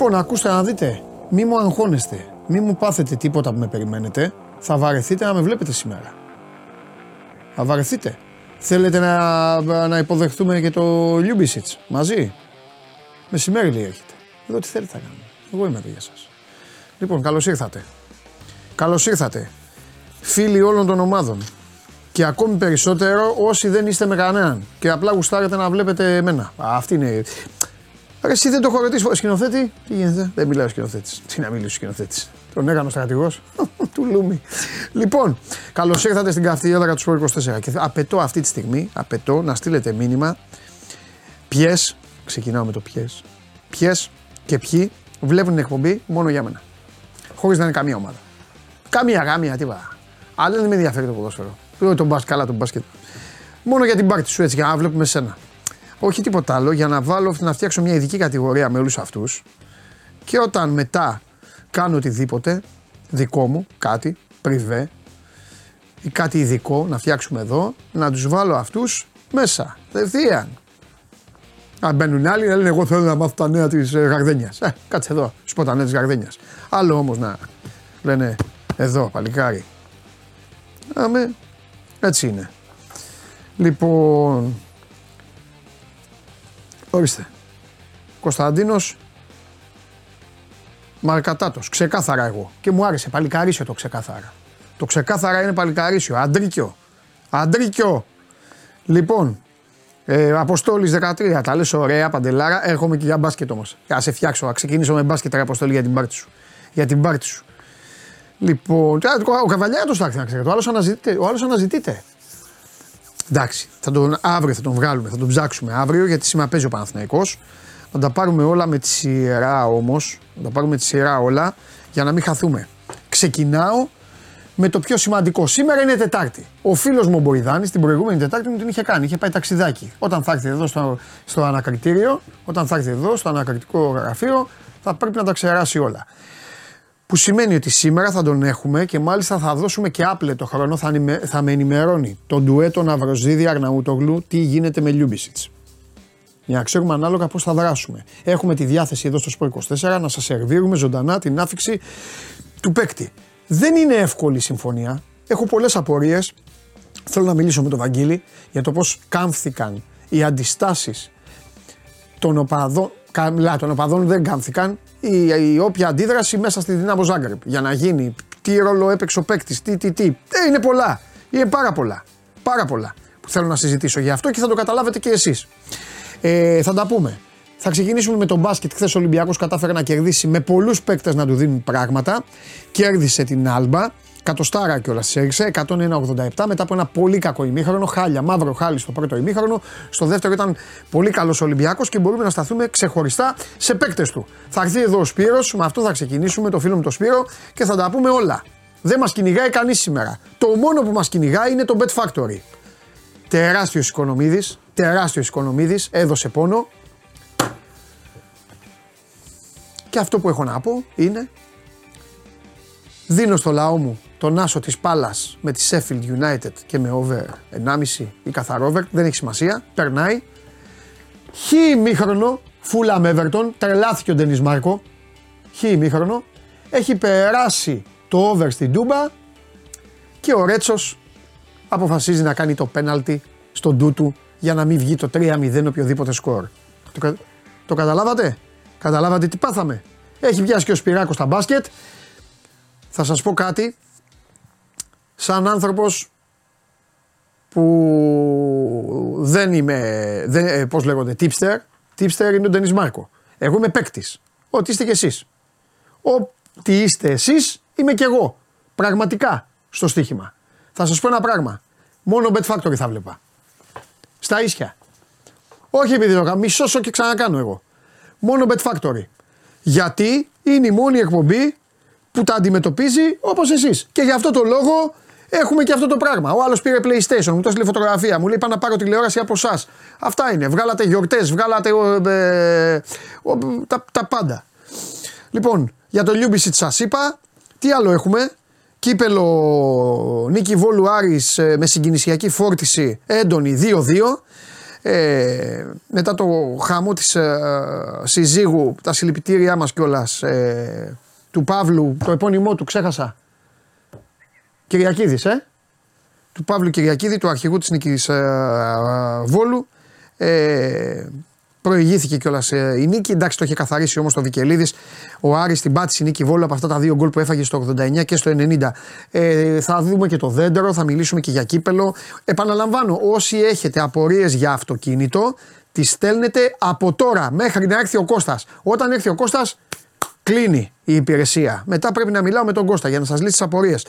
Λοιπόν, ακούστε να δείτε. Μη μου αγχώνεστε. Μη μου πάθετε τίποτα που με περιμένετε. Θα βαρεθείτε να με βλέπετε σήμερα. Θα βαρεθείτε. Θέλετε να, να υποδεχτούμε και το Λιούμπισιτς μαζί; Μεσημέρι λέει έρχεται. Εδώ τι θέλετε να κάνουμε. Εγώ είμαι εδώ για σας. Λοιπόν, καλώς ήρθατε. Καλώς ήρθατε. Φίλοι όλων των ομάδων. Και ακόμη περισσότερο όσοι δεν είστε με κανέναν. Και απλά γουστάρετε να βλέπετε εμένα. Αυτή είναι. Ρε, εσύ δεν το έχω ρωτήσει. Σκηνοθέτη, τι γίνεται; Δεν μιλάει ο σκηνοθέτης. Τι να μιλήσει ο σκηνοθέτης; Τον έκανε ο στρατηγός του Λούμι. Λοιπόν, καλώς ήρθατε στην καυτή έδρα του Σπορ 24. Και απαιτώ αυτή τη στιγμή απαιτώ να στείλετε μήνυμα ποιες, ξεκινάω με το ποιες, ποιες και ποιοι βλέπουν την εκπομπή μόνο για μένα. Χωρίς να είναι καμία ομάδα. Καμία γάμια, τίποτα. Αλλά δεν με ενδιαφέρει το ποδόσφαιρο. Δεν τον μπάσκετ, καλά τον μπάσκετ. Μόνο για την πάρτι σου έτσι, για να βλέπουμε σένα. Όχι τίποτα άλλο, για να βάλω να φτιάξω μια ειδική κατηγορία με όλους αυτούς. Και όταν μετά κάνω οτιδήποτε δικό μου, κάτι, πριβέ ή κάτι ειδικό να φτιάξουμε εδώ, να τους βάλω αυτούς μέσα, δευθείαν. Αν μπαίνουν άλλοι να λένε εγώ θέλω να μάθω τα νέα της ε, Γαρδένιας. Ε, κάτσε εδώ, σου πω τα νέα της Γαρδένιας. Άλλο όμως να λένε εδώ παλικάρι. Άμε, έτσι είναι. Λοιπόν, ορίστε. Κωνσταντίνος Μαρκατάτος. Ξεκάθαρα εγώ. Και μου άρεσε παλικαρίσιο το ξεκάθαρα. Το ξεκάθαρα είναι παλικαρίσιο. Αντρίκιο. Αντρίκιο. Λοιπόν, ε, Αποστόλης 13. Τα λες ωραία, παντελάρα. Έρχομαι και για μπάσκετ όμως. Α σε φτιάξω. Α ξεκινήσω με μπάσκετ, ρε Αποστόλη, για την πάρτι σου. Για την πάρτι σου. Λοιπόν, ο Καβαλιά το στάχτη να ξέρετε. Ο άλλος αναζητείται. Ο άλλος αναζητείται. Εντάξει, θα τον, αύριο θα τον βγάλουμε, θα τον ψάξουμε αύριο γιατί σήμερα παίζει ο Παναθηναϊκός. Να τα πάρουμε όλα με τη σειρά όμως. Να τα πάρουμε τη σειρά όλα για να μην χαθούμε. Ξεκινάω με το πιο σημαντικό. Σήμερα είναι Τετάρτη. Ο φίλος μου ο Μποϊδάνη την προηγούμενη Τετάρτη μου την είχε κάνει. Είχε πάει ταξιδάκι. Όταν θα έρθει εδώ στο, στο ανακριτήριο, όταν θα έρθει εδώ στο ανακριτικό γραφείο, θα πρέπει να τα ξεράσει όλα. Που σημαίνει ότι σήμερα θα τον έχουμε και μάλιστα θα δώσουμε και άπλετο χρόνο. Θα, θα με ενημερώνει τον ντουέτο Ναυροζίδη Αρναούτογλου τι γίνεται με Λιούμπισιτς για να ξέρουμε ανάλογα πώς θα δράσουμε. Έχουμε τη διάθεση εδώ στο Σπορ 24 να σας σερβίρουμε ζωντανά την άφηξη του παίκτη. Δεν είναι εύκολη η συμφωνία. Έχω πολλές απορίες. Θέλω να μιλήσω με τον Βαγγίλη για το πώς κάμφθηκαν οι αντιστάσεις των οπαδών. Καλά, των οπαδών δεν κάμφθηκαν. Η, η όποια αντίδραση μέσα στη δυνάμω Ζάγκρεπ για να γίνει. Τι ρόλο έπαιξε ο παίκτης, τι, τι, τι. Ε, είναι πολλά. Είναι πάρα πολλά. Πάρα πολλά που θέλω να συζητήσω για αυτό και θα το καταλάβετε και εσείς. Ε, θα τα πούμε. Θα ξεκινήσουμε με τον μπάσκετ. Χθες ο Ολυμπιακός κατάφερε να κερδίσει με πολλούς παίκτες να του δίνουν πράγματα. Κέρδισε την Άλμπα. Κατοστάρα κιόλας έριξε. 101-87 μετά από ένα πολύ κακό ημίχρονο. Χάλια, μαύρο χάλι στο πρώτο ημίχρονο. Στο δεύτερο ήταν πολύ καλός Ολυμπιακός και μπορούμε να σταθούμε ξεχωριστά σε παίκτες του. Θα έρθει εδώ ο Σπύρος, με αυτό θα ξεκινήσουμε, το φίλο μου το Σπύρο και θα τα πούμε όλα. Δεν μας κυνηγάει κανείς σήμερα. Το μόνο που μας κυνηγάει είναι το Bet Factory. Τεράστιος οικονομίδης, τεράστιος οικονομίδης, έδωσε πόνο. Και αυτό που έχω να πω είναι δίνω στο λαό μου τον άσο της Πάλας με τη Sheffield United και με over 1,5 ή καθαρό over, δεν έχει σημασία, περνάει. Χι ημίχρονο, φούλα με Everton, τρελάθηκε ο Ντενις Μάρκο, χι ημίχρονο, έχει περάσει το over στην Τούμπα και ο Ρέτσος αποφασίζει να κάνει το πέναλτι στον ντου για να μην βγει το 3-0 οποιοδήποτε σκορ. Το, το καταλάβατε; Καταλάβατε τι πάθαμε; Έχει πιάσει και ο Σπυράκος στα μπάσκετ. Θα σας πω κάτι. Σαν άνθρωπος που δεν είμαι, δεν, ε, πώς λέγονται, tipster. Tipster είναι ο Ντενις Μάρκο. Εγώ είμαι παίκτης. Ό,τι είστε κι εσείς. Ό,τι είστε εσείς είμαι κι εγώ. Πραγματικά στο στοίχημα. Θα σας πω ένα πράγμα. Μόνο Bet Factory θα βλέπα. Στα ίσια. Όχι επειδή το κάνω, μη σώσω και ξανακάνω εγώ. Μόνο Bet Factory. Γιατί είναι η μόνη εκπομπή που τα αντιμετωπίζει όπως εσείς. Και γι' αυτό το λόγο έχουμε και αυτό το πράγμα. Ο άλλος πήρε PlayStation, μου το έστειλε φωτογραφία, μου λέει Πάω να πάρω τηλεόραση από εσάς. Αυτά είναι. Βγάλατε γιορτές, βγάλατε ε, τα, τα πάντα. Λοιπόν, για το Λιούμπισιτς σας είπα. Τι άλλο έχουμε; Κύπελλο Νίκη Βόλου Άρης ε, με συγκινησιακή φόρτιση έντονη 2-2. Ε, μετά το χαμό της ε, συζύγου, τα συλληπιτήριά μας κιόλας, ε, του Παύλου, το επώνυμό του ξέχασα. Κυριακίδης, ε. Του Παύλου Κυριακίδη, του αρχηγού της νίκης ε, Βόλου. Ε, προηγήθηκε κιόλας ε, η νίκη. Εντάξει, το είχε καθαρίσει όμως το Βικελίδης. Ο Άρης την πάτησε η νίκη Βόλου από αυτά τα δύο γκολ που έφαγε στο 89 και στο 90. Ε, θα δούμε και το δέντρο, θα μιλήσουμε και για κύπελο. Επαναλαμβάνω, όσοι έχετε απορίες για αυτοκίνητο, τις στέλνετε από τώρα μέχρι να έρθει ο Κώστας. Όταν έρθει ο Κώστας, κλείνει η υπηρεσία. Μετά πρέπει να μιλάω με τον Κώστα για να σας λύσει τις απορίες.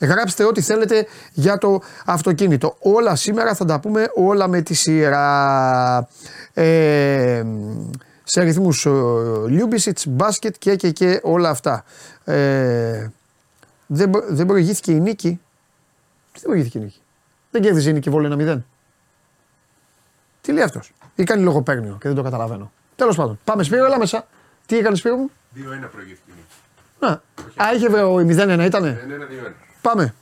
Γράψτε ό,τι θέλετε για το αυτοκίνητο. Όλα σήμερα θα τα πούμε όλα με τη σειρά. Ε, σε αριθμούς Λιούμπισιτς, μπάσκετ και, και, και όλα αυτά. Ε, δεν, δεν προηγήθηκε η νίκη. Τι δεν προηγήθηκε η νίκη; Δεν κέρδιζε η νίκη βόλου ένα μηδέν. Τι λέει αυτός; Ή κάνει λογοπαίγνιο και δεν το καταλαβαίνω. Τέλος πάντων. Πάμε Σπύρο, έλα μέσα. Τι έκανε Σπύρο μου; 2-1 προηγήθηκε η νίκη. Να. Α, είχε ο 0-1 ήτανε. 1-1-2-1. Πάμε.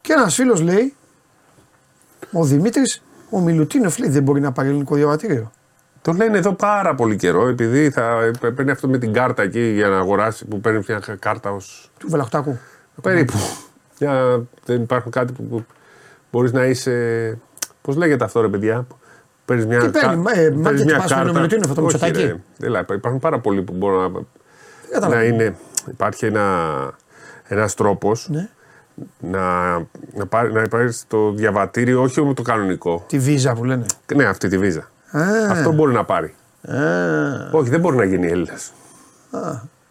Και ένας φίλος λέει, ο Δημήτρης, ο Μιλουτίνοφ λέει δεν μπορεί να πάρει ελληνικό διαβατήριο. Το λένε εδώ πάρα πολύ καιρό, επειδή θα παίρνει αυτό με την κάρτα εκεί για να αγοράσει, που παίρνει μια κάρτα ω. Του Βελαχτάκου. περίπου. Για, δεν υπάρχουν κάτι που, που μπορείς να είσαι. Πώς λέγεται αυτό, ρε παιδιά; Παίρνεις μια, Τι παίρνει, κα- ε, παίρνεις μάρκετ μια πας με κάρτα. το Μιλουτίνοφ, αυτό το Όχι, Μητσοτάκη. ρε. Έλα, υπάρχουν πάρα πολλοί που μπορούν να, Κατάλαβα. να είναι. Υπάρχει ένα ένας τρόπος Ναι. να, να, πάρει, να πάρεις το διαβατήριο, όχι με το κανονικό. Τη βίζα που λένε. Ναι, αυτή τη βίζα. Α, Αυτό μπορεί να πάρει. α, Όχι, δεν μπορεί να γίνει Έλληνας.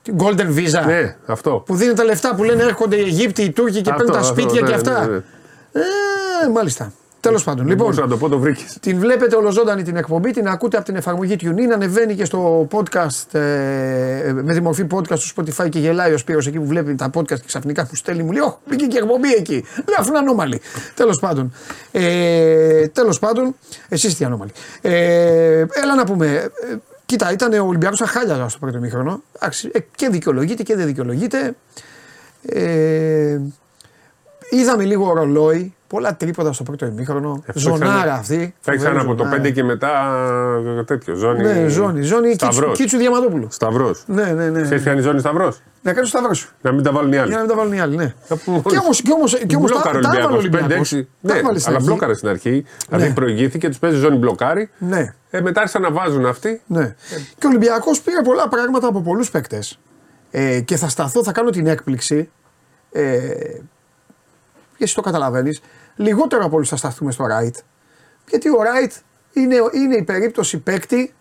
την Golden Visa. Ναι, αυτό. Που δίνει τα λεφτά που λένε έρχονται οι Αιγύπτιοι, οι Τούρκοι και Αυτό, παίρνουν τα αυτό, σπίτια ναι, και ναι, αυτά. ναι, ναι. Ε, μάλιστα. Τέλος πάντων. Λοιπόν, Λοιπόν, να το πω, το βρήκες. την βλέπετε ολοζώντανη την εκπομπή, την ακούτε από την εφαρμογή TuneIn, ανεβαίνει και στο podcast, ε, με τη μορφή podcast του Spotify και γελάει ο Σπύρος εκεί που βλέπει τα podcast και ξαφνικά που στέλνει μου λέει «Ωχ, μπήκε και εκπομπή εκεί». Λέω αφού είναι ανώμαλη. Τέλος πάντων. Ε, τέλος πάντων, εσείς τι ανώμαλοι. Ε, έλα να πούμε, ε, κοίτα ήταν ο Ολυμπιακός στα χάλια στο πρώτο μήχρονο. Εντάξει, ε, και δικαιολογείται και δεν δικαιολογείται. Ε, είδαμε λίγο ρολόι, πολλά τρίποτα στο πρώτο ημίχρονο. Αυτό Ζωνάρα ξανά- αυτή. Θα φοβερή από το ζωνάρα. 5 και μετά ε, τέτοιο. Ζώνη. Ναι, ζώνη. Ζώνη Κίτσου, Σταυρός. Κίτσου Διαμαντόπουλου. Σταυρός. Ναι, ναι, ναι. Ξέρεις ποια είναι η ζώνη Σταυρός; Να κάνει το σταυρός σου. Να μην τα βάλουν οι άλλοι. Για να μην τα βάλουν οι άλλοι, ναι. Θα πούμε Και όμω και όμως, και όμως τα, Μπλόκαρε τα έβαλε ο Ολυμπιακός, Ολυμπιακός. 5-6. Τα Ναι, έβαλε στην αλλά αρχή. μπλόκαρε στην αρχή. Δηλαδή Ναι. προηγήθηκε, τους παίζει ζώνη μπλοκάρι. Ναι, Ε, μετά άρχισαν να βάζουν αυτοί. ναι. Και ο Ολυμπιακός πήρε πολλά πράγματα από πολλούς παίκτες. Ε, και θα σταθώ, θα κάνω την έκπληξη. Ε, και εσύ το καταλαβαίνεις. Λιγότερο από όλους θα σταθούμε στο Ράιτ. Γιατί ο Ράιτ είναι, είναι η περίπτωση παίκτη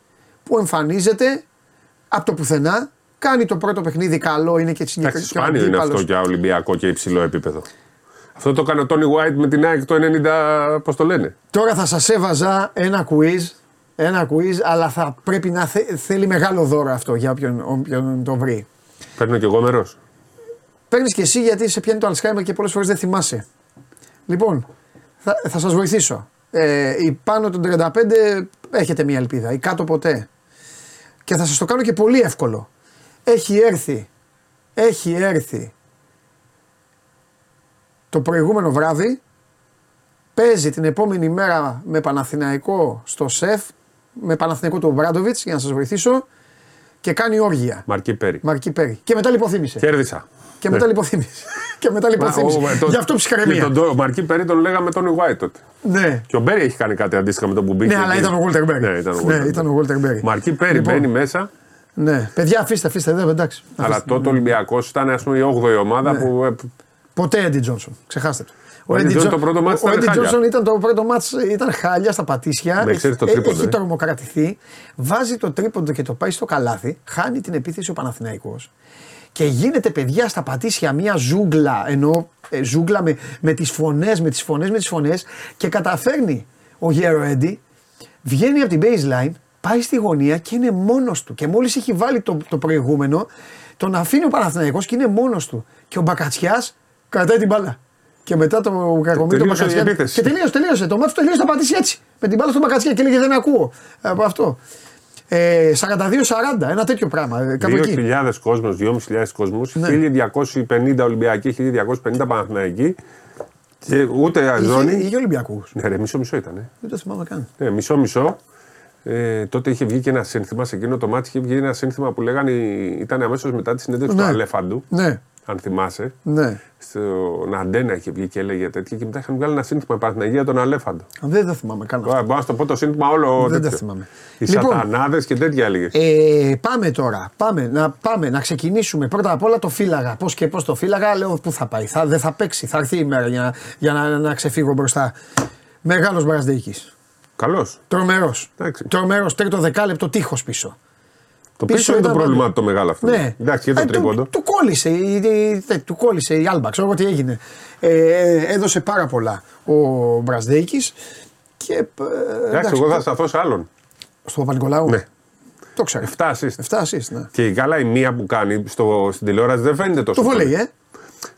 που εμφανίζεται από το πουθενά. Κάνει το πρώτο παιχνίδι καλό, είναι και Εντάξει, συγκεκριμένο. σπάνιο είναι αυτό για Ολυμπιακό και υψηλό επίπεδο. Αυτό το έκανε ο Τόνι White με την ΑΕΚ το 90, πώς το λένε; Τώρα θα σας έβαζα ένα quiz, ένα quiz, αλλά θα πρέπει να θε- θέλει μεγάλο δώρο αυτό για όποιον, όποιον το βρει. Παίρνω κι εγώ μέρος. Παίρνεις και εσύ γιατί σε πιάνει το Alzheimer και πολλές φορές δεν θυμάσαι. Λοιπόν, θα, θα σας βοηθήσω. Ε, η πάνω των 35 έχετε μια ελπίδα, η κάτω ποτέ. Και θα σας το κάνω και πολύ εύκολο. Έχει έρθει, έχει έρθει το προηγούμενο βράδυ, παίζει την επόμενη μέρα με Παναθηναϊκό στο ΣΕΦ, με Παναθηναϊκό του Μπράντοβιτς για να σας βοηθήσω και κάνει όργια. Μαρκή Πέρι. Μαρκή Πέρι. Και μετά λιποθύμησε. Κέρδισα. Και μετά λιποθύμησε. και μετά λιποθύμησε. Μα, ο- το- Γι' αυτό και ψυχραιμία. τον, τον Μαρκή Πέρι τον λέγαμε Τόνι White τότε. Ναι. Και ο Μπέρι έχει κάνει κάτι αντίστοιχα με τον που μπήκε. Ναι, αλλά εκεί. ήταν ο Walter Berry. Ναι, ήταν ο Ναι, Walter ήταν ο Walter Berry. Μαρκή Πέρι Λοιπόν. μπαίνει μέσα. Ναι. Παιδιά, αφήστε, αφήστε. Δεν, εντάξει. Αλλά Αφήστε. τότε ο Ολυμπιακός ήταν ας πούμε, η 8η ομάδα Ναι. που. ε, Ποτέ Eddie Johnson. Ξεχάστε το. Ο Eddie Johnson το πρώτο μάτς ο ήταν Eddie χάλια. Johnson ήταν το πρώτο μάτς, ήταν χάλια στα πατήσια. Με εξαίρεση το Έχει- τρίποντο, Έχει ε. τρομοκρατηθεί. Βάζει το τρίποντο και το πάει στο καλάθι. Χάνει την επίθεση ο Παναθηναϊκός. Και γίνεται παιδιά στα πατήσια μια ζούγκλα, ενώ ε, ζούγκλα με, με τις φωνές, με τις φωνές, με τις φωνές και καταφέρνει ο Γέρο Έντι, βγαίνει από την baseline, πάει στη γωνία και είναι μόνος του. Και μόλις έχει βάλει το, το προηγούμενο, τον αφήνει ο Παναθηναϊκός και είναι μόνος του. Και ο Μπακατσιάς κρατάει την μπάλα. Και μετά το κακομίρι το τελείωσε η Μπακατσιά. επίθεση. Και τελείωσε, τελείωσε. Το μάτι τελείωσε στα πατήσια έτσι. Με την μπάλα στον Μπακατσιά και έλεγε δεν ακούω. Από αυτό. Ε, 42-40, ένα τέτοιο πράγμα. ε, Κάπου εκεί. 2.000 κόσμος, 2.500 κόσμους, 1.250 Ολυμπιακοί, 1.250 Παναθηναϊκοί και ούτε ζώνη. Είχε, είχε Ολυμπιακούς. Ναι, ρε, μισό-μισό ήταν. ε. Δεν το θυμάμαι καν. Ναι, μισό-μισό. Ε, τότε είχε βγει και ένα σύνθημα, σε εκείνο το μάτι είχε βγει ένα σύνθημα που λέγανε, ήταν αμέσως μετά τη συνέντευξη Ναι. του Αλέφαντου, Ναι, αν θυμάσαι. ναι. Στον Αντένα είχε βγει και έλεγε τέτοια και μετά είχαν βγάλει ένα σύνθημα Παναθηναϊκή για τον Αλέφαντο. Δεν το θυμάμαι καν. αυτό. Τώρα μπορώ να σου το πω το σύνθημα όλο. Δεν τα τέτοιο. θυμάμαι. Οι Λοιπόν. σατανάδες και τέτοια έλεγε. Ε, πάμε τώρα. Πάμε να, πάμε να ξεκινήσουμε. Πρώτα απ' όλα το φύλαγα. Πώς και πώς το φύλαγα, λέω πού θα πάει. Θα, δεν θα παίξει. Θα έρθει η μέρα για, να- για να, να ξεφύγω μπροστά. Μεγάλος Μπραζδίκη. Καλώ. Τρομερός. Εντάξει. Τρομερός. Τρίτο δεκάλεπτο τείχος πίσω. Το Πίσω πίσω είναι το ήταν πρόβλημα παντού. το μεγάλο αυτό. Ναι. Εντάξει και το Ε, τρίποντο. Του, του κόλλησε, η, η- τε- του κόλλησε η Άλμπα, ξέρω εγώ τι έγινε. Ε, έδωσε πάρα πολλά ο Μπραζδέικη. Και. ε, Εντάξει, εγώ θα σταθώ σε άλλον. Στο Παπα-Νικολάου. Ναι. Το ξέρω. 7 assist. 7 assist, ναι. Και η καλά η μία που κάνει στο, στην τηλεόραση δεν φαίνεται τόσο. Το πολύ. βολέει, ε.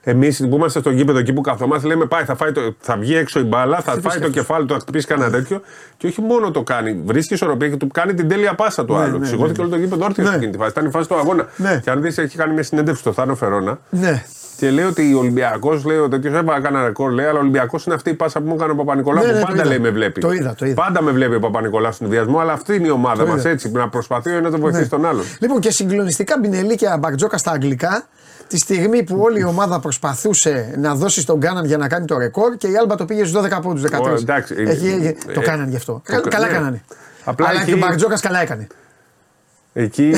Εμείς που είμαστε στο γήπεδο εκεί που καθόμαστε, λέμε πάει, θα, φάει το, θα βγει έξω η μπάλα, θα φάει το κεφάλι του, θα χτυπήσει κανένα τέτοιο. Και όχι μόνο το κάνει, βρίσκει ισορροπία και του κάνει την τέλεια πάσα του άλλου. ναι, Σηκώθηκε ναι. όλο το γήπεδο όρθιο Ναι. σε εκείνη τη φάση. Ήταν η φάση του αγώνα. Ναι. Και αν δεις, έχει κάνει μια συνέντευξη στο Θάνο Φερόνα Ναι. και λέει ότι ο Ολυμπιακός, λέει ο τέτοιος έβαλε κανένα ρεκόρ, λέει, αλλά ο Ολυμπιακός είναι αυτή η πάσα που μου έκανε ο Παπα-Νικολάου Ναι, που ναι, το πάντα είδα. λέει με βλέπει. Το είδα, το είδα. Πάντα με βλέπει ο Παπα-Νικολάου στον διασμό, αλλά αυτή είναι η ομάδα Το μας είδα. έτσι. Να προσπαθεί ο ένας να βοηθήσει τον άλλον. Λοιπόν και συγκλονιστικά μπινελί και αμπαρτζόκα στα αγγλικά. Τη στιγμή που όλη η ομάδα προσπαθούσε να δώσει στον Κάναν για να κάνει το ρεκόρ και η Άλμπα το πήγε στους 12 πόντους. 13. Ω, εντάξει, Έχει, ε, έχει- το ε, κάνανε γι' αυτό. το Κα- κα- καλά ναι. κάνανε. Απλά Αλλά εκεί- και ο Μπαρτζόκας καλά έκανε. Εκεί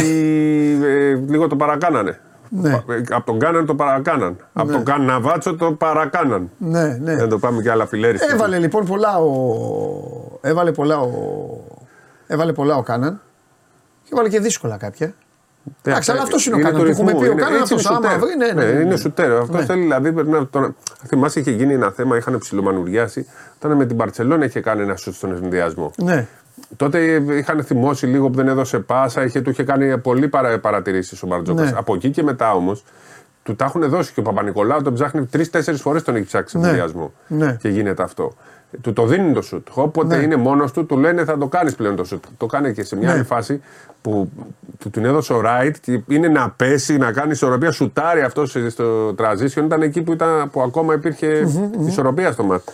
ε, λίγο το παρακάνανε. Ναι. Ε, Από τον Κάναν το παρακάναν. Από τον Καναβάτσο το παρακάναν. Ναι, ναι. Δεν το πάμε και άλλα φιλέρι. Έβαλε λοιπόν πολλά ο. Έβαλε πολλά ο. Έβαλε πολλά ο Κάναν. Και έβαλε και δύσκολα κάποια. Εντάξει, αλλά αυτός είναι ο Κάναν, του του έχουμε ρυθμού, πει, ο είναι- Κάναν έτσι αυτός, είναι άμα σουτέρ. βρει, ναι, ναι, ναι. είναι σουτέρ. Αυτό Ναι. θέλει δηλαδή. Πρέπει να τον... Θυμάσαι είχε γίνει ένα θέμα, είχαν ψιλομανουριάσει. Όταν με την Παρσελόνα είχε κάνει ένα σουτ στον ενδιασμό. Ναι. Τότε είχαν θυμώσει λίγο που δεν έδωσε πάσα, είχε, του είχε κάνει πολύ παρα, παρατηρήσεις ο Μπαρτζόκας. Ναι. Από εκεί και μετά όμως του τα έχουν δώσει και ο Παπα-Νικολάου τον ψάχνει τρει-τέσσερι φορές τον έχει ψάξει σε Ναι. ενδιασμό. Ναι. Και γίνεται αυτό. Του το δίνουν το σουτ. Όποτε Ναι. είναι μόνος του, του λένε θα το κάνει πλέον το σουτ. Το κάνει και σε μια Ναι. άλλη φάση που του την έδωσε ο Ράιτ και είναι να πέσει, να κάνει ισορροπία. Σουτάρει αυτός στο transition. Ήταν εκεί που, ήταν, που ακόμα υπήρχε ισορροπία στο μάτι.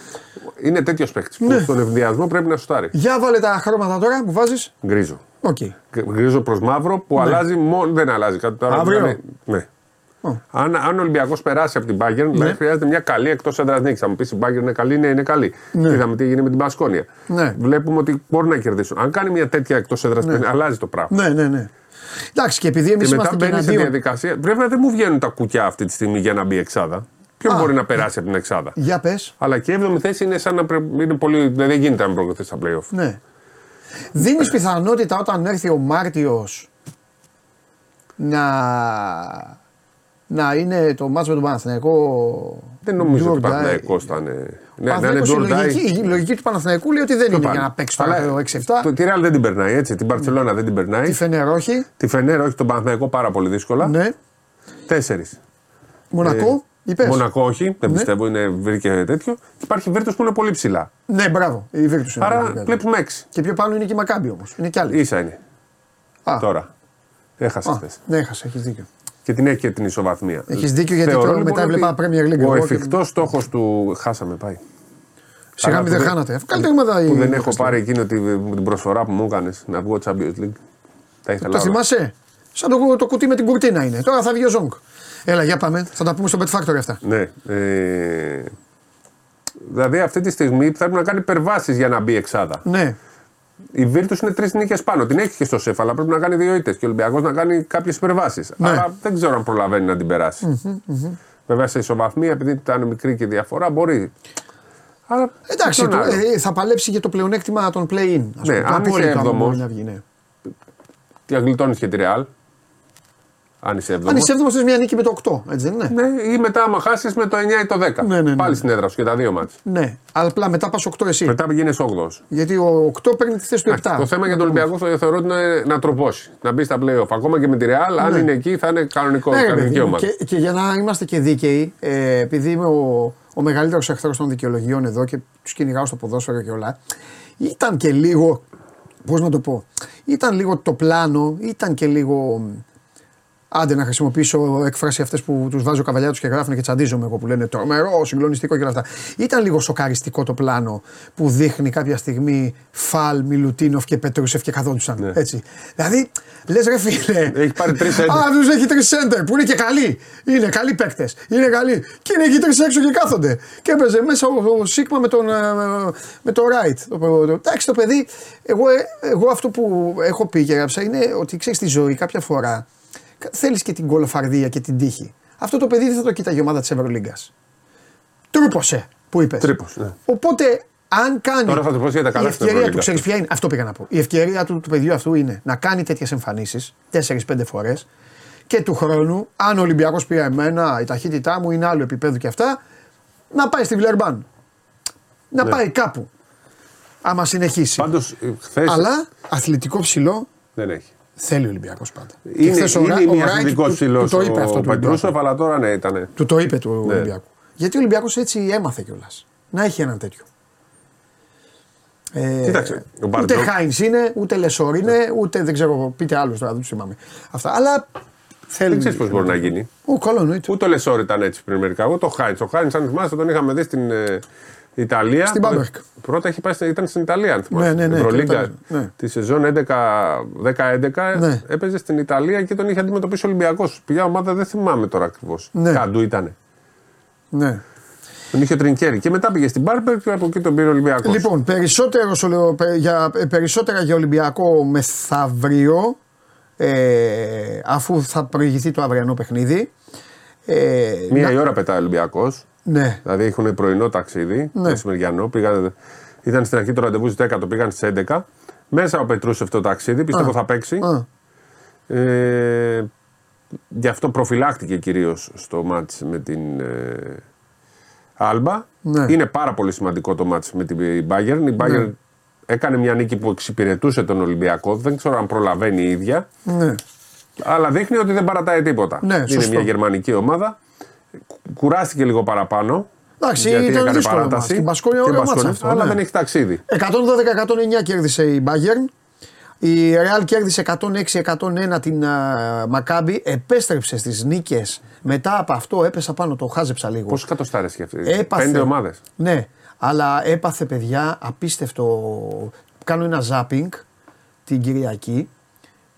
Είναι τέτοιος παίκτης Ναι. που στον αιφνιδιασμό πρέπει να σουτάρει. Για βάλε τα χρώματα τώρα που βάζεις. Γκρίζο. Οκ. Γκρίζο προς μαύρο που αλλάζει μόνο. Δεν αλλάζει κάτι τώρα. Ναι. Αύριο. δηλαδή, ναι. Ω. Αν, αν ο Ολυμπιακός περάσει από την Bayern, Ναι. δηλαδή χρειάζεται μια καλή εκτός έδρας νίκης. Θα μου πεις η Bayern είναι καλή, ναι, είναι καλή. Είδαμε τι έγινε με την Μπασκόνια. Ναι. Βλέπουμε ότι μπορούν να κερδίσουν. Αν κάνει μια τέτοια εκτός έδρας, αλλάζει το πράγμα. Ναι, ναι, ναι. Εντάξει, και επειδή εμείς Και μετά είμαστε και μπαίνει σε εναντίον. διαδικασία. Βέβαια δεν μου βγαίνουν τα κουκιά αυτή τη στιγμή για να μπει εξάδα. Ποιον Α. μπορεί να περάσει από την εξάδα; Για πες. Αλλά και η 7η θέση είναι σαν να πρέπει. Είναι πολύ, δεν γίνεται να προκριθείς στα playoff. Ναι. Δίνεις πιθανότητα όταν έρθει ο Μάρτιος να, να είναι το μάτσο με τον Παναθηναϊκό. Δεν νομίζω do ότι or ο die. Παναθηναϊκός θα είναι. Ναι, να είναι Παναθηναϊκός, η, do or die. λογική, η λογική του Παναθηναϊκού λέει ότι δεν είναι πάνε. για να παίξει το Αλλά 6-7. Το, τη Real δεν την περνάει έτσι. Την Barcelona δεν την περνάει. Τη Φενέρ όχι. Τη Φενέρ όχι, τον Παναθηναϊκό πάρα πολύ δύσκολα. Ναι. Τέσσερις. Μονακό. είπες; Ε, Μονακό όχι, δεν Ναι. πιστεύω είναι βρήκε τέτοιο. Υπάρχει Βίρτο που είναι πολύ ψηλά. Ναι, μπράβο. Η Βίρτους είναι. Άρα πολύ καλή. βλέπουμε έξι. Και πιο πάνω είναι και η Μακάμπη όμως. Είναι κι άλλη. σα είναι. Α, Τώρα. Έχασες α, χθε. ναι, έχασε, έχεις δίκιο. Και την έχει και την ισοβαθμία. Έχεις δίκιο, γιατί Θεωρώ, τώρα λοιπόν, μετά ότι έβλεπα Premier League Ο εγώ και- εφικτός στόχος του. Χάσαμε πάει. Σιγά Αλλά μην που δεν δεν- χάνατε. Καλύτερη ομάδα η. Που δεν έχω Newcastle. πάρει εκείνο τη- την προσφορά που μου έκανες να βγω Champions League. Τα ήθελα. Το όλα. θυμάσαι; Σαν το, το κουτί με την κουρτίνα είναι. Τώρα θα βγει ο Ζόγκ. Έλα, για πάμε. Θα τα πούμε στο Bet Factory αυτά. Ναι. Ε, δηλαδή αυτή τη στιγμή πρέπει να κάνει υπερβάσεις για να μπει εξάδα. Ναι. Η Βίρτου είναι τρεις νίκες πάνω. Την έχει και στο σεφ, αλλά πρέπει να κάνει δύο ήττες. Και ο Ολυμπιακός να κάνει κάποιες υπερβάσεις. Ναι. Άρα δεν ξέρω αν προλαβαίνει να την περασει Βέβαια σε ισοβαθμία, επειδή ήταν μικρή και η διαφορά, μπορεί. Αλλά Εντάξει, ποιον το- άλλο. ε, θα παλέψει για το πλεονέκτημα των play-in. Ας Ναι, πούμε, το αν είσαι απόλυτο, άμα έβδομος, μπορεί να βγει, ναι. Τι αγγλιτώνει και τη Ρεάλ. Αν είσαι Αν έβδομο. είσαι έβδομος, θες μια νίκη με το 8, έτσι δεν είναι; Ναι, ή μετά, άμα χάσεις με το 9 ή το 10. Ναι, ναι, ναι. Πάλι στην έδρα σου και τα δύο μάτια. Ναι. Αλλά απλά μετά πας 8 εσύ. Μετά πηγαίνει 8. Γιατί ο 8 παίρνει τη θέση του 7. Το θέμα για τον Ολυμπιακό θα- θεωρώ ότι είναι να τροπώσει. Να μπει στα playoff. Ακόμα και με τη Ρεάλ, αν είναι εκεί, θα είναι κανονικό, Ναι, ρε, κανονική παιδί μου, ομάδα. και, και για να είμαστε και δίκαιοι, ε, επειδή είμαι ο, ο μεγαλύτερος εχθρός των δικαιολογιών εδώ και τους κυνηγάω στο ποδόσφαιρο και όλα, ήταν και λίγο Πώς να το πω. Ήταν λίγο το πλάνο, ήταν και λίγο. Άντε να χρησιμοποιήσω έκφραση αυτές που τους βάζω καβαλιά τους και γράφουν και τσαντίζομαι εγώ που λένε τρομερό, συγκλονιστικό και όλα αυτά. Ήταν λίγο σοκαριστικό το πλάνο που δείχνει κάποια στιγμή Φαλ, Μιλουτίνοφ και Πετρούσεφ και καθόντουσαν. Ναι. Έτσι. Δηλαδή, λες ρε φίλε. Έχει πάρει τρεις center. Α, του έχει τρεις σέντερ που είναι και καλοί. Είναι καλοί παίκτες. Είναι καλοί. Και είναι εκεί τρεις έξω και κάθονται. Και έπαιζε μέσα ο, ο Σίγμα με τον, ε, με τον Ράιτ. Το, το, το, εντάξει, το παιδί, εγώ, ε, εγώ αυτό που έχω πει και έγραψα είναι ότι ξέρεις στη ζωή κάποια φορά θέλεις και την κολοφαρδία και την τύχη. Αυτό το παιδί δεν θα το κοίταγε η ομάδα της Ευρωλίγκας. Τρύπωσε που είπες. Τρύπος, ναι. Οπότε αν κάνει. Τώρα θα το πω για τα καλά η στην ευκαιρία του, Ευρωλίγκα. ξέρεις ποια είναι. Αυτό πήγα να πω. Η ευκαιρία του, του παιδιού αυτού είναι να κάνει τέτοιες εμφανίσεις 4-5 φορές και του χρόνου, αν ο Ολυμπιακός πει εμένα, η ταχύτητά μου είναι άλλο επίπεδο και αυτά, να πάει στη Βιλερμπάν. Να Ναι. πάει κάπου. Άμα συνεχίσει. Πάντως χθε Αλλά αθλητικό ψηλό δεν έχει. Θέλει ο Ολυμπιακός πάντα. Και Είναι, χθες ο Ρα- είναι ο μια Ράιτ αθλητικό του- ψηλό του το είπε αυτό ο του Ολυμπιακού. Πετρούσεφ, αλλά τώρα ναι ήταν. Του το είπε του Ναι. Ολυμπιακού. Γιατί ο Ολυμπιακός έτσι έμαθε κιόλας. Να έχει έναν τέτοιο. Ε, Κοίταξε, ο ούτε Μπαρτζόκ- Χάινς είναι, ούτε Λεσόρ είναι, ούτε δεν ξέρω, πείτε άλλου τώρα, δεν τους θυμάμαι. Αυτά. Αλλά θέλει. Δεν ξέρεις πώς μπορεί να γίνει. Ο καλό εννοείται. Ούτε ο Λεσόρ ήταν έτσι πριν μερικά. Ούτε ο Χάιντ. Ο Χάιντ, αν θυμάστε, τον είχαμε δει στην ε, Ιταλία. Στην Μπάμπερκ. Πρώτα είχε πάει, στην- ήταν στην Ιταλία, αν θυμάστε. Ναι, ναι, ναι, Ευρωλίγκα ήταν, ναι. τη σεζόν 11-10-11 Ναι. έπαιζε στην Ιταλία και τον είχε αντιμετωπίσει ο Ολυμπιακός. Ποια ομάδα δεν θυμάμαι τώρα ακριβώς. Ναι. Καντού ήταν. Ναι. Τον είχε τρινκέρι. Και μετά πήγε στην Μπάρμπερ και από εκεί τον πήρε ο Ολυμπιακός. Λοιπόν, περισσότερο, σου λέω, πε- για, ε, περισσότερα για Ολυμπιακό μεθαύριο, ε, αφού θα προηγηθεί το αυριανό παιχνίδι. Ε, Μία να- η ώρα πετάει ο Ολυμπιακός. Ναι, Δηλαδή έχουν πρωινό ταξίδι, Ναι. μεσημεριανό. Πήγαν, ήταν στην αρχή το ραντεβού στις 10, το πήγαν στις 11. Μέσα ο Πετρούσεφ το ταξίδι, πιστεύω Α. θα παίξει. Α, Ε, γι' αυτό προφυλάχτηκε κυρίως στο μάτς με την ε, Άλμπα. Ναι. Είναι πάρα πολύ σημαντικό το μάτς με την Bayern. Η Bayern έκανε μια νίκη που εξυπηρετούσε τον Ολυμπιακό. Δεν ξέρω αν προλαβαίνει η ίδια. ναι. Αλλά δείχνει ότι δεν παρατάει τίποτα. Ναι, είναι σωστό. μια γερμανική ομάδα. Κου- Κουράστηκε λίγο παραπάνω. Εντάξει, γιατί ήταν έκανε δύσκολο παράταση. μάτς. Την Μπασκόνια Και ωραίο Μπασκόνια, μάτς αυτό, Αλλά ναι. δεν έχει ταξίδι. 112-109 κέρδισε η Bayern. Η Real κέρδισε 106-101 την α, Μακάμπι. Επέστρεψε στις νίκες. Μετά από αυτό έπεσα πάνω, το χάζεψα λίγο. Πόσες εκατοστάρε έχει αυτή. Έπαθε. Πέντε ομάδες. Ναι, αλλά έπαθε παιδιά απίστευτο. Κάνω ένα ζάπινγκ την Κυριακή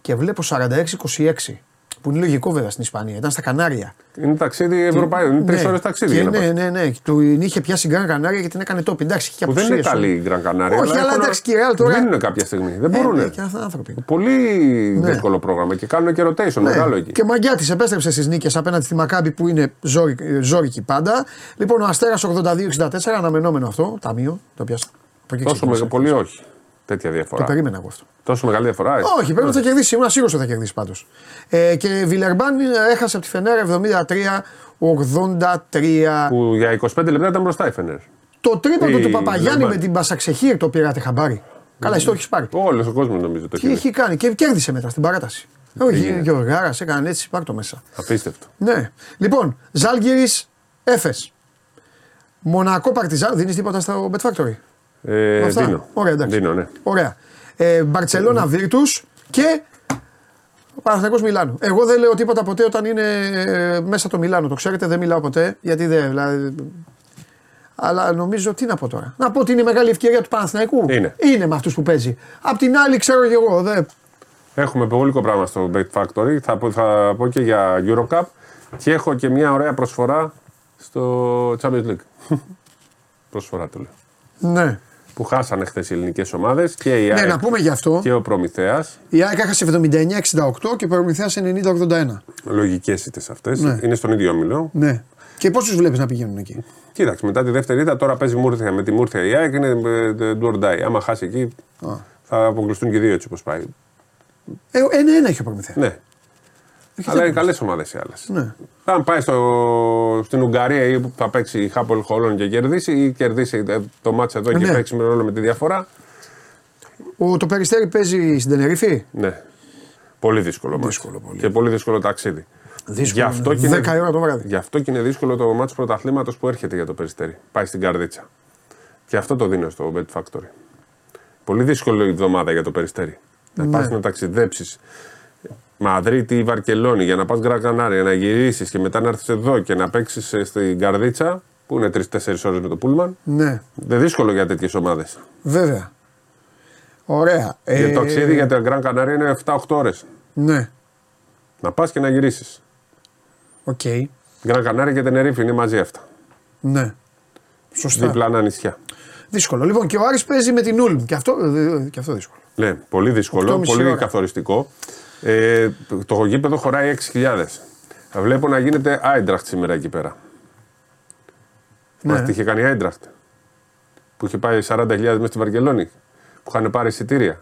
και βλέπω 46-26. Που είναι λογικό βέβαια στην Ισπανία. Ήταν στα Κανάρια. Είναι ταξίδι Ευρωπαϊκό. Είναι τρεις Ναι. ώρες ταξίδι. Και για να ναι, πας. ναι, ναι. Του είχε πιάσει γκραν Κανάρια και την έκανε top. Εντάξει, είχε και Που δεν είναι απουσίες, καλή η Γκραν Κανάρια. Όχι, αλλά έχουν- εντάξει, και η Real τώρα- Μείνουν κάποια στιγμή. Δεν Ε, μπορούν. ναι, και αυτοί άνθρωποι. Πολύ δύσκολο πρόγραμμα και κάνουν και rotation μεγάλο εκεί. Ναι. Και μαγκιά τη επέστρεψε στις νίκες απέναντι στη Μακάμπη που είναι ζόρι- ζόρικη πάντα. Λοιπόν, ο Αστέρας 82-64, αναμενόμενο αυτό. Ταμείο, το πιάσα. Από εκεί Τόσο ξεκίνησε. μεγα, πολύ όχι. Τέτοια Το διαφορά. περίμενα εγώ αυτό. Τόσο μεγάλη διαφορά. έχει. Όχι, πρέπει να θα κερδίσει. Ήμουν σίγουρος ότι θα κερδίσει πάντως. Ε, και η Βιλερμπάν έχασε από τη Φενέρα 73-83. Που για 25 λεπτά ήταν μπροστά η Φενέρ. Το τρίποντο Η του Παπαγιάννη Βιλερμπάν. με την Μπασαξεχήρ το πήρατε χαμπάρι. Καλά, εσύ το έχεις πάρει. Όλος ο κόσμος νομίζω το Τι έχει. έχει κάνει και κέρδισε μετά στην παράταση. Όχι, έγινε; και ο Γάρας έκανε έτσι, πάρ το μέσα. Απίστευτο. Ναι. Λοιπόν, Ζάλγκυρη Έφε. Μονακό Παρτιζάν, δίνεις τίποτα στο Bet Factory; Ε, Αυτά. δίνω. Ωραία, εντάξει. Δίνω, ναι. Ωραία. Ε, Μπαρσελόνα Βίρτου και Παναθηναϊκός Μιλάνο. Εγώ δεν λέω τίποτα ποτέ όταν είναι ε, μέσα το Μιλάνο. Το ξέρετε, δεν μιλάω ποτέ. Γιατί δεν. Δηλαδή, αλλά νομίζω τι να πω τώρα. Να πω ότι είναι η μεγάλη ευκαιρία του Παναθηναϊκού. Είναι. Είναι με αυτούς που παίζει. Απ' την άλλη, ξέρω και εγώ. Δεν... Έχουμε πολύ πράγμα στο Bet Factory. Θα πω, θα πω και για Eurocup. Και έχω και μια ωραία προσφορά στο Champions League. προσφορά το λέω. Ναι. Που χάσανε χθες οι ελληνικές ομάδες και η ναι, ΑΕΚ να πούμε γι' αυτό. και ο Προμηθέας. Η ΑΕΚ έχασε 79-68 και ο Προμηθέας 90-81. Λογικές ήττες αυτές. Ναι. Είναι στον ίδιο όμιλο. Ναι. Και πώς τους βλέπεις να πηγαίνουν εκεί; Κοίταξε, μετά τη δεύτερη ήττα τώρα παίζει Μούρθια με τη Μούρθια η ΑΕΚ είναι ε, do or die. Άμα χάσει εκεί θα αποκλειστούν και οι δύο έτσι όπως πάει. Ε, ένα-ένα έχει ο Προμηθέας. Ναι. Έχει Αλλά θέμα. είναι καλές ομάδες οι άλλες. Ναι. Αν πάει στο, στην Ουγγαρία ή που θα παίξει η Χάπολ Χολόν και κερδίσει, ή κερδίσει ε, το μάτς εδώ και Ναι. παίξει με ρόλο με τη διαφορά. Ο, το Περιστέρι παίζει στην Τενερίφη; Ναι. Πολύ δύσκολο μάτς. Δύσκολο πολύ. Και πολύ δύσκολο ταξίδι. Δύσκολο, Γι' αυτό, ναι. και είναι, 10 η ώρα το βράδυ. γι' αυτό και είναι δύσκολο το μάτς πρωταθλήματος που έρχεται για το Περιστέρι. Πάει στην Καρδίτσα. Και αυτό το δίνω στο Bet Factory. Πολύ δύσκολη εβδομάδα για το περιστέρι. Να Ναι. πας να ταξιδέψεις. Μαδρίτη ή Βαρκελόνη για να πας Γκραν Κανάρια, να γυρίσεις και μετά να έρθεις εδώ και να παίξεις στην Καρδίτσα, που είναι 3-4 ώρες με το Πούλμαν. Ναι, Δεν δύσκολο για τέτοιες ομάδες. βέβαια. Ωραία. Γιατί Ε, το ταξίδι για τα Γκραν Κανάρια είναι 7-8 ώρες. Ναι, Να πας και να γυρίσεις. οκ. Γκραν Κανάρια και Τενερίφη είναι μαζί αυτά. Ναι. Σωστά. Διπλανά νησιά. Δύσκολο. Λοιπόν, και ο Άρης παίζει με την Ούλμ. Και αυτό, ε, και αυτό δύσκολο. Ναι, πολύ δύσκολο, 8,5 πολύ ώρα. καθοριστικό. Ε, το γήπεδο χωράει 6.000. Βλέπω να γίνεται Άιντραχτ σήμερα εκεί πέρα. Ναι. Ναι. τι είχε κάνει η Άιντραχτ. Που είχε πάει 40.000 μέσα στη Βαρκελόνη. Που είχαν πάρει εισιτήρια.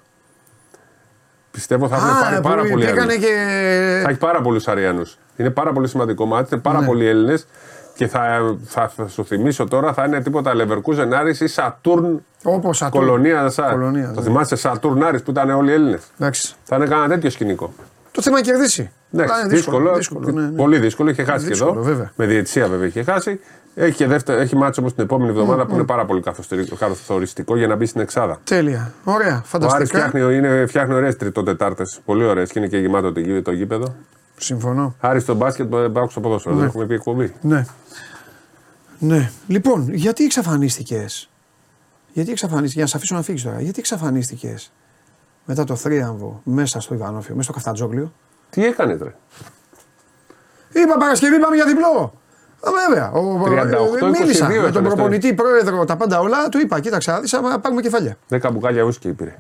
Πιστεύω θα έχουν πάρει πάρα που πολλοί πήγανε Αριανούς. και. Θα έχει πάρα πολλούς Αριανούς. Είναι πάρα πολύ σημαντικό μάτι. Είναι πάρα Ναι. πολλοί Έλληνες. Και θα, θα, θα σου θυμίσω τώρα, θα είναι τίποτα Leverkusen Άρης ή Σατούρν Όπως Κολονία Σάρ. Κολονία, Το ναι. θυμάσαι Σατούρν Άρης που ήταν όλοι Έλληνες. Εντάξει. Θα είναι κανένα τέτοιο σκηνικό. Το θέμα είναι να κερδίσει. Εντάξει, Αλλά είναι δύσκολο, δύσκολο, ναι, ναι. Πολύ δύσκολο. Είχε χάσει Δύσκολο, και εδώ. βέβαια. Με διαιτησία βέβαια είχε χάσει. Έχει, και δεύτερο, έχει μάτσο όμως την επόμενη εβδομάδα που είναι πάρα πολύ καθοριστικό- καθοριστικό για να μπει στην Εξάδα. Τέλεια. Ωραία. Ο Άρης Φανταστικά. φτιάχνει, είναι, φτιάχνει ωραίες τριτό-τετάρτε. Πολύ ωραίες και είναι και γεμάτο το, γή- το γήπεδο. Συμφωνώ. Άρη στο μπάσκετ, πάω στο ποδόσφαιρο. Δεν έχουμε πει εκπομπή. Ναι. Ναι. Λοιπόν, γιατί εξαφανίστηκες; Γιατί εξαφανίστηκες, για να σε αφήσω να φύγεις τώρα, γιατί εξαφανίστηκες μετά το θρίαμβο μέσα στο Ιβανόφιο, μέσα στο Καφτατζόγλιο; Τι έκανες, ρε; Είπα Παρασκευή, πάμε για διπλό. Α, βέβαια. Ο, 38, ε, μίλησα 22 με τον έκανε στο- προπονητή, πρόεδρο, τα πάντα όλα. Του είπα, κοίταξε, να δεις, άμα πάρουμε κεφάλια. 10 μπουκάλια ούσκι πήρε.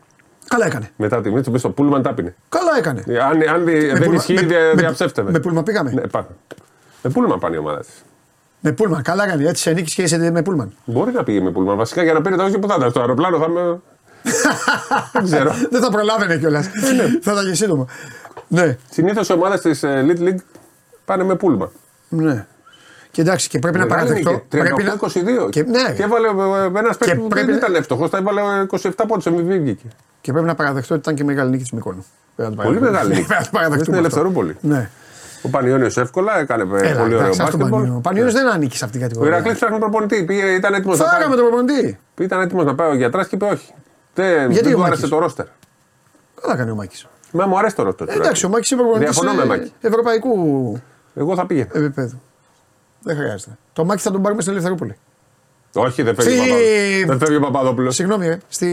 Καλά έκανε. Μετά τη μύτη του στο πούλμαν τα πίνε. Καλά έκανε. Ε, Αν, αν δι- δεν πούλμα- ισχύει, με- δια, με- διαψεύτευε. Με πούλμα πήγαμε. Ναι, πάμε. Με πούλμαν πάνε η ομάδα τη. Με πούλμαν. Καλά έκανε. Έτσι σε νίκης και είσαι με πούλμαν. Μπορεί να πήγε με πούλμαν. Βασικά για να πήρε το όχι που θα ήταν. Στο αεροπλάνο θα με. δεν ξέρω. Δεν θα προλάβαινε κιόλας. θα ήταν και σύντομο. Ναι, Συνήθως οι ομάδες της Little League πάνε με πούλμαν. ναι. Και εντάξει, και πρέπει να παραδεχτώ. Πρέπει να... 38-22. Και, ναι, Και έβαλε ένας παίκτης που πρέπει δεν να- ήταν εύστοχος. Τα έβαλε 27 πόντους. MVP βγήκε. Και πρέπει να παραδεχτώ ότι ήταν και μεγάλη νίκη της Μικόνου. Πρέπει να το Πολύ παραδεχτούμε. μεγάλη νίκη. Πρέπει να το παραδεχτούμε Στην αυτό. Ελευθερούπολη. Ναι. Ο Πανιόνιος εύκολα έκανε ε, Έλα, πολύ ωραίο εντάξει, ας τον Πανιόνιο. μπάσκετ. Ο Πανιόνιος δεν ανήκει σε αυτήν την Ο κατηγορία. Ηρακλής ψάχνει προπονητή. Πήγε, ήταν έτοιμος να Φάγαμε πάει. τον προπονητή. Ήταν έτοιμος να πάει ο γιατράς και είπε όχι. Δεν, Γιατί δεν ο του Μάκης; άρεσε το ρόστερ. Καλά κάνει ο Μάκης. Μα μου αρέσει το ρόστερ. του Εντάξει, ο Ηρακλή. Μάκης είναι προπονητής Διαφωνώ με Μάκη. ευρωπαϊκού Εγώ θα πήγαινα. επίπεδου. Δεν χρειάζεται. Το Μάκη θα τον πάρουμε στην Ελευθερούπολη. Όχι, δεν φεύγει, Στη- ο Παπαδόπουλος. δεν φεύγει ο Παπαδόπουλος. Συγγνώμη, ρε, στη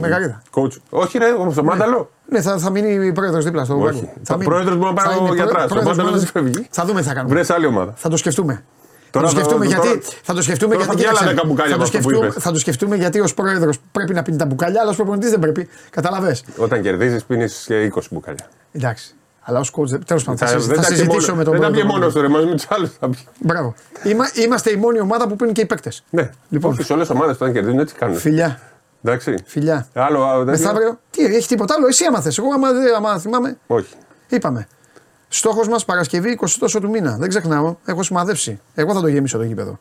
Μεγαρίδα. Coach. Όχι, ρε, όμω το μάνταλο. Ναι, θα, θα μείνει πρόεδρος δίπλα στο Όχι. πάγκο. Θα- μείνει. πρόεδρος μπορεί να πάει Θα ο είναι γιατράς. Ο πρόεδρος Μάνταλος μπορεί να- δεν φεύγει. Θα δούμε τι θα κάνουμε. Βρε άλλη ομάδα. Θα το σκεφτούμε. Τώρα θα το θα- σκεφτούμε τώρα- γιατί. Θα το σκεφτούμε τώρα γιατί. θα βγει άλλα κοίταξε, δέκα μπουκάλια θα, το από αυτό που σκεφτούμε, είπες. θα το σκεφτούμε γιατί ως πρόεδρος πρέπει να πίνει τα μπουκάλια, αλλά ως προπονητής δεν πρέπει. Καταλαβέ. Όταν κερδίζεις, πίνεις και 20 μπουκάλια. Εντάξει. Αλλά ω coach. Τέλος πάντων, θα, Θα- συζη- δεν θα τα πιει συζητήσω μόνο- με τον Δεν τα πιει πρόεδρο. μόνος του, ρε, μαζί με τους άλλους θα πιει. Μπράβο. Είμα, είμαστε η μόνη ομάδα που πίνει και οι παίκτες. Ναι, Λοιπόν. όχι σε όλες τις ομάδες όταν κερδίζουν έτσι κάνουν. Φιλιά. Εντάξει. Φιλιά. Άλλο, α, τέτοιο. Μεθαύριο. Τι, έχει τίποτα άλλο; Εσύ έμαθε. Εγώ, άμα, δεν- άμα θυμάμαι, Όχι. είπαμε. Στόχος μας Παρασκευή 20 τόσο του μήνα. Δεν ξεχνάω. Έχω σημαδεύσει. Εγώ θα το γεμίσω το γήπεδο.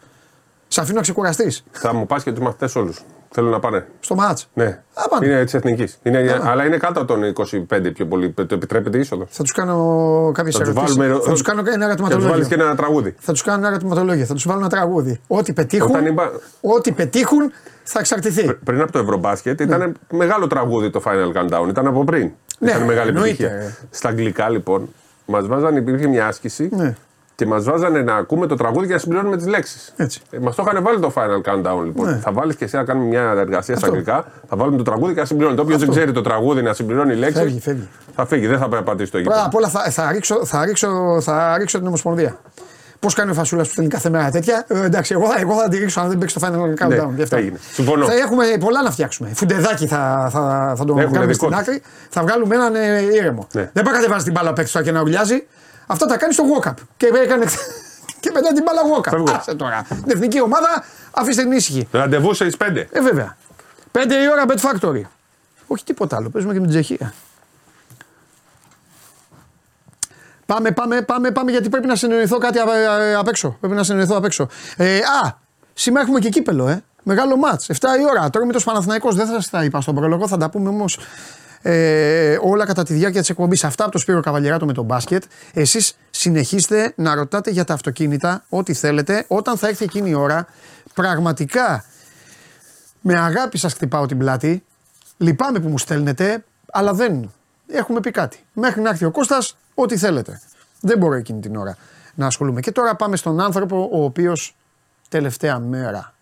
Σε αφήνω να ξεκουραστείς. Θα μου πας και του μαθητές όλους. Θέλω να πάνε. Στο μάτ. Ναι. Α, πάνε. Είναι τη εθνικής. Αλλά είναι κάτω από τον 25 πιο πολύ. Το επιτρέπεται είσοδο. Θα τους κάνω κάποιες Θα τους ερωτήσεις. βάλουμε. Θα τους κάνω ένα Και τους βάλεις ερωτηματολόγιο. και ένα τραγούδι. Θα τους κάνω ένα ερωτηματολόγιο. Θα τους βάλω ένα τραγούδι. Ό,τι πετύχουν, Όταν είπα- ό,τι πετύχουν θα εξαρτηθεί. Πριν από το Ευρωμπάσκετ ήταν μεγάλο τραγούδι το Final Countdown. Ήταν από πριν. Ναι, ήταν μεγάλη εννοείται. επιτυχία. Στα αγγλικά λοιπόν μας βάζανε, υπήρχε μια άσκηση Ναι. Και μα βάζανε να ακούμε το τραγούδι και να συμπληρώνουμε τις λέξεις. Έτσι. Ε, μας το είχαν βάλει το Final Countdown λοιπόν. Ναι. Θα βάλεις και εσύ να κάνουμε μια εργασία στα Αυτό. αγγλικά, θα βάλουμε το τραγούδι και να συμπληρώνει. Όποιο δεν Αυτό. ξέρει το τραγούδι να συμπληρώνει λέξεις. Φεύγει, φεύγει. Θα φύγει, δεν θα πρέπει να πατήσει το Πρώτα γήπεδο. απ' όλα θα, θα, ρίξω, θα, ρίξω, θα ρίξω την Ομοσπονδία. Πώς κάνει ο Φασούλας που στέλνει κάθε μέρα τέτοια; Ε, εντάξει, εγώ θα, εγώ θα τη ρίξω αν δεν παίξει το final countdown. Ναι, γι' αυτό. έγινε. Συμφωνώ. Θα έχουμε πολλά να φτιάξουμε. Φουντεδάκι θα, θα, θα τον Έχουν κάνουμε δικό στην τους. άκρη. Θα βγάλουμε έναν ε, ήρεμο. Ναι. Δεν πάει να κατεβάζει την μπάλα απ' έξω και να ουλιάζει. Αυτά τα κάνει στο walk-up. Και, έκανε, και μετά την μπάλα walk-up. Φεύγω. Άσε τώρα. Την εθνική ομάδα αφήστε την ήσυχη. Ραντεβού σε 5. Ε, βέβαια. 5 η ώρα Bet Factory. Όχι τίποτα άλλο. Παίζουμε και με την Τσεχία. Πάμε, πάμε, πάμε, πάμε γιατί πρέπει να συνεννοηθώ κάτι απ' ε, απ' έξω. Πρέπει να συνεννοηθώ απ' έξω. Ε, α, σήμερα έχουμε και κύπελο, ε. Μεγάλο μάτς. 7 η ώρα. Τώρα με το Παναθηναϊκός δεν θα σας τα είπα στον πρόλογο. Θα τα πούμε όμως ε, όλα κατά τη διάρκεια της εκπομπής. Αυτά από το Σπύρο Καβαλιεράτο με τον μπάσκετ. Εσείς συνεχίστε να ρωτάτε για τα αυτοκίνητα ό,τι θέλετε. Όταν θα έρθει εκείνη η ώρα, πραγματικά με αγάπη σας χτυπάω την πλάτη Λυπάμαι που μου στέλνετε, αλλά δεν. Έχουμε πει κάτι. Μέχρι να έρθει ο Κώστας, ό,τι θέλετε. Δεν μπορώ εκείνη την ώρα να ασχολούμαι. Και τώρα πάμε στον άνθρωπο ο οποίος τελευταία μέρα.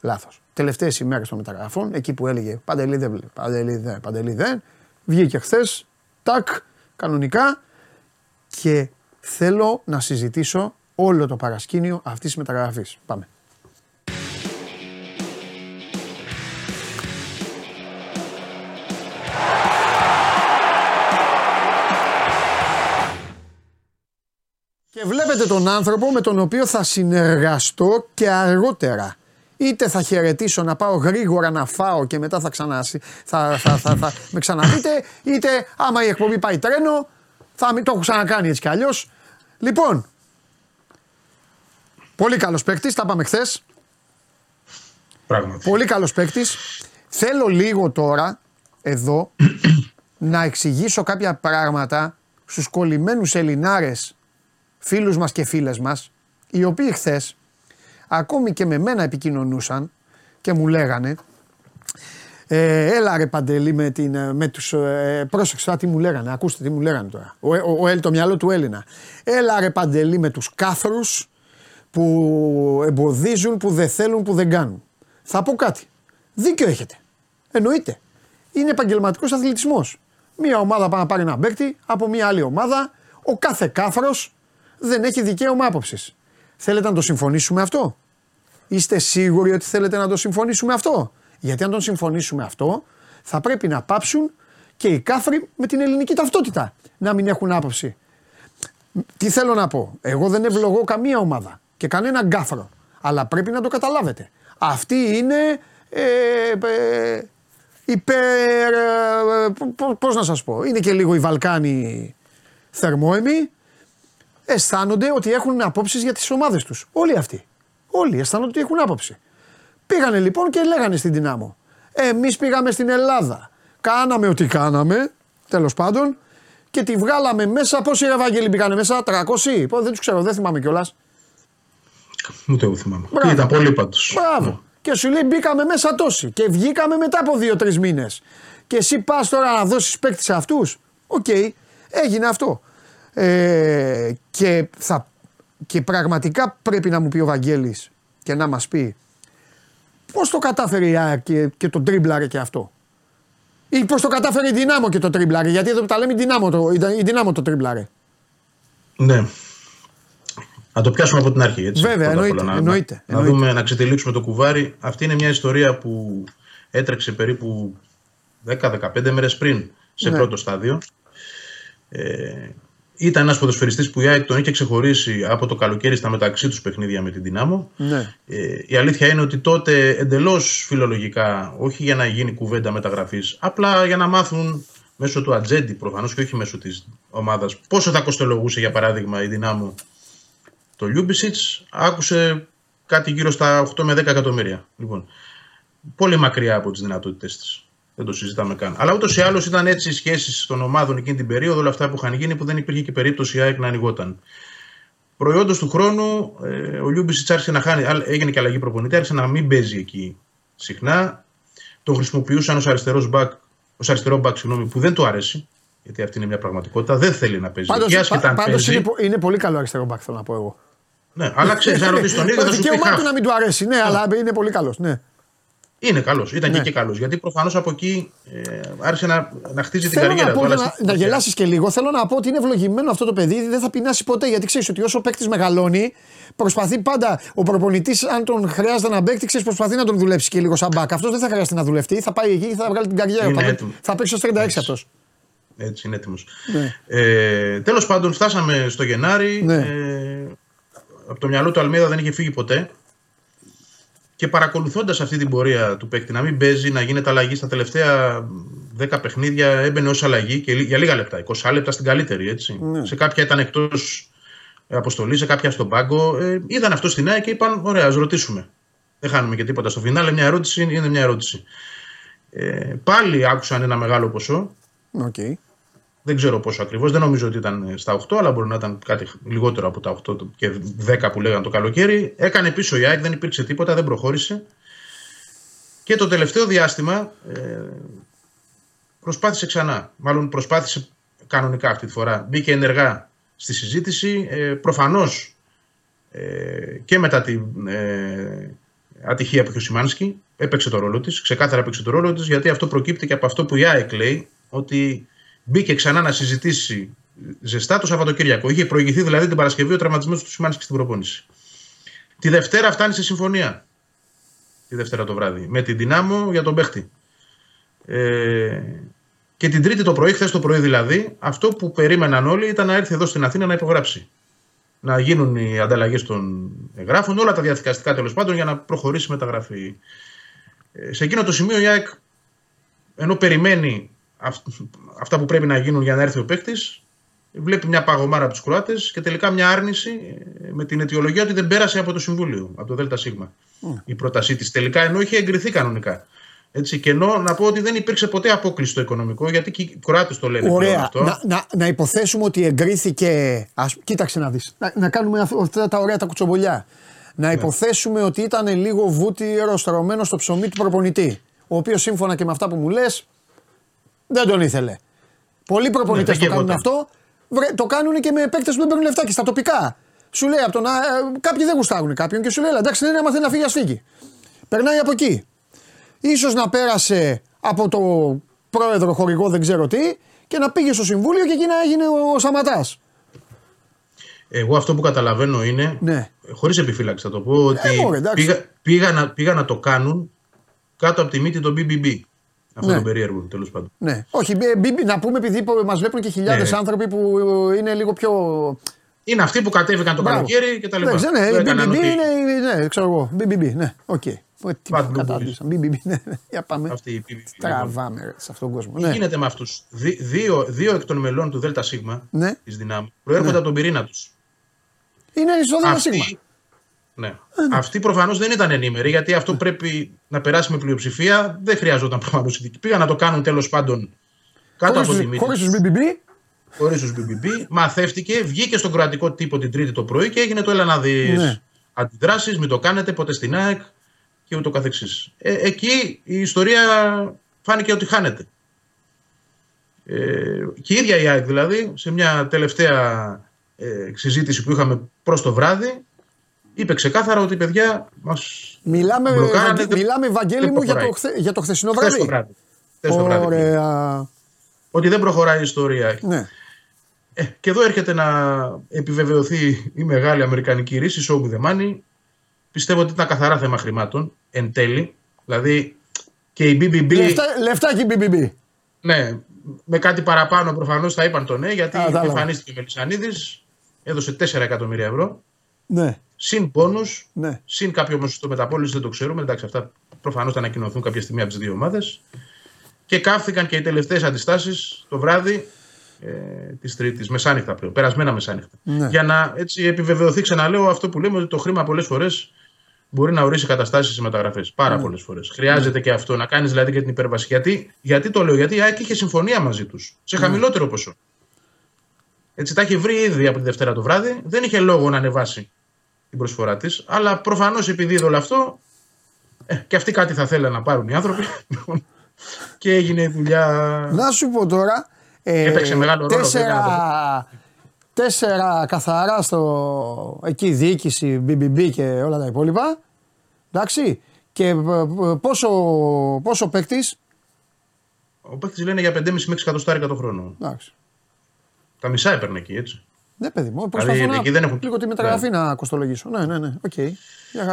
Λάθος. Τελευταίες ημέρες των μεταγραφών, εκεί που έλεγε Παντελή δεν βλέπει, Παντελή δεν, Παντελή δεν. Βγήκε χθες, τάκ, κανονικά και θέλω να συζητήσω όλο το παρασκήνιο αυτής της μεταγραφής. Πάμε. Και βλέπετε τον άνθρωπο με τον οποίο θα συνεργαστώ και αργότερα. Είτε θα χαιρετήσω να πάω γρήγορα να φάω και μετά θα, ξανά, θα, θα, θα, θα με ξαναδείτε, είτε άμα η εκπομπή πάει τρένο, θα το έχω ξανακάνει έτσι κι αλλιώς. Λοιπόν, πολύ καλός παίκτης, τα πάμε χθες. Πολύ καλός παίκτης. Θέλω λίγο τώρα, εδώ, να εξηγήσω κάποια πράγματα στους κολλημένους Ελληνάρες φίλους μας και φίλες μας, οι οποίοι χθες ακόμη και με μένα επικοινωνούσαν και μου λέγανε ε, έλα ρε Παντελή με, την, ε, με τους, ε, πρόσεξε τι μου λέγανε, ακούστε τι μου λέγανε τώρα, ο, ο, ο, το μυαλό του Έλληνα. Έλα ρε Παντελή με τους κάθρους που εμποδίζουν, που δεν θέλουν, που δεν κάνουν. Θα πω κάτι. Δίκιο έχετε. Εννοείται. Είναι επαγγελματικός αθλητισμός. Μία ομάδα πάει να πάρει ένα παίκτη από μία άλλη ομάδα. Ο κάθε κάφρο δεν έχει δικαίωμα άποψης. Θέλετε να το συμφωνήσουμε αυτό; Είστε σίγουροι ότι θέλετε να το συμφωνήσουμε αυτό; Γιατί αν τον συμφωνήσουμε αυτό, θα πρέπει να πάψουν και οι κάφροι με την ελληνική ταυτότητα να μην έχουν άποψη. Τι θέλω να πω; Εγώ δεν ευλογώ καμία ομάδα και κανέναν κάφρο. Αλλά πρέπει να το καταλάβετε. Αυτή είναι ε, ε, υπερ... Ε, πώς να σας πω. Είναι και λίγο οι Βαλκάνοι θερμόεμοι αισθάνονται ότι έχουν απόψεις για τις ομάδες τους. Όλοι αυτοί. Όλοι αισθάνονται ότι έχουν άποψη. Πήγανε λοιπόν και λέγανε στην Δυνάμω. Εμείς πήγαμε στην Ελλάδα. Κάναμε ό,τι κάναμε, τέλος πάντων, και τη βγάλαμε μέσα. Πόσοι Ευαγγελοί πήγανε μέσα, 300. Δεν τους ξέρω, δεν θυμάμαι κιόλας. Ούτε εγώ θυμάμαι. Μπράβο. Ήταν πολύ πάντω. Μπράβο. Ναι. Και σου λέει μπήκαμε μέσα τόσοι. Και βγήκαμε μετά από δύο-τρεις μήνες. Και εσύ πας τώρα να δώσεις παίκτη σε αυτούς. Οκ, έγινε αυτό. Ε, και, θα, και πραγματικά πρέπει να μου πει ο Βαγγέλης και να μας πει πώς το κατάφερε η ΑΕΚ και, και το τρίμπλαρε και αυτό. Ή πώς το κατάφερε η Δυνάμο και το τρίμπλαρε. Γιατί εδώ που τα λέμε η Δυνάμο το, η Δυνάμο το τρίμπλαρε. Ναι. Να το πιάσουμε από την αρχή. Έτσι, Βέβαια, εννοείται, να, εννοείται, να, δούμε, να ξετυλίξουμε το κουβάρι. Αυτή είναι μια ιστορία που έτρεξε περίπου 10-15 μέρες πριν σε ναι. πρώτο στάδιο. Ε, ήταν ένας ποδοσφαιριστής που η ΑΕΚ τον είχε ξεχωρίσει από το καλοκαίρι στα μεταξύ τους παιχνίδια με την Δυνάμο. Ναι. Ε, η αλήθεια είναι ότι τότε εντελώς φιλολογικά, όχι για να γίνει κουβέντα μεταγραφής, απλά για να μάθουν μέσω του ατζέντη προφανώς και όχι μέσω της ομάδας πόσο θα κοστολογούσε για παράδειγμα η Δυνάμο το Λιούμπισιτς, άκουσε κάτι γύρω στα 8 με 10 εκατομμύρια. Λοιπόν, πολύ μακριά από τις δυνατότητέ της. Δεν το συζητάμε καν. Αλλά ούτως ή άλλως ήταν έτσι οι σχέσεις των ομάδων εκείνη την περίοδο, όλα αυτά που είχαν γίνει, που δεν υπήρχε και περίπτωση η ΑΕΚ να ανοιγόταν. Προϊόντος του χρόνου, ε, ο Λιούμπισιτς άρχισε να χάνει, έγινε και αλλαγή προπονητή, άρχισε να μην παίζει εκεί συχνά. Τον χρησιμοποιούσαν ως αριστερός μπακ, ως αριστερό μπακ συγγνώμη, που δεν του αρέσει. Γιατί αυτή είναι μια πραγματικότητα. Δεν θέλει να παίζει. Πάντως είναι, είναι πολύ καλό αριστερό μπακ, θέλω να πω εγώ. Ναι, αλλά ξέρεις, να ρωτήσεις τον ίδιο. Το δικαίωμά του να μην του αρέσει, ναι, αλλά είναι πολύ καλός. Ναι. Είναι καλός, ήταν ναι. και, και καλός. Γιατί προφανώς από εκεί ε, άρχισε να, να χτίζει την καριέρα του. Να, να γελάσεις και λίγο. Θέλω να πω ότι είναι ευλογημένο αυτό το παιδί, δεν θα πεινάσει ποτέ. Γιατί ξέρεις ότι όσο ο παίκτης μεγαλώνει, προσπαθεί πάντα ο προπονητής, αν τον χρειάζεται να παίκτη, ξέρεις, προσπαθεί να τον δουλέψει και λίγο σαν μπακ. Αυτός δεν θα χρειαστεί να δουλευτεί, θα πάει εκεί και θα βγάλει την καριέρα. Είναι θα, θα παίξει ως 36 αυτός. Έτσι, είναι έτοιμος. Ναι. Ε, Τέλος πάντων, φτάσαμε στο Γενάρη. Ναι. Ε, από το μυαλό του Αλμίδα δεν είχε φύγει ποτέ και παρακολουθώντας αυτή την πορεία του παίκτη να μην παίζει, να γίνεται αλλαγή στα τελευταία 10 παιχνίδια, έμπαινε ως αλλαγή και για λίγα λεπτά, 20 λεπτά στην καλύτερη. Έτσι. Ναι. Σε κάποια ήταν εκτός αποστολής, σε κάποια στον πάγκο. Ε, είδαν αυτό στην ΑΕΚ και είπαν: Ωραία, ας ρωτήσουμε. Δεν χάνουμε και τίποτα στο φινάλε. Μια ερώτηση είναι μια ερώτηση. Ε, πάλι άκουσαν ένα μεγάλο ποσό. Okay. Δεν ξέρω πόσο ακριβώς. Δεν νομίζω ότι ήταν στα 8, αλλά μπορεί να ήταν κάτι λιγότερο από τα 8 και 10 που λέγανε το καλοκαίρι. Έκανε πίσω η ΑΕΚ, δεν υπήρξε τίποτα, δεν προχώρησε. Και το τελευταίο διάστημα, ε, προσπάθησε ξανά. Μάλλον προσπάθησε κανονικά αυτή τη φορά. Μπήκε ενεργά στη συζήτηση. Ε, προφανώς ε, και μετά την ε, ατυχία που είχε ο Σιμάνσκι έπαιξε το ρόλο της. Ξεκάθαρα έπαιξε το ρόλο της γιατί αυτό προκύπτει και από αυτό που η ΑΕΚ λέει ότι μπήκε ξανά να συζητήσει ζεστά το Σαββατοκύριακο. Είχε προηγηθεί δηλαδή την Παρασκευή ο τραυματισμός του Σιμάνσκι στην προπόνηση. Τη Δευτέρα φτάνει σε συμφωνία. Τη Δευτέρα το βράδυ. Με την Δυνάμω για τον παίχτη. Ε, και την Τρίτη το πρωί, χθες το πρωί δηλαδή, αυτό που περίμεναν όλοι ήταν να έρθει εδώ στην Αθήνα να υπογράψει. Να γίνουν οι ανταλλαγές των εγγράφων, όλα τα διαδικαστικά τέλος πάντων για να προχωρήσει η μεταγραφή. Ε, σε εκείνο το σημείο η ΑΕΚ, ενώ περιμένει αυτά που πρέπει να γίνουν για να έρθει ο παίκτης, βλέπει μια παγωμάρα από τους Κροάτες και τελικά μια άρνηση ε, με την αιτιολογία ότι δεν πέρασε από το Συμβούλιο, από το ΔΣ. Mm. Η πρότασή της τελικά ενώ είχε εγκριθεί κανονικά. Έτσι, και ενώ να πω ότι δεν υπήρξε ποτέ απόκληση στο οικονομικό, γιατί και οι Κροάτες το λένε Ωραία. αυτό. Να, να, να υποθέσουμε ότι εγκρίθηκε. Ας, κοίταξε να δεις. Να, να κάνουμε αυτά τα ωραία τα κουτσομπολιά. Να ναι. υποθέσουμε ότι ήταν λίγο βούτυρο στρωμένο στο ψωμί του προπονητή. Ο οποίος σύμφωνα και με αυτά που μου λες, δεν τον ήθελε. Πολλοί προπονητές ναι, το κάνουν αυτό. Το κάνουν και με παίκτες που δεν παίρνουν λεφτά και στα τοπικά. Σου λέει από τον. Ε, κάποιοι δεν γουστάρουν κάποιον και σου λέει εντάξει, δεν έμαθε να φύγει, ας φύγει. Περνάει από εκεί. Ίσως να πέρασε από το πρόεδρο χορηγό δεν ξέρω τι και να πήγε στο συμβούλιο και εκεί να έγινε ο σαματάς. Εγώ αυτό που καταλαβαίνω είναι, ναι. χωρίς επιφύλαξη θα το πω, ότι ε, πήγα, πήγα, να, πήγα να το κάνουν κάτω από τη μύτη των BBB. Αυτό ναι. το περίεργο τέλος πάντων. Ναι. Όχι, να πούμε επειδή μας βλέπουν και χιλιάδες ναι. άνθρωποι που είναι λίγο πιο. Είναι αυτοί που κατέβηκαν το καλοκαίρι και τα λοιπά. Ναι, ναι, η BBB είναι. Ναι, ξέρω εγώ. BBB, ναι, OK. Okay. Τι κατάντησαν. BBB, ναι, ναι. Για πάμε. Αυτή η BBB. Τραβάμε ρε, σε αυτόν τον κόσμο. Τι ναι. γίνεται με αυτούς; Δύο, δύο εκ των μελών του ΔΣ ναι. της δυνάμεις προέρχονται ναι. από τον πυρήνα τους. Είναι στο ΔΣ. Ναι. Ε, ναι. Αυτοί προφανώς δεν ήταν ενήμεροι γιατί αυτό πρέπει να περάσει με πλειοψηφία. Δεν χρειαζόταν προφανώς ειδική. Πήγαν να το κάνουν τέλος πάντων κάτω χωρίς, από τη μύτη. Χωρίς τους BBB. Χωρίς τους BBB. Μαθεύτηκε, βγήκε στον κρατικό τύπο την Τρίτη το πρωί και έγινε το έλα να δεις ναι. αντιδράσεις. Μην το κάνετε ποτέ στην ΑΕΚ και ούτω καθεξής. Ε, εκεί η ιστορία φάνηκε ότι χάνεται. Ε, και η ίδια η ΑΕΚ δηλαδή, σε μια τελευταία ε, συζήτηση που είχαμε προς το βράδυ, είπε ξεκάθαρα ότι παιδιά μας Μιλάμε, μπλοκάρανε, μιλάμε Βαγγέλη μου, για το, χθε, για το χθεσινό βράδυ. το βράδυ. το βράδυ. Ωραία. Ότι δεν προχωράει η ιστορία. Ναι. Ε, και εδώ έρχεται να επιβεβαιωθεί η μεγάλη αμερικανική ρίση, όπου the money, πιστεύω ότι ήταν καθαρά θέμα χρημάτων εν τέλει. Δηλαδή και η BBB. Λεφτά, λεφτάκι BBB. Ναι, με κάτι παραπάνω προφανώς θα είπαν το ναι, γιατί Α, εμφανίστηκε ο Μελισανίδης, έδωσε 4 εκατομμύρια ευρώ. Ναι. Συν πόνους, ναι. συν κάποιο ποσοστό μεταπόληση, δεν το ξέρουμε. Εντάξει, αυτά προφανώς θα ανακοινωθούν κάποια στιγμή από τις δύο ομάδες. Και κάφθηκαν και οι τελευταίες αντιστάσεις το βράδυ ε, της Τρίτης, μεσάνυχτα πλέον, περασμένα μεσάνυχτα. Ναι. Για να έτσι επιβεβαιωθεί, ξαναλέω αυτό που λέμε, ότι το χρήμα πολλές φορές μπορεί να ορίσει καταστάσεις σε μεταγραφές. Πάρα mm. πολλές φορές. Χρειάζεται mm. και αυτό να κάνεις δηλαδή και την υπέρβαση. Γιατί, γιατί το λέω, Γιατί η ΑΕΚ είχε συμφωνία μαζί τους σε χαμηλότερο ποσό. Έτσι τα έχει βρει ήδη από τη Δευτέρα το βράδυ. Δεν είχε λόγο να ανεβάσει την προσφορά της. Αλλά προφανώς επειδή είδε όλο αυτό, ε, και αυτοί κάτι θα θέλουν να πάρουν οι άνθρωποι. και έγινε η δουλειά. Να σου πω τώρα. Ε, Έπαιξε μεγάλο ρόλο. Τέσσερα, τέσσερα καθαρά στο εκεί διοίκηση, BBB και όλα τα υπόλοιπα. Εντάξει. Και ε, ε, πόσο, πόσο παίκτης; Ο παίκτης λένε για 5,5 με 6 εκατοστάρικα το χρόνο. Εντάξει. Τα μισά έπαιρνε εκεί, έτσι. Ναι, παιδί μου. Προσπαθώ δηλαδή, να... εκεί δεν έχουν... λίγο τη μεταγραφή ναι. να κοστολογήσω. Ναι, ναι, ναι. Okay.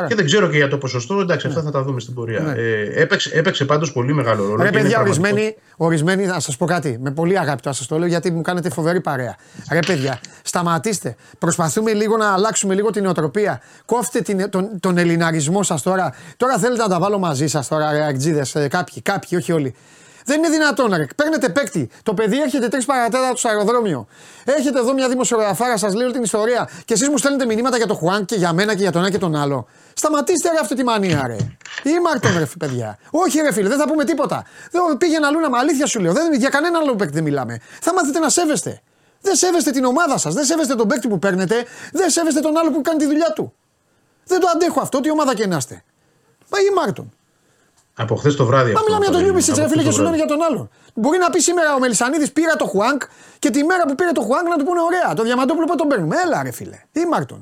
Και δεν ξέρω και για το ποσοστό. Εντάξει, ναι. αυτά θα τα δούμε στην πορεία. Ναι. Ε, έπαιξε έπαιξε πάντως πολύ μεγάλο ρόλο. Ρε, παιδιά, ορισμένοι, ορισμένοι, να σας πω κάτι. Με πολύ αγάπη το σας το λέω γιατί μου κάνετε φοβερή παρέα. Ρε, παιδιά, σταματήστε. Προσπαθούμε λίγο να αλλάξουμε λίγο την νοοτροπία. Κόφτε την, τον, τον ελληναρισμό σας τώρα. Τώρα θέλετε να τα βάλω μαζί σας τώρα, ρε, ε, κάποιοι, κάποιοι, όχι όλοι. Δεν είναι δυνατόν, ρε. Παίρνετε παίκτη. Το παιδί έρχεται τρεις παρατέρα στο αεροδρόμιο. Έχετε εδώ μια δημοσιογραφάρα, σας λέω την ιστορία. Και εσείς μου στέλνετε μηνύματα για τον Χουάν και για μένα και για τον ένα και τον άλλο. Σταματήστε ρε αυτή τη μανία, ρε. Ήμαρτον, ρε παιδιά. Όχι, ρε φίλε, δεν θα πούμε τίποτα. Δεν πήγαινε αλλού να αλήθεια σου λέω. Δεν, για κανένα άλλο παίκτη δεν μιλάμε. Θα μάθετε να σέβεστε. Δεν σέβεστε την ομάδα σας. Δεν σέβεστε τον παίκτη που παίρνετε. Δεν σέβεστε τον άλλο που κάνει τη δουλειά του. Δεν το αντέχω αυτό, τι ομάδα και να είστε. Μα ήμαρτον. Από χθες το βράδυ. Μα αυτό μιλάμε για τον έγινε. Λιούμπισιτς, Από ρε φίλε, χθες και το σου λένε βράδυ. για τον άλλον. Μπορεί να πει σήμερα ο Μελισανίδης πήρα το Χουάνγκ και τη μέρα που πήρε το Χουάνγκ να του πούνε ωραία. Το Διαμαντόπουλο πότε τον παίρνουμε. Έλα, ρε φίλε. Ήμαρτον.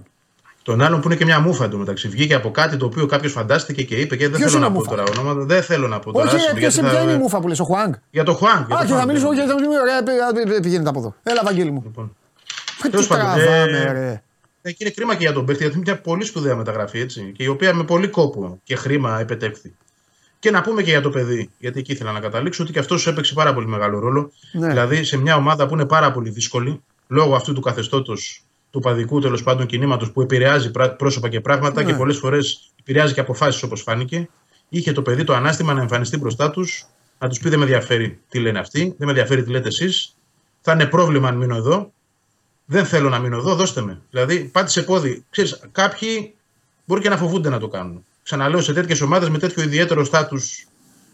Τον άλλον που είναι και μια μούφα εντωμεταξύ. Βγήκε από κάτι το οποίο κάποιος φαντάστηκε και είπε και δεν Ποιος θέλω είναι να πω μούφα; τώρα ονόματα. Δεν θέλω να πω τώρα. Όχι, άσε ρε, με, ποιος- γιατί ποια θα- είναι η μούφα που λες, ο Χουάνκ; Για το Χουάνγκ. για το Α, και θα Χουάνγκ, μιλήσουμε ναι. για το Ωραία, παι- πηγαίνετε από εδώ. Έλα, Βαγγέλη μου. Λοιπόν. Τι Τέλος πάντων, τραβάμε, ε, ρε. Ε, και είναι κρίμα και για τον παίχτη, γιατί είναι μια πολύ σπουδαία μεταγραφή έτσι. Και η οποία με πολύ κόπο και χρήμα επετεύχθη. Και να πούμε και για το παιδί, γιατί εκεί ήθελα να καταλήξω, ότι και αυτός έπαιξε πάρα πολύ μεγάλο ρόλο. Ναι. Δηλαδή σε μια ομάδα που είναι πάρα πολύ δύσκολη, λόγω αυτού του καθεστώτος του παδικού τέλος πάντων κινήματος που επηρεάζει πρά- πρόσωπα και πράγματα Ναι. και πολλές φορές επηρεάζει και αποφάσεις όπως φάνηκε, είχε το παιδί το ανάστημα να εμφανιστεί μπροστά τους, να τους πει δεν με ενδιαφέρει τι λένε αυτοί, δεν με ενδιαφέρει τι λέτε εσείς, θα είναι πρόβλημα αν μείνω εδώ, δεν θέλω να μείνω εδώ, δώστε με. Δηλαδή, πάτησε πόδι. Ξέρεις, κάποιοι μπορεί και να φοβούνται να το κάνουν. Ξαναλέω σε τέτοιες ομάδες με τέτοιο ιδιαίτερο στάτους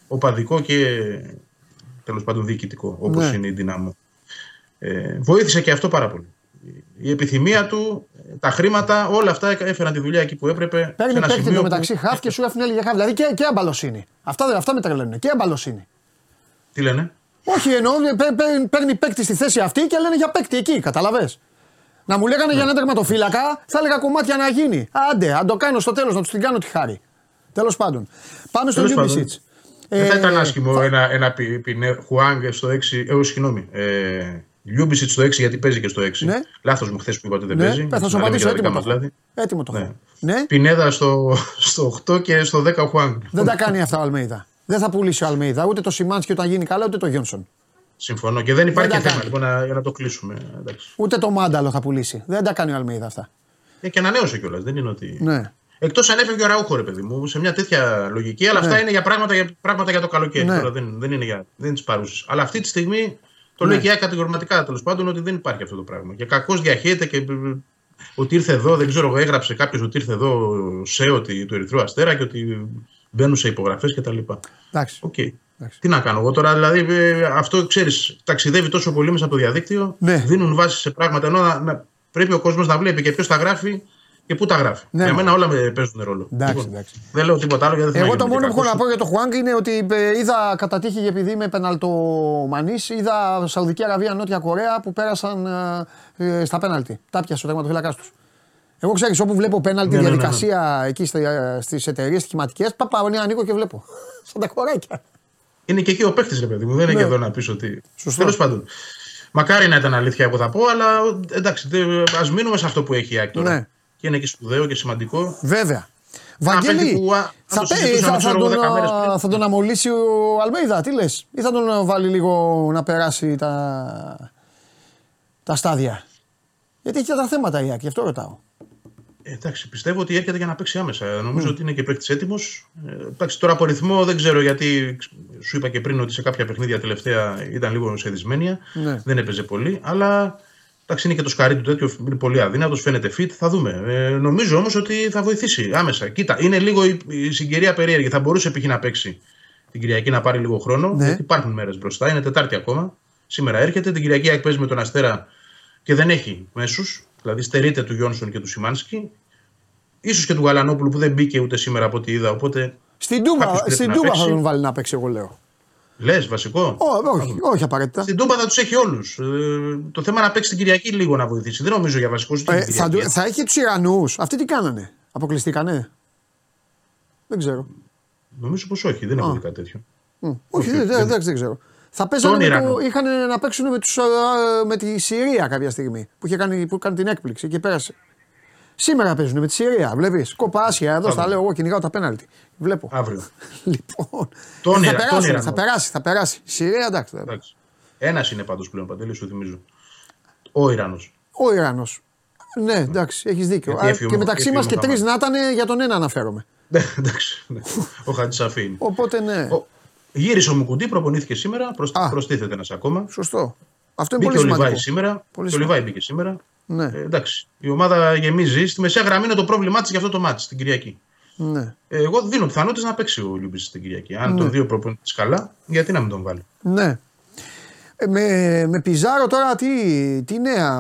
οπαδικό και τέλος πάντων διοικητικό, όπως Ναι. είναι η δυνάμω. Ε, βοήθησε και αυτό πάρα πολύ. Η επιθυμία του, τα χρήματα, όλα αυτά έφεραν τη δουλειά εκεί που έπρεπε. σε Παίρνει ένα παίκτη σημείο το που- μεταξύ χαφ και σου έφυγε για χαφ. Δηλαδή και, και αμπαλοσύνη. Αυτά, δεν- αυτά με τρελαίνουν. Και αμπαλοσύνη. Τι λένε; Όχι, εννοώ παι- παι- παίρνει παίκτη στη θέση αυτή και λένε για παίκτη εκεί, καταλαβέ. Να μου λέγανε για ένα τερματοφύλακα, θα έλεγα κομμάτια να γίνει. Άντε, αν το κάνω στο τέλος, να τους την κάνω τη χάρη. Τέλος πάντων. Πάμε στο Τέλος πάντων. Λιούμπισιτς. Δεν θα Ε, ήταν άσχημο ένα, ένα πι, πι, Χουάνγκ στο 6. Ε, συγγνώμη. Ε, Λιούμπισιτς στο 6 γιατί παίζει και στο 6. Ναι. Λάθος μου χθες που είπα ότι δεν Ναι, παίζει. θα σου Να λέμε απαντήσω. και τα δικά Έτοιμο το μας έχω. λάθη. Έτοιμο το Ναι. έχω. Ναι, Πινέδα στο, στο 8 και στο 10 ο Χουάνγκ. δεν τα κάνει αυτά ο Αλμέιδα. Δεν θα πουλήσει ο Αλμέιδα ούτε το Σιμάνσκι όταν γίνει καλά, ούτε το Γιόνσον. Συμφωνώ. Και δεν υπάρχει Δεν και τα θέμα κάνει. λοιπόν, να, για να το κλείσουμε. Εντάξει. Ούτε το Μάνταλο θα πουλήσει. Δεν τα κάνει ο Αλμέιδα αυτά. Ε, και ανανέωσε κιόλας. Δεν είναι ότι. Ναι. Εκτός αν έφευγε ο Ραούχο, ρε παιδί μου, σε μια τέτοια λογική. Αλλά αυτά είναι για πράγματα, για πράγματα για το καλοκαίρι. Ναι. Τώρα δεν, δεν είναι, για, δεν είναι της παρούσης. Αλλά αυτή τη στιγμή το Ναι. λέει και η ΑΕΚ κατηγορηματικά τέλος πάντων ότι δεν υπάρχει αυτό το πράγμα. Και κακώς διαχέεται και ε, ότι ήρθε εδώ, δεν ξέρω, έγραψε κάποιος ότι ήρθε εδώ σε ότι του Ερυθρού Αστέρα και ότι μπαίνουν σε υπογραφές κτλ. Εντάξει. Οκ. Εντάξει. Τι να κάνω εγώ τώρα, δηλαδή ε, αυτό ξέρεις, ταξιδεύει τόσο πολύ μέσα από το διαδίκτυο, Ναι. δίνουν βάση σε πράγματα ενώ να, να- πρέπει ο κόσμος να βλέπει και ποιος τα γράφει και πού τα γράφει. Ναι. Για μένα όλα με παίζουν ρόλο. Εντάξει, Λοιπόν, εντάξει. Δεν λέω τίποτα άλλο γιατί δεν Εγώ θέλω το να μόνο που γίνω έχω να και πω για το Χουάνγκ είναι ότι ε, είδα κατά τύχη επειδή είμαι πεναλτομανής, είδα Σαουδική Αραβία, Νότια Κορέα που πέρασαν ε, ε, στα πέναλτι. Τα πιασε ο τερματοφύλακα τους. Εγώ ξέρεις, όπου βλέπω πέναλτι Ναι, ναι, ναι, ναι. διαδικασία εκεί στις εταιρείες στοιχηματικέ, παπά, ναι, ανοίγω και βλέπω. Σαν τα κοράκια. Είναι και εκεί ο παίχτη, ρε παιδί μου. Δεν είναι Ναι. και εδώ να πεις ότι. Σωστό. Τέλος πάντων. Μακάρι να ήταν αλήθεια, εγώ θα πω, αλλά εντάξει, ας μείνουμε σε αυτό που έχει η ΑΕΚ τώρα. Ναι. Και είναι και σπουδαίο και σημαντικό. Βέβαια. παίκτη Βαγγέλη, που, α, αν θα, το πέ- συζητούσαμε, θα, θα, ξέρω εγώ, τον, 10 μέρες πριν. α, θα τον αμολύσει ο Αλμέιδα, τι λες, ή θα τον βάλει λίγο να περάσει τα, τα στάδια; Γιατί έχει και τα θέματα η Άκη, γι' αυτό ρωτάω. Ε, εντάξει, πιστεύω ότι έρχεται για να παίξει άμεσα. Νομίζω ότι είναι και παίκτης έτοιμος. Ε, εντάξει, τώρα από ρυθμό δεν ξέρω γιατί σου είπα και πριν ότι σε κάποια παιχνίδια τελευταία ήταν λίγο σε δυσμένεια. Ναι. Δεν έπαιζε πολύ. Αλλά εντάξει, είναι και το σκαρί του τέτοιο. Είναι πολύ αδύνατος, φαίνεται fit. Θα δούμε. Ε, νομίζω όμως ότι θα βοηθήσει άμεσα. Κοίτα, είναι λίγο η, η συγκυρία περίεργη. Θα μπορούσε π.χ. να παίξει την Κυριακή να πάρει λίγο χρόνο. Ναι. Γιατί υπάρχουν μέρες μπροστά. Είναι Τετάρτη ακόμα. Σήμερα έρχεται. Την Κυριακή ΑΕΚ παίζει με τον Αστέρα και δεν έχει μέσους. Δηλαδή στερείται του Γιόνσον και του Σιμάνσκι. Ίσως και του Γαλανόπουλου που δεν μπήκε ούτε σήμερα από ό,τι είδα. Οπότε Στην Τούμπα, Κάποιος πρέπει στην να Τούμπα θα παίξει. τον βάλει να παίξει, εγώ λέω. λες βασικό; Ω, όχι, όχι απαραίτητα. Στην Τούμπα θα τους έχει όλους. Ε, το θέμα να παίξει την Κυριακή λίγο να βοηθήσει. Δεν νομίζω για βασικό ούτε Ε, την θα, Κυριακή. του- θα έχει τους Ιρανούς. Αυτοί τι κάνανε; Αποκλειστήκανε; Δεν ξέρω. Νομίζω πως όχι, δεν έχω δει κάτι τέτοιο. Μ, Όχι, δεν, δεν, δεν, δεν ξέρω. Θα παίζανε Τον με το, Ιρανό. είχαν να παίξουν με, τους, α, με τη Συρία κάποια στιγμή που είχε κάνει, που έκανε την έκπληξη και πέρασε. Σήμερα παίζουν με τη Συρία. Βλέπεις. Κόπα άσια εδώ, στα λέω εγώ, κυνηγάω τα πέναλτι. Βλέπω. Αύριο. Λοιπόν. Τον θα, Ιρα- τον περάσουν, Ιρανό. θα περάσει, θα περάσει. Η Συρία εντάξει. δεν- Εντάξει. Ένας είναι πάντως πλέον παντελή, σου θυμίζω. Ο Ιρανό. Ο Ιρανό. Ναι, εντάξει, έχεις δίκιο. Γιατί Α, έφυγε και ο- μεταξύ έφυγε μας ο και τρεις Μοχαμάτ. να ήταν, για τον ένα αναφέρομαι. Ναι, εντάξει. ναι. Ο Χατζησαφή είναι. Οπότε ναι. Ο- Γύρισε ο Μουκουντή, προπονήθηκε σήμερα. Προσ... Α. Προστίθεται ένας ακόμα. Σωστό. Αυτό είναι Μπήκε πολύ ο Λιβάη σημαντικό. σήμερα. Πολύ και ο Λιβάη μπήκε σήμερα. Ναι, Ε, εντάξει. Η ομάδα γεμίζει. Στη μεσαία γραμμή είναι το πρόβλημά της για αυτό το μάτι την Κυριακή. ναι. Ε, εγώ δίνω πιθανότητες να παίξει ο Λιούμπης την Κυριακή. Αν τον δύο προπονητή καλά, γιατί να μην τον βάλει; Ναι. Ε, με, με Πιζάρο τώρα τι, τι νέα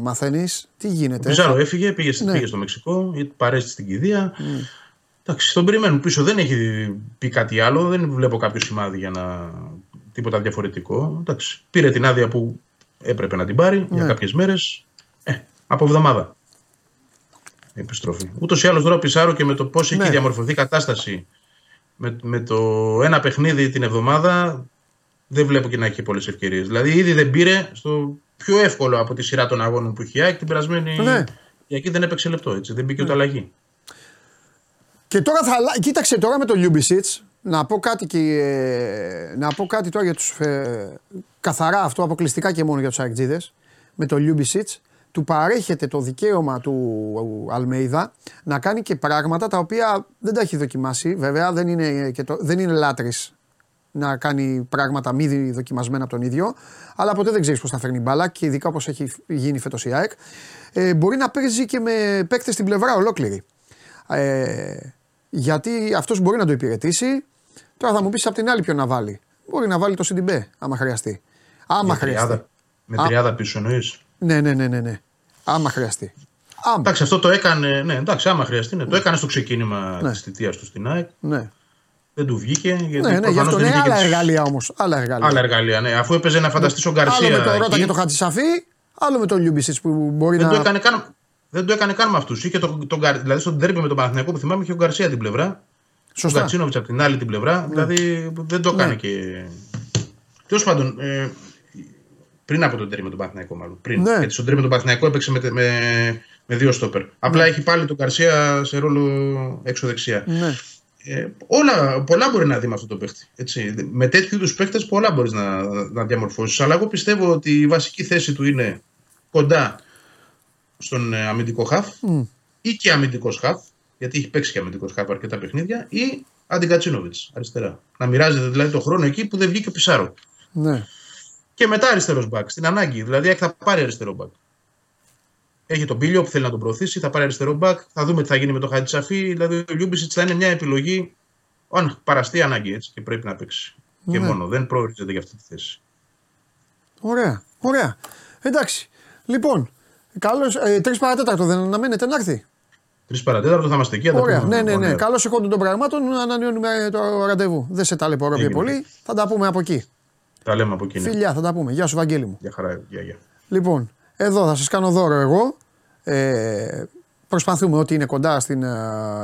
μαθαίνεις, τι γίνεται; Ο Πιζάρο έφυγε, πήγε, Ναι. πήγε στο Μεξικό, παρέστη στην κηδεία. Εντάξει, τον περιμένουν πίσω. Δεν έχει πει κάτι άλλο. Δεν βλέπω κάποιο σημάδι για να. τίποτα διαφορετικό. Εντάξει, πήρε την άδεια που έπρεπε να την πάρει για Ναι. κάποιες μέρες. Ε, από εβδομάδα. η Επιστροφή. Ούτως ή άλλως τώρα ο Πισάρο και με το πώς Ναι. έχει διαμορφωθεί η κατάσταση με, με το ένα παιχνίδι την εβδομάδα δεν βλέπω και να έχει πολλές ευκαιρίες. Δηλαδή ήδη δεν πήρε στο πιο εύκολο από τη σειρά των αγώνων που έχει η ΑΕΚ την περασμένη. Ναι. Η ΑΕΚ δεν έπαιξε λεπτό έτσι. Δεν μπήκε ούτε αλλαγή. Και τώρα θα αλλα- Κοίταξε τώρα με τον Λιούμπισιτς να πω κάτι και. ε, να πω κάτι τώρα για τους. Ε, καθαρά αυτό αποκλειστικά και μόνο για τους Αεκτζίδες. Με τον Λιούμπισιτς του παρέχεται το δικαίωμα του Αλμέιδα να κάνει και πράγματα τα οποία δεν τα έχει δοκιμάσει. Βέβαια δεν είναι, και το, δεν είναι λάτρης να κάνει πράγματα μη δοκιμασμένα από τον ίδιο, αλλά ποτέ δεν ξέρεις πώς θα φέρνει μπάλα και ειδικά όπως έχει γίνει φέτος η ΑΕΚ. Ε, μπορεί να παίζει και με παίκτες στην πλευρά ολόκληρη. Ε, γιατί αυτός μπορεί να το υπηρετήσει. Τώρα θα μου πεις απ' την άλλη ποιο να βάλει. Μπορεί να βάλει το Σιντιμπέ, άμα χρειαστεί. Άμα Με χρειαστεί. τριάδα, με Α. τριάδα πίσω εννοείς; Ναι, ναι, ναι, ναι, ναι. Άμα χρειαστεί. Άμα. Εντάξει, αυτό το έκανε. Ναι, εντάξει, άμα χρειαστεί. Ναι, το έκανε στο ξεκίνημα Ναι. της θητείας του στην ΑΕΚ. Ναι, Δεν του βγήκε. Γιατί ναι, ναι, γι' προφανώς αυτό δεν είναι είχε άλλα τις- εργαλεία όμως. Άλλα εργαλεία. Άλλα εργαλεία, ναι. Αφού έπαιζε να φανταστείς ο άλλο Γκαρσία. με τον Ρότα εκεί, και τον Χατζησαφή, άλλο με τον Λιούμπισιτς που μπορεί δεν, να. το έκανε καν, δεν το έκανε καν με αυτούς. Είχε τον, τον, Γκαρ- δηλαδή στον τέρμπι με τον Παναθηναϊκό που θυμάμαι είχε ο Γκαρσία την πλευρά. Ο Σωστά. Γκατσίνοβιτ από την άλλη την πλευρά. Δηλαδή δεν το έκανε Ναι. και. Τέλος πάντων, ε, πριν από τον τέρμπι με τον Παναθηναϊκό, μάλλον. Πριν. Ναι. Γιατί στον τέρμπι με τον Παναθηναϊκό έπαιξε με, με, με δύο στόπερ. Απλά έχει πάλι τον Γκαρσία σε ρόλο έξω δεξιά. Ναι. Ε, όλα, πολλά μπορεί να δει με αυτό το παίχτη. Έτσι. Με τέτοιου είδους παίχτες πολλά μπορείς να, να διαμορφώσεις. Αλλά εγώ πιστεύω ότι η βασική θέση του είναι κοντά στον ε, αμυντικό χαφ ή και αμυντικός χαφ, γιατί έχει παίξει και αμυντικός χαφ αρκετά παιχνίδια, ή Αντιγκατσίνοβιτ αριστερά. Να μοιράζεται δηλαδή το χρόνο εκεί που δεν βγήκε ο Πισάρο. ναι. Και μετά αριστερός μπακ, στην ανάγκη. Δηλαδή θα πάρει αριστερό μπακ. Έχει τον Πίλιο που θέλει να τον προωθήσει, θα πάρει αριστερό μπακ. Θα δούμε τι θα γίνει με τον Χατζησαφή. Δηλαδή ο Λιούμπισιτς θα είναι μια επιλογή αν παραστεί ανάγκη έτσι και πρέπει να παίξει. Και Ναι. μόνο. Δεν προορίζεται για αυτή τη θέση. Ωραία, ωραία. Εντάξει. Λοιπόν, καλώς. Ε, Τρεις παρατέταρτο δεν αναμένεται να έρθει. Τρεις παρατέταρτο θα είμαστε εκεί. θα τα Ωραία, πούμε. ναι, ναι, ναι. Ωραία. Καλώ εχόντων των πραγμάτων ανανεώνουμε το ραντεβού. Δεν σε ταλαιπωρώ πιο Έγινε. πολύ. Θα τα πούμε από εκεί. Τα λέμε από εκεί. ναι. Φιλιά, θα τα πούμε. Γεια σου, Βαγγέλη μου. Για χαρά. Γεια, γεια. Λοιπόν, εδώ θα σας κάνω δώρο εγώ. Ε, προσπαθούμε ότι είναι κοντά στην ε,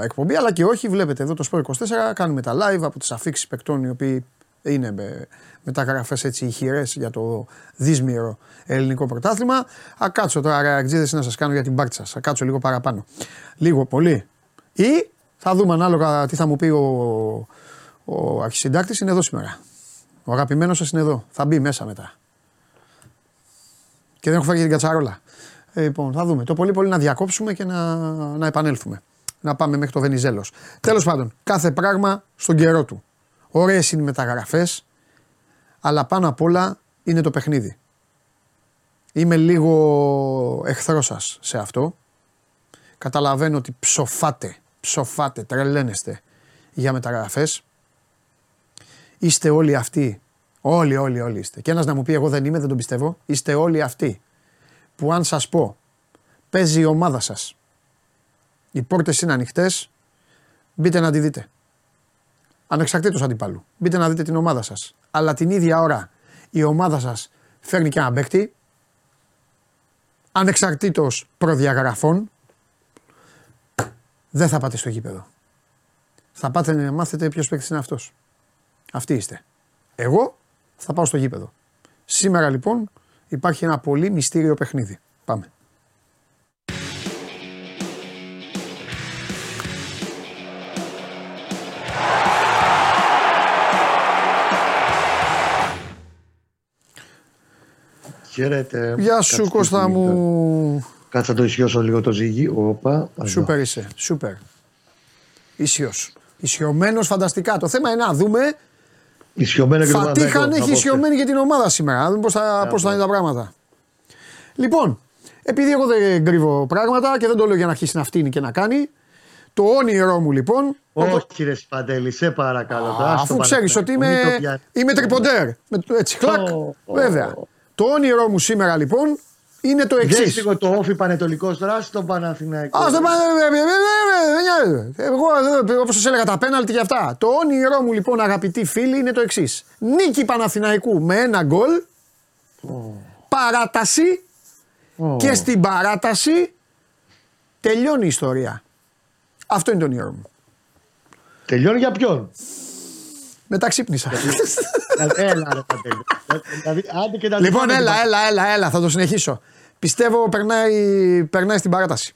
εκπομπή, αλλά και όχι. Βλέπετε εδώ το Sport 24 κάνουμε τα live από τις αφήξεις παικτών οι οποίοι είναι με μεταγραφέ έτσι ηχηρές για το δύσμηρο ελληνικό πρωτάθλημα. Α κάτσω τώρα, ρεακτζίδε, να σας κάνω για την πάρτι σας. Θα κάτσω λίγο παραπάνω. Λίγο, πολύ. Ή θα δούμε ανάλογα τι θα μου πει ο, ο αρχισυντάκτης. Είναι εδώ σήμερα. Ο αγαπημένος σας είναι εδώ. Θα μπει μέσα μετά. Και δεν έχω φέρει και την κατσαρόλα. Ε, λοιπόν, θα δούμε. Το πολύ πολύ να διακόψουμε και να, να επανέλθουμε. Να πάμε μέχρι το Βενιζέλος. Τέλος πάντων, κάθε πράγμα στον καιρό του. Ωραίες είναι οι μεταγραφές, αλλά πάνω απ' όλα είναι το παιχνίδι. Είμαι λίγο εχθρός σα σε αυτό. Καταλαβαίνω ότι ψοφάτε, ψοφάτε, τρελαίνεστε για μεταγραφές. Είστε όλοι αυτοί. Όλοι, όλοι, όλοι είστε. Και ένας να μου πει εγώ δεν είμαι, δεν τον πιστεύω. Είστε όλοι αυτοί που αν σας πω παίζει η ομάδα σας. Οι πόρτες είναι ανοιχτές. Μπείτε να τη δείτε. Ανεξαρτήτως αντιπάλου. Μπείτε να δείτε την ομάδα σας. Αλλά την ίδια ώρα η ομάδα σας φέρνει και ένα παίκτη. Ανεξαρτήτως προδιαγραφών. Δεν θα πάτε στο γήπεδο. Θα πάτε να μάθετε ποιος παίκτης είναι αυτός. Αυτοί είστε. Εγώ θα πάω στο γήπεδο. Σήμερα λοιπόν υπάρχει ένα πολύ μυστήριο παιχνίδι. Πάμε. Χαίρετε. Γεια σου Κάτσε Κώστα το- μου. Κάτσε να το ισιώσω λίγο το ζύγι. Όπα. εδώ. Σούπερ είσαι. Σούπερ. Ισιός. Ισιωμένος φανταστικά. Το θέμα είναι να δούμε. Ισιωμένο και το Φατίχαν Παναθηναϊκό, έχει απόψε. ισιωμένη και την ομάδα σήμερα. Να δούμε πώς θα, πώς θα είναι τα πράγματα. Λοιπόν, επειδή εγώ δεν κρύβω πράγματα και δεν το λέω για να αρχίσει να φτύνει και να κάνει, το όνειρό μου λοιπόν, Όχι, ρε Σπαντέλη, σε παρακαλώ. τώρα, αφού στο ξέρεις ότι Παναθηναϊκό, είμαι, μην το πιάνεις. είμαι τριποντέρ, με, το- έτσι χλακ, Ω, ω, βέβαια. Ω. Το όνειρό μου σήμερα λοιπόν είναι το Δες εξή. λίγο το όφι πανετολικό τώρα στον Παναθηναϊκό. Α, δεν πάνε, δεν ε, εγώ όπω σα έλεγα τα πέναλτι και αυτά. Το όνειρό μου λοιπόν, αγαπητοί φίλοι, είναι το εξή. Νίκη Παναθηναϊκού με ένα γκολ. Παράταση. Και στην παράταση τελειώνει η ιστορία. Αυτό είναι το όνειρό μου. Τελειώνει για ποιον. Μετά ξύπνησα. Έλα, ρε Παντελή. Δηλαδή, άντε και τα λοιπόν, δικά μου έλα, τα- έλα, έλα, έλα, θα το συνεχίσω. Πιστεύω περνάει, περνάει στην παράταση.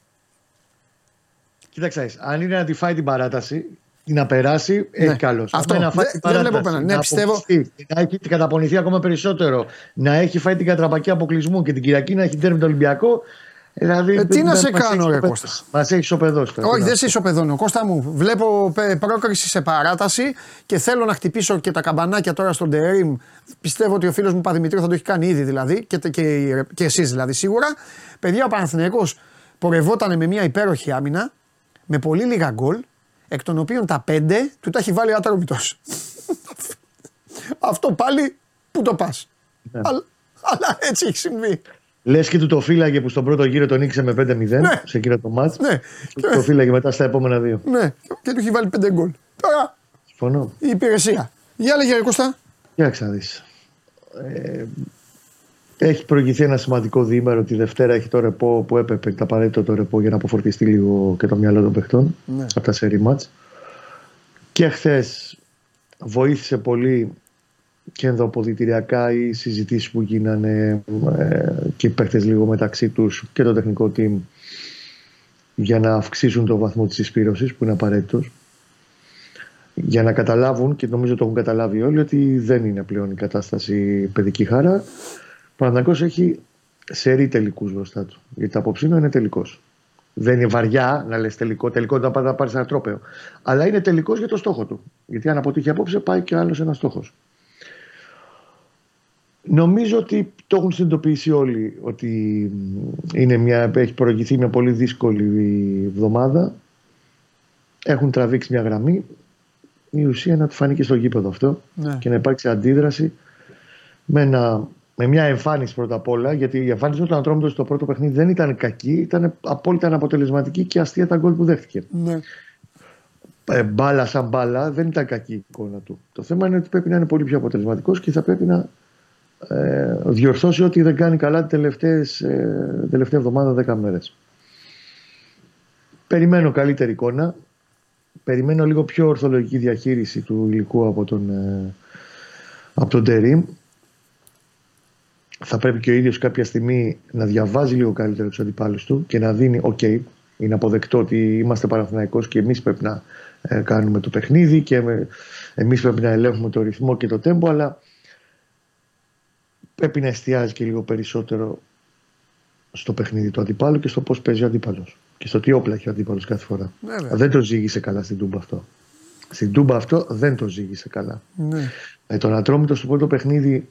Κοίταξε, να δεις, αν είναι να τη φάει την παράταση, να περάσει, έχει καλώ. Αυτό. Να φάει Δεν- την δεν βλέπω παράταση, πέναντι. Ναι, να πιστεύω- αποκλειστεί, Να έχει καταπονηθεί ακόμα περισσότερο. Να έχει φάει την κατραπακή αποκλεισμού και την Κυριακή να έχει τέρμι τον Ολυμπιακό. Δηλαδή, Ε, τι να σε κάνω, ρε, Κώστα. Κώστα. Μας έχει ισοπεδώσει τώρα. Όχι, τι να δεν σε ισοπεδώνω. Κώστα μου, βλέπω πε- πρόκριση σε παράταση και θέλω να χτυπήσω και τα καμπανάκια τώρα στον Τερήμ. Πιστεύω ότι ο φίλος μου Παδημητρίου θα το έχει κάνει ήδη δηλαδή και, και, και εσείς δηλαδή σίγουρα. Παιδιά, ο Παναθηναϊκός πορευόταν με μια υπέροχη άμυνα με πολύ λίγα γκολ, εκ των οποίων τα πέντε του τα έχει βάλει άτρομητο. Αυτό πάλι που το πας. Ναι. Αλλά, αλλά έτσι έχει συμβεί. Λες και του το φύλαγε που στον πρώτο γύρο τον νίκησε με 5-0 Ναι. σε εκείνο το μάτς. Ναι, Και το φύλαγε μετά στα επόμενα δύο. ναι, και του έχει βάλει πέντε γκολ. Τώρα Συμφωνώ. η υπηρεσία. Για λέγε, ρε Κώστα. Κοίταξε να δεις. Ε, έχει προηγηθεί ένα σημαντικό διήμερο. Τη Δευτέρα έχει το ρεπό που έπρεπε, το απαραίτητο το ρεπό για να αποφορτιστεί λίγο και το μυαλό των παιχτών Ναι. από τα σερή μάτς. Και χθες βοήθησε πολύ και ενδοποδητηριακά οι συζητήσεις που γίνανε ε, και οι παίχτες λίγο μεταξύ τους και το τεχνικό team για να αυξήσουν το βαθμό της εισπύρωσης που είναι απαραίτητος για να καταλάβουν και νομίζω το έχουν καταλάβει όλοι ότι δεν είναι πλέον η κατάσταση παιδική χαρά. Ο Παναθηναϊκός έχει σερή τελικούς μπροστά του. Γιατί το απόψινο είναι τελικός. Δεν είναι βαριά να λες τελικό, τελικό να πάρεις, να πάρεις ένα τρόπαιο. Αλλά είναι τελικός για το στόχο του. Γιατί αν αποτύχει απόψε πάει και άλλος ένας στόχος. Νομίζω ότι το έχουν συνειδητοποιήσει όλοι ότι είναι μια, έχει προηγηθεί μια πολύ δύσκολη εβδομάδα. Έχουν τραβήξει μια γραμμή. Η ουσία να του φανεί και στο γήπεδο αυτό Ναι. και να υπάρξει αντίδραση με, ένα, με μια εμφάνιση πρώτα απ' όλα. Γιατί η εμφάνιση του Ατρόμητο στο πρώτο παιχνίδι δεν ήταν κακή, ήταν απόλυτα αναποτελεσματική και αστεία τα γκολ που δέχτηκε. Ναι. Ε, μπάλα σαν μπάλα δεν ήταν κακή η εικόνα του. Το θέμα είναι ότι πρέπει να είναι πολύ πιο αποτελεσματικός και θα πρέπει να ε, διορθώσει ό,τι δεν κάνει καλά την τελευταίες, ε, την τελευταία εβδομάδα 10 μέρες. Περιμένω καλύτερη εικόνα. Περιμένω λίγο πιο ορθολογική διαχείριση του υλικού από τον, ε, από τον Τερίμ. Θα πρέπει και ο ίδιος κάποια στιγμή να διαβάζει λίγο καλύτερα τους αντιπάλους του και να δίνει «ΟΚ, είναι αποδεκτό ότι είμαστε Παναθηναϊκός και εμείς πρέπει να ε, κάνουμε το παιχνίδι και με, εμείς πρέπει να ελέγχουμε το ρυθμό και το τέμπο αλλά πρέπει να εστιάζει και λίγο περισσότερο στο παιχνίδι του αντιπάλου και στο πώς παίζει ο αντίπαλος και στο τι όπλα έχει ο αντίπαλος κάθε φορά. Βέβαια. Δεν το ζήγησε καλά στην Τούμπα αυτό. Στην Τούμπα αυτό δεν το ζήγησε καλά. Ναι. Με τον Ατρόμητος στο πρώτο παιχνίδι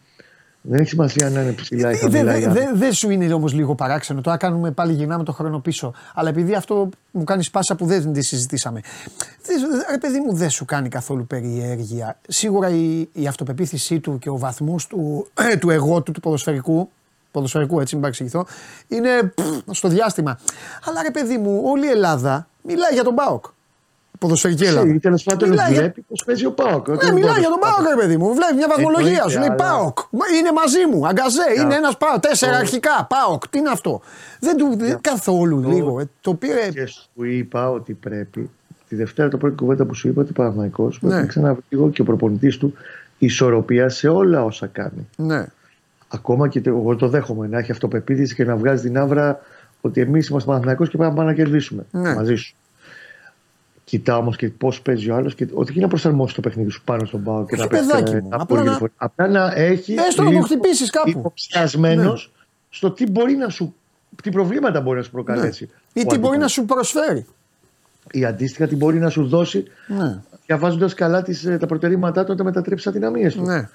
δεν έχει σημασία να είναι ψηλά ή Δεν χαμηλά. δε, η δε, άμυνα. δε σου είναι όμως λίγο παράξενο. Τώρα κάνουμε πάλι γυρνάμε το χρόνο πίσω. Αλλά επειδή αυτό μου κάνει πάσα που δεν τη συζητήσαμε. Δεν, ρε παιδί μου, δεν σου κάνει καθόλου περιέργεια. Σίγουρα η, η αυτοπεποίθησή του και ο βαθμός του, ε, του εγώ του, του ποδοσφαιρικού, ποδοσφαιρικού έτσι, μην παρεξηγηθώ, είναι πφ, στο διάστημα. Αλλά ρε παιδί μου, όλη η Ελλάδα μιλάει για τον Μπάοκ. Ποδοσφαιρική Ελλάδα. Ξέρει, τέλος πάντων Μιλάει για- βλέπει πώς παίζει ο Πάοκ. ναι, μιλάει για τον Πάοκ, ρε παιδί μου. Βλέπει μια βαθμολογία Εννοείται, σου. Λέει αλλά- Πάοκ. Είναι μαζί μου. Αγκαζέ. Είναι ένας Πάοκ. Τέσσερα αρχικά. Πάοκ. Τι είναι αυτό; Δεν του. δεν- Καθόλου λίγο. ε, Το πήρε. Και σου είπα ότι πρέπει τη Δευτέρα το πρώτη κουβέντα που σου είπα ότι ο Παναθηναϊκός πρέπει Ναι. να ξαναβρει λίγο και ο προπονητής του ισορροπία σε όλα όσα κάνει. Ναι. Ακόμα και το, εγώ το δέχομαι να έχει αυτοπεποίθηση και να βγάζει την άβρα ότι εμείς είμαστε Παναθηναϊκός και πρέπει να πάμε να κερδίσουμε Ναι. μαζί σου. Κοιτά όμως και πώς παίζει ο άλλος και όχι να προσαρμόσει το παιχνίδι σου πάνω στον πάο και Όχι, να παίξει. παιδάκι ε, μου, τα απλά πολύ να- διαφορε- Απλά να έχει. Έστω να το λίγο χτυπήσεις κάπου. Υποψιασμένος Ναι. στο τι μπορεί να σου. Τι προβλήματα μπορεί να σου προκαλέσει. Ναι. Ή ο τι μπορεί να αντίπαλος. σου προσφέρει. Ή αντίστοιχα τι μπορεί να σου δώσει Ναι. διαβάζοντας καλά τις, ε, τα προτερήματά του να τα μετατρέψει αδυναμίες του. Ναι.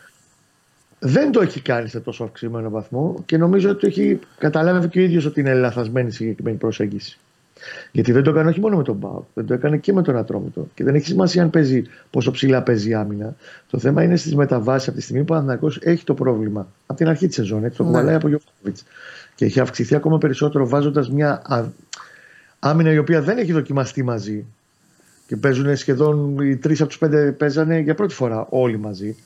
Δεν το έχει κάνει σε τόσο αυξημένο βαθμό και νομίζω ότι το έχει καταλάβει και ο ίδιος ότι είναι λαθασμένη η συγκεκριμένη προσέγγιση. Γιατί δεν το έκανε όχι μόνο με τον Πάο, δεν το έκανε και με τον Ατρόμητο. Και δεν έχει σημασία αν παίζει πόσο ψηλά παίζει η άμυνα. Το θέμα είναι στις μεταβάσεις. Από τη στιγμή που ο Παναθηναϊκός έχει το πρόβλημα από την αρχή της σεζόν, έτσι, το Ναι. κουβαλάει από Γιώργο Και έχει αυξηθεί ακόμα περισσότερο βάζοντας μια α- άμυνα η οποία δεν έχει δοκιμαστεί μαζί Και παίζουν σχεδόν οι τρεις από τους πέντε παίζανε για πρώτη φορά όλοι μαζί.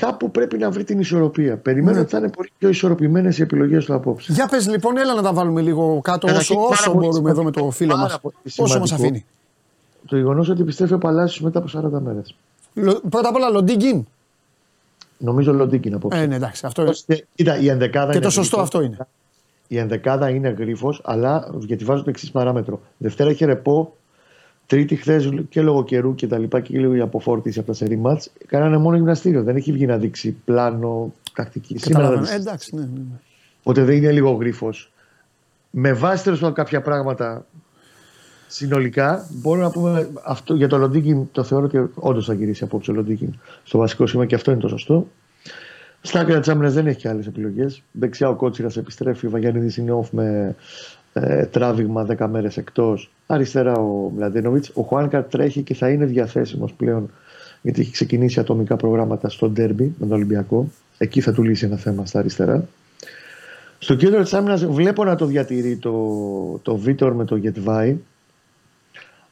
Κάπου πρέπει να βρει την ισορροπία. Περιμένω Ναι. ότι θα είναι πολύ πιο ισορροπημένες οι επιλογές του απόψε. Για πες λοιπόν, έλα να τα βάλουμε λίγο κάτω Καταρχήν, όσο, πάρα όσο πολύ μπορούμε εδώ με σημαντικό. το φίλο Πάρα μας. πολύ Όσο μας σημαντικό. αφήνει. Το γεγονός ότι επιστρέφει ο Παλάσιος μετά από 40 μέρες. Λο- Πρώτα απ' όλα Λοντίγκιν. Νομίζω Λοντίκιν απόψε. Ε, ναι, εντάξει, αυτό Ώστε- Κοίτα, η ενδεκάδα Και είναι το σωστό γρίφος. αυτό είναι. Η ενδεκάδα είναι γρίφο, αλλά γιατί βάζω το εξής παράμετρο. Δευτέρα είχε ρεπό, Τρίτη χθες και λόγω καιρού και τα λοιπά και λίγο η αποφόρτιση από τα σερή μάτς, κάνανε μόνο γυμναστήριο. Δεν έχει βγει να δείξει πλάνο, τακτική. Σήμερα Καταλαβαίνω. δεν Ε, εντάξει, ναι, ναι, ναι. Οπότε δεν είναι λίγο γρίφος. Με βάση τέλος πάντων κάποια πράγματα συνολικά, μπορούμε να πούμε αυτό για το Λοντίκιν. Το θεωρώ ότι όντως θα γυρίσει απόψε ο Λοντίκιν στο βασικό σήμα και αυτό είναι το σωστό. Στα άκρα της άμυνας δεν έχει και άλλες επιλογές. Δεξιά ο Κότσιρας επιστρέφει. Ο Βαγιανίδης είναι off με ε, τράβηγμα 10 μέρες εκτός. Αριστερά ο Μλαντένοβιτς. Ο Χουάνκαρ τρέχει και θα είναι διαθέσιμος πλέον γιατί έχει ξεκινήσει ατομικά προγράμματα στο Ντέρμπι με τον Ολυμπιακό. Εκεί θα του λύσει ένα θέμα στα αριστερά. Στο κέντρο της άμυνας βλέπω να το διατηρεί το, το Βίτορ με το Γετβάη,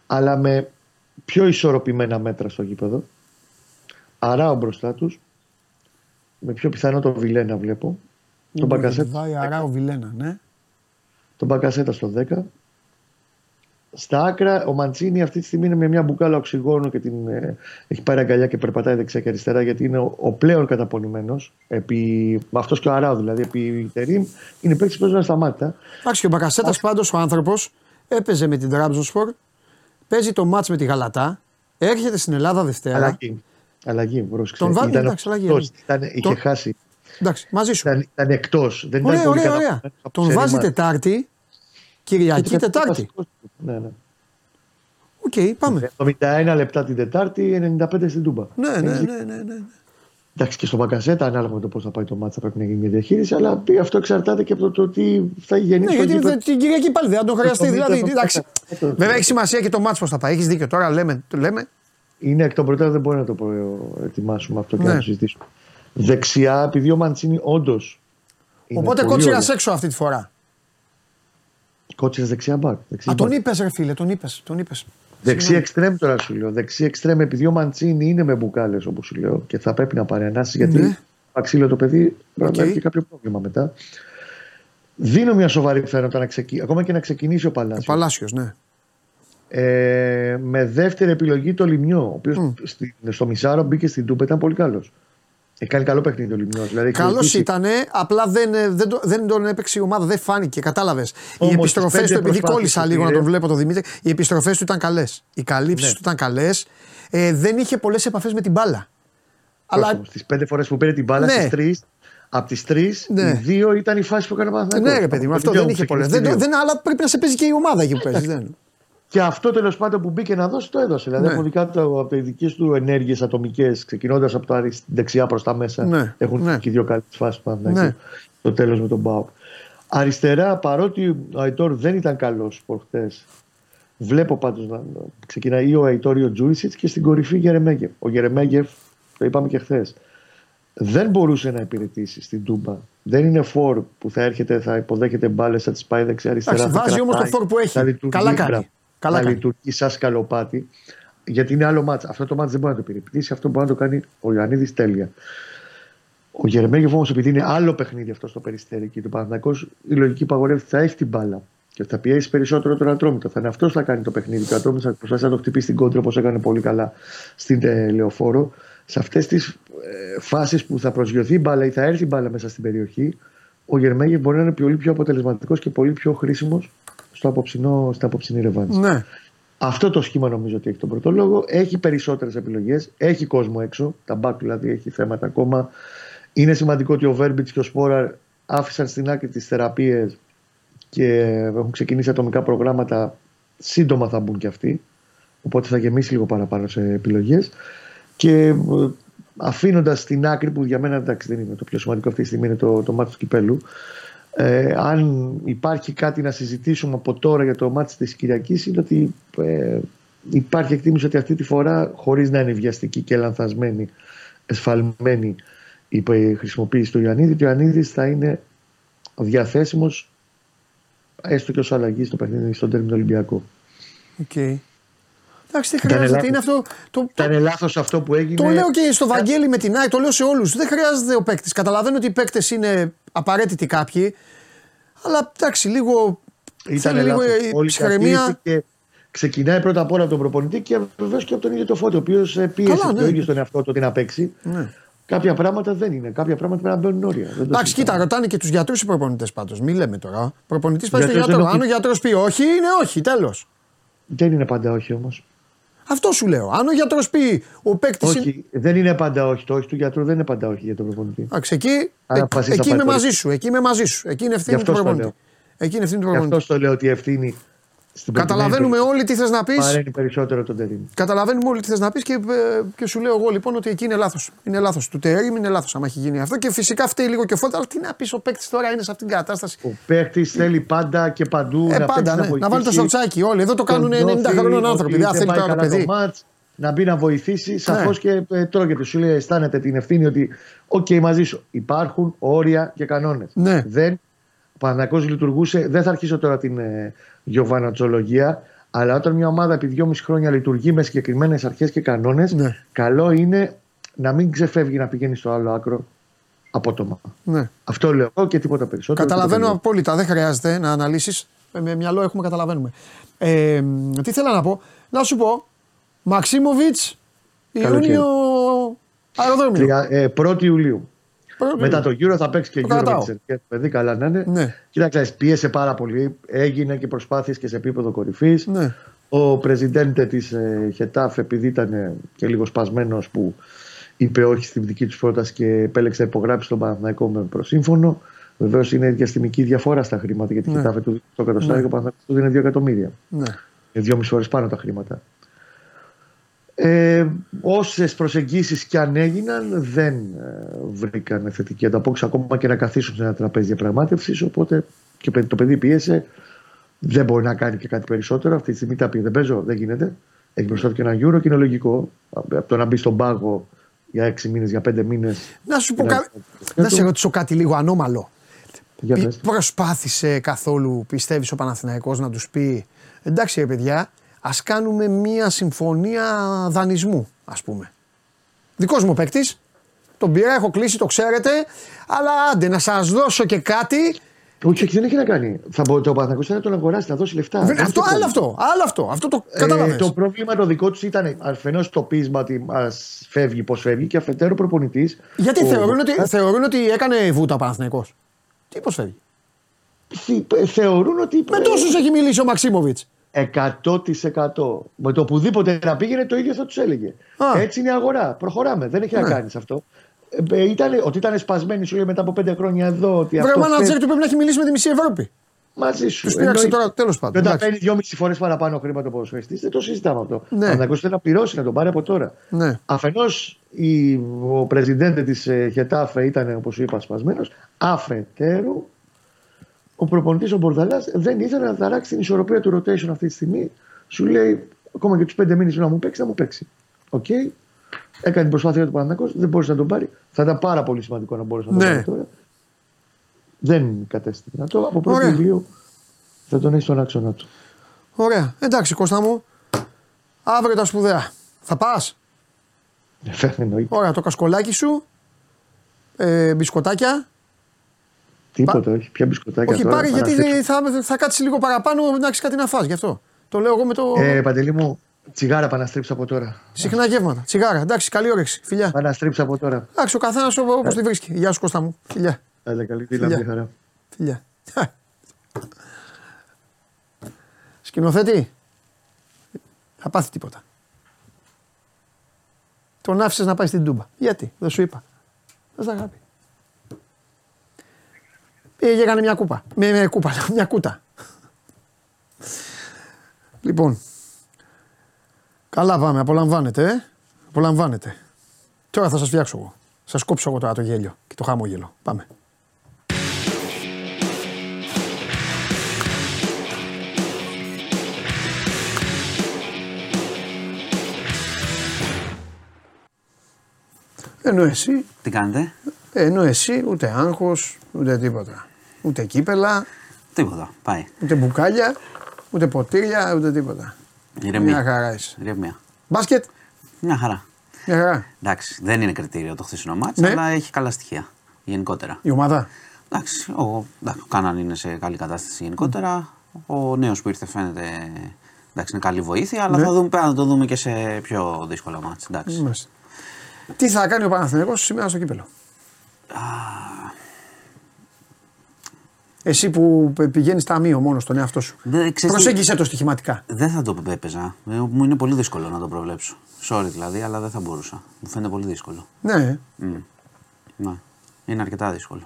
αλλά με πιο ισορροπημένα μέτρα στο γήπεδο. Αράω μπροστά τους. Με πιο πιθανό το Βιλένα βλέπω. Τον Μπακασέτα, Βάει αρά ο Βιλένα, ναι. Τον Μπακασέτα στο 10. Στα άκρα, ο Μαντσίνη αυτή τη στιγμή είναι με μια μπουκάλα οξυγόνου και την ε, έχει πάρει αγκαλιά και περπατάει δεξιά και αριστερά γιατί είναι ο, ο πλέον καταπονημένος. Αυτός και ο Αράου δηλαδή. Επί Τερήμ είναι παίκτης που παίζουν στα μάτια. Εντάξει, και ο Μπακασέτα πάντως ο άνθρωπος έπαιζε με την Τραμπζονσπορ, παίζει το μάτ με τη Γαλατά, έρχεται στην Ελλάδα Δευτέρα. Αλλαγή. Αλλαγή, πρόσεξε. Τον βάλει, Ήταν εντάξει, αλλαγή, εκτός, αλλαγή. Ήταν, είχε Τον- χάσει. Εντάξει, μαζί σου. Ήταν, ήταν εκτός. Δεν ήταν Ωραία, πολύ ωραία, καλά ωραία. από Τον σερή βάζει μάτς. Τετάρτη, Κυριακή Και Τετάρτη. βασικός. Ναι, ναι. Οκ, πάμε. 71 λεπτά την Τετάρτη, 95 στην Τούμπα. Ναι, ναι, Έχει- ναι, ναι, ναι. Εντάξει και στο Μπακασέτα, ανάλογα με το πώς θα πάει το μάτσα, πρέπει να γίνει μια διαχείριση. Αλλά αυτό εξαρτάται και από το, το τι θα γίνει Ναι, στο γιατί γήπεδο. δεν- την Κυριακή πάλι δεν θα τον χρειαστεί. Το Δηλαδή, μήτε, εντάξει. το- το- Βέβαια έχει σημασία και το μάτς πώς θα πάει. Έχεις δίκιο τώρα, λέμε. το λέμε. Είναι εκ των προτέρων, δεν μπορεί να το προετοιμάσουμε αυτό και Ναι. να το συζητήσουμε. Δεξιά, επειδή ο Μαντσίνη όντως. Οπότε κότσιρα έξω αυτή τη φορά. Κότσιρα δεξιά μπακ. δεξί Α, τον μπακ. είπες, ρε φίλε, τον είπες. Τον είπες. Δεξί Συγγνώμη. εξτρέμ τώρα σου λέω. Δεξί εξτρέμ, επειδή ο Μαντσίνη είναι με μπουκάλες όπως σου λέω και θα πρέπει να πάρει ανάση γιατί Ναι. αξίλιο το παιδί πρέπει Οκ. να έχει κάποιο πρόβλημα μετά. Δίνω μια σοβαρή φαίνοντα να ξεκι... ακόμα και να ξεκινήσει ο Ο Παλάσιος. Παλάσιος, ναι. Ε, με δεύτερη επιλογή το Λιμιό, ο οποίος στο Μισάρο μπήκε στην Τούπα, ήταν πολύ καλός. Έχει κάνει καλό παιχνίδι ο Λιμιός. Δηλαδή, έχει Καλός βοηθήσει- ήταν, απλά δεν, ε, δεν, το- δεν τον έπαιξε η ομάδα, δεν φάνηκε. Κατάλαβες. Οι Όμως, επιστροφές τις του, πέντε επειδή προσπάθειες κόλλησα που λίγο να πήρε- τον βλέπω τον Δημήτρη, οι επιστροφές του ήταν καλές. Οι καλύψεις Ναι. του ήταν καλές. Ε, δεν είχε πολλές επαφές με την μπάλα. Αλλά Στις πέντε φορές που πήρε την μπάλα, Ναι. στις τρεις, από τις τρεις, Ναι. οι δύο ήταν η φάση που έκανε ο Παναθηναϊκός. ναι, ρε παιδί μου, Από αυτό το δεν δύο είχε που πολλές. ξεκίνησε Δεν, δύο. δεν, αλλά πρέπει να σε παίζει και η ομάδα εκεί που παίζεις. Δεν. Και αυτό τέλος πάντων που μπήκε να δώσει, το έδωσε. Δηλαδή, Ναι. από δικά του από τις δικές του ενέργειες ατομικές, ξεκινώντας από το αρισ- δεξιά προς τα μέσα, Ναι, έχουν ναι. και οι δύο καλές φάσεις που Ναι. Το τέλος με τον Μπάουκ. Αριστερά, παρότι ο Αϊτόρ δεν ήταν καλός προχτές, βλέπω πάντως να να ξεκινάει ή ο Αϊτόρ ή ο Τζούρισιτ και στην κορυφή Γερεμέγεφ. Ο Γερεμέγεφ, το είπαμε και χθες, δεν μπορούσε να υπηρετήσει στην Τούμπα. Δεν είναι φόρ που θα έρχεται, θα υποδέχεται μπάλες, θα τις πάει δεξιά-αριστερά. Εντάξει, θα βάζει όμως κρατάει, το φόρ που έχει. θα λειτουργεί, Καλά κάνει. Μπράβο, Καλά θα κάνει. λειτουργεί σαν σκαλοπάτι. Γιατί είναι άλλο μάτς. Αυτό το μάτς δεν μπορεί να το υπηρετήσει. Αυτό μπορεί να το κάνει ο Ιωαννίδης τέλεια. Ο Γερμέγεφ όμως, επειδή είναι άλλο παιχνίδι αυτό στο περιστέρι και του Παναθυνακό, η λογική παγορεύει θα έχει την μπάλα και θα πιέσει περισσότερο τον Ατρόμητο. Θα είναι αυτός που θα κάνει το παιχνίδι. Και ο Ατρόμητος θα προσπαθήσει να το χτυπήσει στην κόντρα όπως έκανε πολύ καλά στην ε, Λεωφόρο. Σε αυτές τις ε, φάσεις που θα προσγειωθεί η μπάλα ή θα έρθει η μπάλα μέσα στην περιοχή, ο Γερμέγεφ μπορεί να είναι πολύ πιο αποτελεσματικός και πολύ πιο χρήσιμος στο απόψινό, στην απόψινή ρευάνση. Ναι. Αυτό το σχήμα νομίζω ότι έχει τον πρώτο λόγο. Έχει περισσότερες επιλογές. Έχει κόσμο έξω. Τα μπακ δηλαδή έχει θέματα ακόμα. Είναι σημαντικό ότι ο Βέρμπιτς και ο Σπόραρ άφησαν στην άκρη τις θεραπείες και έχουν ξεκινήσει ατομικά προγράμματα. Σύντομα θα μπουν και αυτοί. Οπότε θα γεμίσει λίγο παραπάνω σε επιλογές. Και αφήνοντας στην άκρη που για μένα εντάξει, δεν είναι το πιο σημαντικό αυτή τη στιγμή, είναι το, το μάτι του κυπέλου. Ε, αν υπάρχει κάτι να συζητήσουμε από τώρα για το μάτι της Κυριακής είναι ότι ε, υπάρχει εκτίμηση ότι αυτή τη φορά χωρίς να είναι βιαστική και λανθασμένη, εσφαλμένη η χρησιμοποίηση του Ιωαννίδη, ο Ιωαννίδης θα είναι διαθέσιμος έστω και ως αλλαγή στο παιχνίδι στο ντέρμπι με Ολυμπιακό. Οκ. Εντάξει, δεν Ήταν χρειάζεται. λάθος. Είναι αυτό. Το, το, Ήταν λάθος αυτό που έγινε. το λέω και στο Βαγγέλη με την ΑΕΚ, το λέω σε όλους. Δεν χρειάζεται ο παίκτης. Καταλαβαίνω ότι οι παίκτες είναι απαραίτητοι κάποιοι. Αλλά εντάξει, λίγο. Ήταν θέλει λίγο λάθος. η Όλη η ψυχραιμία. καθήκη και ξεκινάει πρώτα απ' όλα από τον προπονητή και βεβαίως και από τον ίδιο τον Φώτη, ο οποίος πίεσε Καλά, και ναι. ο ίδιος τον εαυτό του ότι να παίξει. Ναι. Κάποια πράγματα δεν είναι. Κάποια πράγματα πρέπει να μπαίνουν όρια. Δεν το Εντάξει, συζητάμε. κοίτα, ρωτάνε και τους γιατρούς οι προπονητές πάντως. Μην λέμε τώρα. Προπονητής πάει στο Γιατρός γιατρό. δεν Αν ο είναι- γιατρός πει όχι, είναι όχι. Τέλος. Δεν είναι πάντα όχι όμως. Αυτό σου λέω. Αν ο γιατρός πει ο παίκτης. Είναι... Όχι, δεν είναι πάντα όχι. Το όχι του γιατρού δεν είναι πάντα όχι για τον προπονητή. Εντάξει, εκεί, Άρα ε, αποφασίσει εκεί να είμαι πάει μαζί το- σου. Εκεί είμαι μαζί σου. Εκεί είναι ευθύνη Γι' του αυτό στο προπονητή. λέω. Εκεί είναι ευθύνη του Γι' προπονητή. αυτό το λέω ότι η ευθύνη στην Καταλαβαίνουμε προκειμένη όλοι τι θες να πεις. Παραίνει περισσότερο τον Τερήμ. Καταλαβαίνουμε όλοι τι θες να πεις και, ε, και σου λέω εγώ λοιπόν ότι εκεί είναι λάθος. Είναι λάθος. Του Τερήμ είναι λάθος άμα έχει γίνει αυτό. Και φυσικά φταίει λίγο και ο Φώτα. Αλλά τι να πεις, ο παίκτης τώρα είναι σε αυτήν την κατάσταση. Ο παίχτη θέλει πάντα και παντού Ε, να πάντα, παίξει, ναι. Να βάλει το βοηθήσει. σοτσάκι όλοι. Εδώ το Τον κάνουν 90 νιώθει χρόνων ότι άνθρωποι. Δεν θέλει πάει τώρα το καλά παιδί. μάτς, να μπει να βοηθήσει. Σαφώς Ναι. και ε, τρώγεται. Σου λέει, αισθάνεται την ευθύνη ότι, οκ, μαζί σου. Υπάρχουν όρια και κανόνες. Ναι. Δεν. Ο Παναγιώ λειτουργούσε. Δεν θα αρχίσω τώρα την ε, γιοβανατσολογία. Αλλά όταν μια ομάδα επί δυόμιση χρόνια λειτουργεί με συγκεκριμένες αρχές και κανόνες, Ναι. καλό είναι να μην ξεφεύγει να πηγαίνει στο άλλο άκρο απότομα. Ναι. Αυτό λέω εγώ και τίποτα περισσότερο. Καταλαβαίνω τίποτα απόλυτα. Δεν χρειάζεται να αναλύσεις. Με μυαλό έχουμε, καταλαβαίνουμε. Ε, τι θέλω να πω; Να σου πω. Μαξίμοβιτς Καλοκαίρι. Ιούνιο αεροδρόμιο. λίγο. Ε, 1η Ιουλίου. Πρώτο Μετά Ιούνιο. το Euro θα παίξει και Το Euro με κρατάω. τη Σερβία. Το παιδί καλά να είναι. Ναι. Κοίταξε, πίεσε πάρα πολύ. Έγινε και προσπάθειες και σε επίπεδο κορυφής. Ναι. Ο πρεζιντέντε της ε, Χετάφ, επειδή ήταν ε, και λίγο σπασμένος, που είπε όχι στην δική τους πρόταση και επέλεξε να υπογράψει τον Παναθηναϊκό με προσύμφωνο. Βεβαίως είναι διαστημική διαφορά στα χρήματα γιατί η Ναι. Χετάφ του δίνει το εκατοστάρι Ναι. και ο Παναθηναϊκός του δίνει 2 εκατομμύρια. Ναι. Είναι δυόμιση φορές πάνω τα χρήματα. Ε, Όσες προσεγγίσεις και αν έγιναν, δεν ε, βρήκαν θετική ανταπόκριση ακόμα και να καθίσουν σε ένα τραπέζι διαπραγμάτευσης. Οπότε και το παιδί πίεσε. Δεν μπορεί να κάνει και κάτι περισσότερο. Αυτή τη στιγμή τα πει: Δεν παίζω, δεν γίνεται. Έχει μπροστά του και ένα γιούρο και είναι λογικό. Από το να μπει στον πάγο για έξι μήνες, για πέντε μήνες. Να σου πω κάτι. Να σε ρωτήσω κάτι λίγο ανώμαλο. Για Πι- πες. Προσπάθησε καθόλου, πιστεύεις ο Παναθηναϊκός να τους πει εντάξει ρε παιδιά, ας κάνουμε μία συμφωνία δανεισμού, ας πούμε. Δικός μου παίκτης, τον πήρα, έχω κλείσει, το ξέρετε, αλλά άντε να σας δώσω και κάτι. Όχι, όχι, δεν έχει να κάνει. Θα μπορεί το Παναθηναϊκός να τον αγοράσει, να δώσει λεφτά. Δεν αυτό, έχει άλλο πρόβλημα. αυτό, άλλο αυτό. Αυτό το Ε, καταλαβαίνεις. το πρόβλημα το δικό τους ήταν αφενός το πείσμα ότι μας φεύγει πώ φεύγει και αφετέρου προπονητής. Γιατί θεωρούν, ότι, θεωρούν ότι έκανε βούτα ο Παναθηναϊκός; Τι πώ φεύγει; Θεωρούν ότι. Με τόσους έχει μιλήσει ο Μαξίμοβιτς. 100% με το οπουδήποτε να πήγαινε το ίδιο θα τους έλεγε. Α. Έτσι είναι η αγορά. Προχωράμε. Δεν έχει Ναι. να κάνει αυτό. Ε, ε, ήτανε, ότι ήταν σπασμένοι σου λέει μετά από πέντε χρόνια εδώ. Ότι Βρε, ο αυτό μάνατζερ φεύγει. του πρέπει να έχει μιλήσει με τη μισή Ευρώπη. Μαζί σου. Τους πήραξε Εννοείται. τώρα, τέλος πάντων. Και όταν εντάξει. παίρνει δυόμιση φορές παραπάνω χρήματα από ποδοσφαιριστή, δεν το συζητάμε αυτό. Ναι. Αν θέλει να πληρώσει, να τον πάρει από τώρα. Ναι. Αφενός ο πρεζιντέντε της Χετάφε ήταν, όπως είπα, σπασμένος. Αφετέρου, ο προπονητής ο Μπορδαλάς δεν ήθελε να ταράξει την ισορροπία του rotation αυτή τη στιγμή. Σου λέει, ακόμα και τους πέντε μήνες να μου παίξει, να μου παίξει. Οκ. Έκανε την προσπάθεια του Παναγιώ, δεν μπορούσε να τον πάρει. Θα ήταν πάρα πολύ σημαντικό να μπορούσε να τον Ναι. πάρει τώρα. Δεν κατέστη δυνατό. Από 1η Ωραία. Ιουλίου θα τον έχει στον άξονα του. Ωραία. Εντάξει, Κώστα μου. Αύριο τα σπουδαία. Θα πας; Εννοείται. Ωραία, το κασκολάκι σου. Ε, μπισκοτάκια. Τίποτα, όχι. Ποια μπισκοτάκια Όχι, τώρα. πάρε γιατί παραθέτω. θα, θα κάτσεις λίγο παραπάνω να έχει κάτι να φας γι' αυτό. Το λέω εγώ με το. Ε, Παντελή μου, τσιγάρα παναστρίψω από τώρα. Συχνά γεύματα. Τσιγάρα. Εντάξει, καλή όρεξη. Φιλιά. Παναστρίψω από τώρα. Εντάξει, ο καθένας όπως τη βρίσκει. Γεια σου, Κώστα μου. Φιλιά. Έλα, καλή Φιλιά. δύναμη, χαρά. Φιλιά. Σκηνοθέτη. Θα πάθει τίποτα. Τον άφησες να πάει στην Τούμπα. Γιατί, δεν σου είπα. Δεν στα αγάπη. Πήγε έκανε μια κούπα. Με, με κούπα, λέω, μια κούτα. λοιπόν. Καλά πάμε, απολαμβάνετε, ε. Απολαμβάνετε. Τώρα θα σας φτιάξω εγώ. Σας κόψω εγώ τώρα το γέλιο και το χαμόγελο. Πάμε. Ενώ εσύ, Τι κάνετε, ενώ εσύ ούτε άγχος, ούτε τίποτα. Ούτε κύπελα, Τίποτα. Πάει. ούτε μπουκάλια, ούτε ποτήρια, ούτε τίποτα. Μια Ηρεμία. χαρά είσαι. Ηρεμία. Μπάσκετ; Μια χαρά. Μια χαρά. Εντάξει, δεν είναι κριτήριο το χθεσινό μάτς, Ναι. αλλά έχει καλά στοιχεία γενικότερα. Η ομάδα; Εντάξει, ο, εντάξει, ο Κάναν είναι σε καλή κατάσταση γενικότερα. Ο νέος που ήρθε φαίνεται εντάξει, είναι καλή βοήθεια, αλλά Ναι. θα δούμε, πρέπει να το δούμε και σε πιο δύσκολα μάτς. Εντάξει. Μάλιστα. Τι θα κάνει ο Παναθηναϊκός σήμερα στο κύπελο; Εσύ που πηγαίνεις ταμείο μόνος στον εαυτό σου. Δεν, ξέρεις τι- Προσέγγισε το στοιχηματικά. Δεν θα το έπαιζα. Ε, Μου είναι πολύ δύσκολο να το προβλέψω. Sorry δηλαδή, αλλά δεν θα μπορούσα. Μου φαίνεται πολύ δύσκολο. Ναι. Μμ. Ναι. Είναι αρκετά δύσκολο.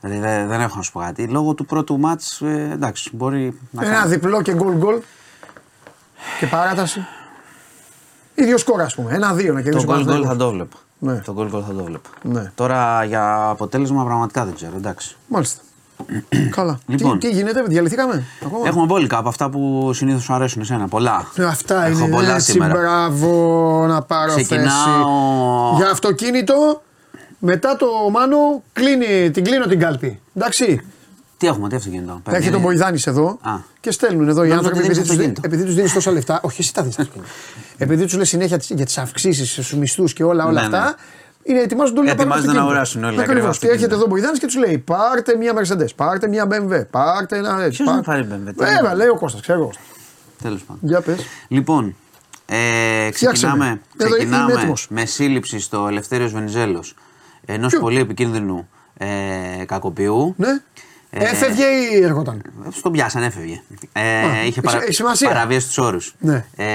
Δηλαδή δεν, δεν έχω να σου πω κάτι. Λόγω του πρώτου μάτς, ε, εντάξει, μπορεί να Ένα κάνει. διπλό και γκολ γκολ. Και παράταση. Ίδιο σκορ, ας πούμε. Ένα-δύο να Το κερδίσει ο goal goal θα Παναθηναϊκός. το βλέπα. Ναι. Το goal goal θα το βλέπα. Ναι. Τώρα για αποτέλεσμα πραγματικά δεν ξέρω. Εντάξει. Μάλιστα. Καλά. Λοιπόν. τι, τι γίνεται, διαλυθήκαμε ακόμα; Έχουμε μπόλικα από αυτά που συνήθως σου αρέσουν εσένα. Πολλά. Ε, Αυτά Έχω είναι πολλά έτσι, σήμερα. μπράβο να πάρω Ξεκινάω- θέση. Για αυτοκίνητο, μετά το Μάνο, κλείνει, την κλείνω την κάλπη. Εντάξει. Τι έχουμε, τι αυτοκίνητο; Θα έρχεται ο Μποϊδάνης εδώ Α. και στέλνουν εδώ οι Νόμιζα άνθρωποι ότι επειδή δίνεις του αυτοκίνητο. επειδή τους δίνεις τόσα λεφτά. Όχι, εσύ τα δίνεις αυτοκίνητο. επειδή τους λες συνέχεια τις- για τις αυξήσεις στους μισθούς και όλα, όλα Ναι, ναι. αυτά. Είναι ετοιμάζονται όλοι να πάρουν Ετοιμάζονται να αυτοκίνητο. αγοράσουν όλοι Ακριβώς. ακριβά Και αυτοκίνητα. έρχεται εδώ ο Μποϊδάνης και τους λέει: Πάρτε μια Mercedes, πάρτε μια BMW, πάρτε ένα έτσι. Ποιος να πάρτε- πάρει BMW, τι Βέβαια, είναι; λέει ο Κώστας, ξέρω εγώ. Τέλος πάντων. Για πες. Λοιπόν, ε, Φτιάξε ξεκινάμε, με. Εδώ είμαι ξεκινάμε έτοιμος. με σύλληψη στο Ελευθέριος Βενιζέλος ενός Ποιο; πολύ επικίνδυνου ε, κακοποιού. Ναι. Ε, Έφευγε ή έρχονταν; Στον πιάσαν, έφευγε. Ε, Α, είχε έχει- έχει σημασία. παραβίαση τους όρους. Ναι. Ε,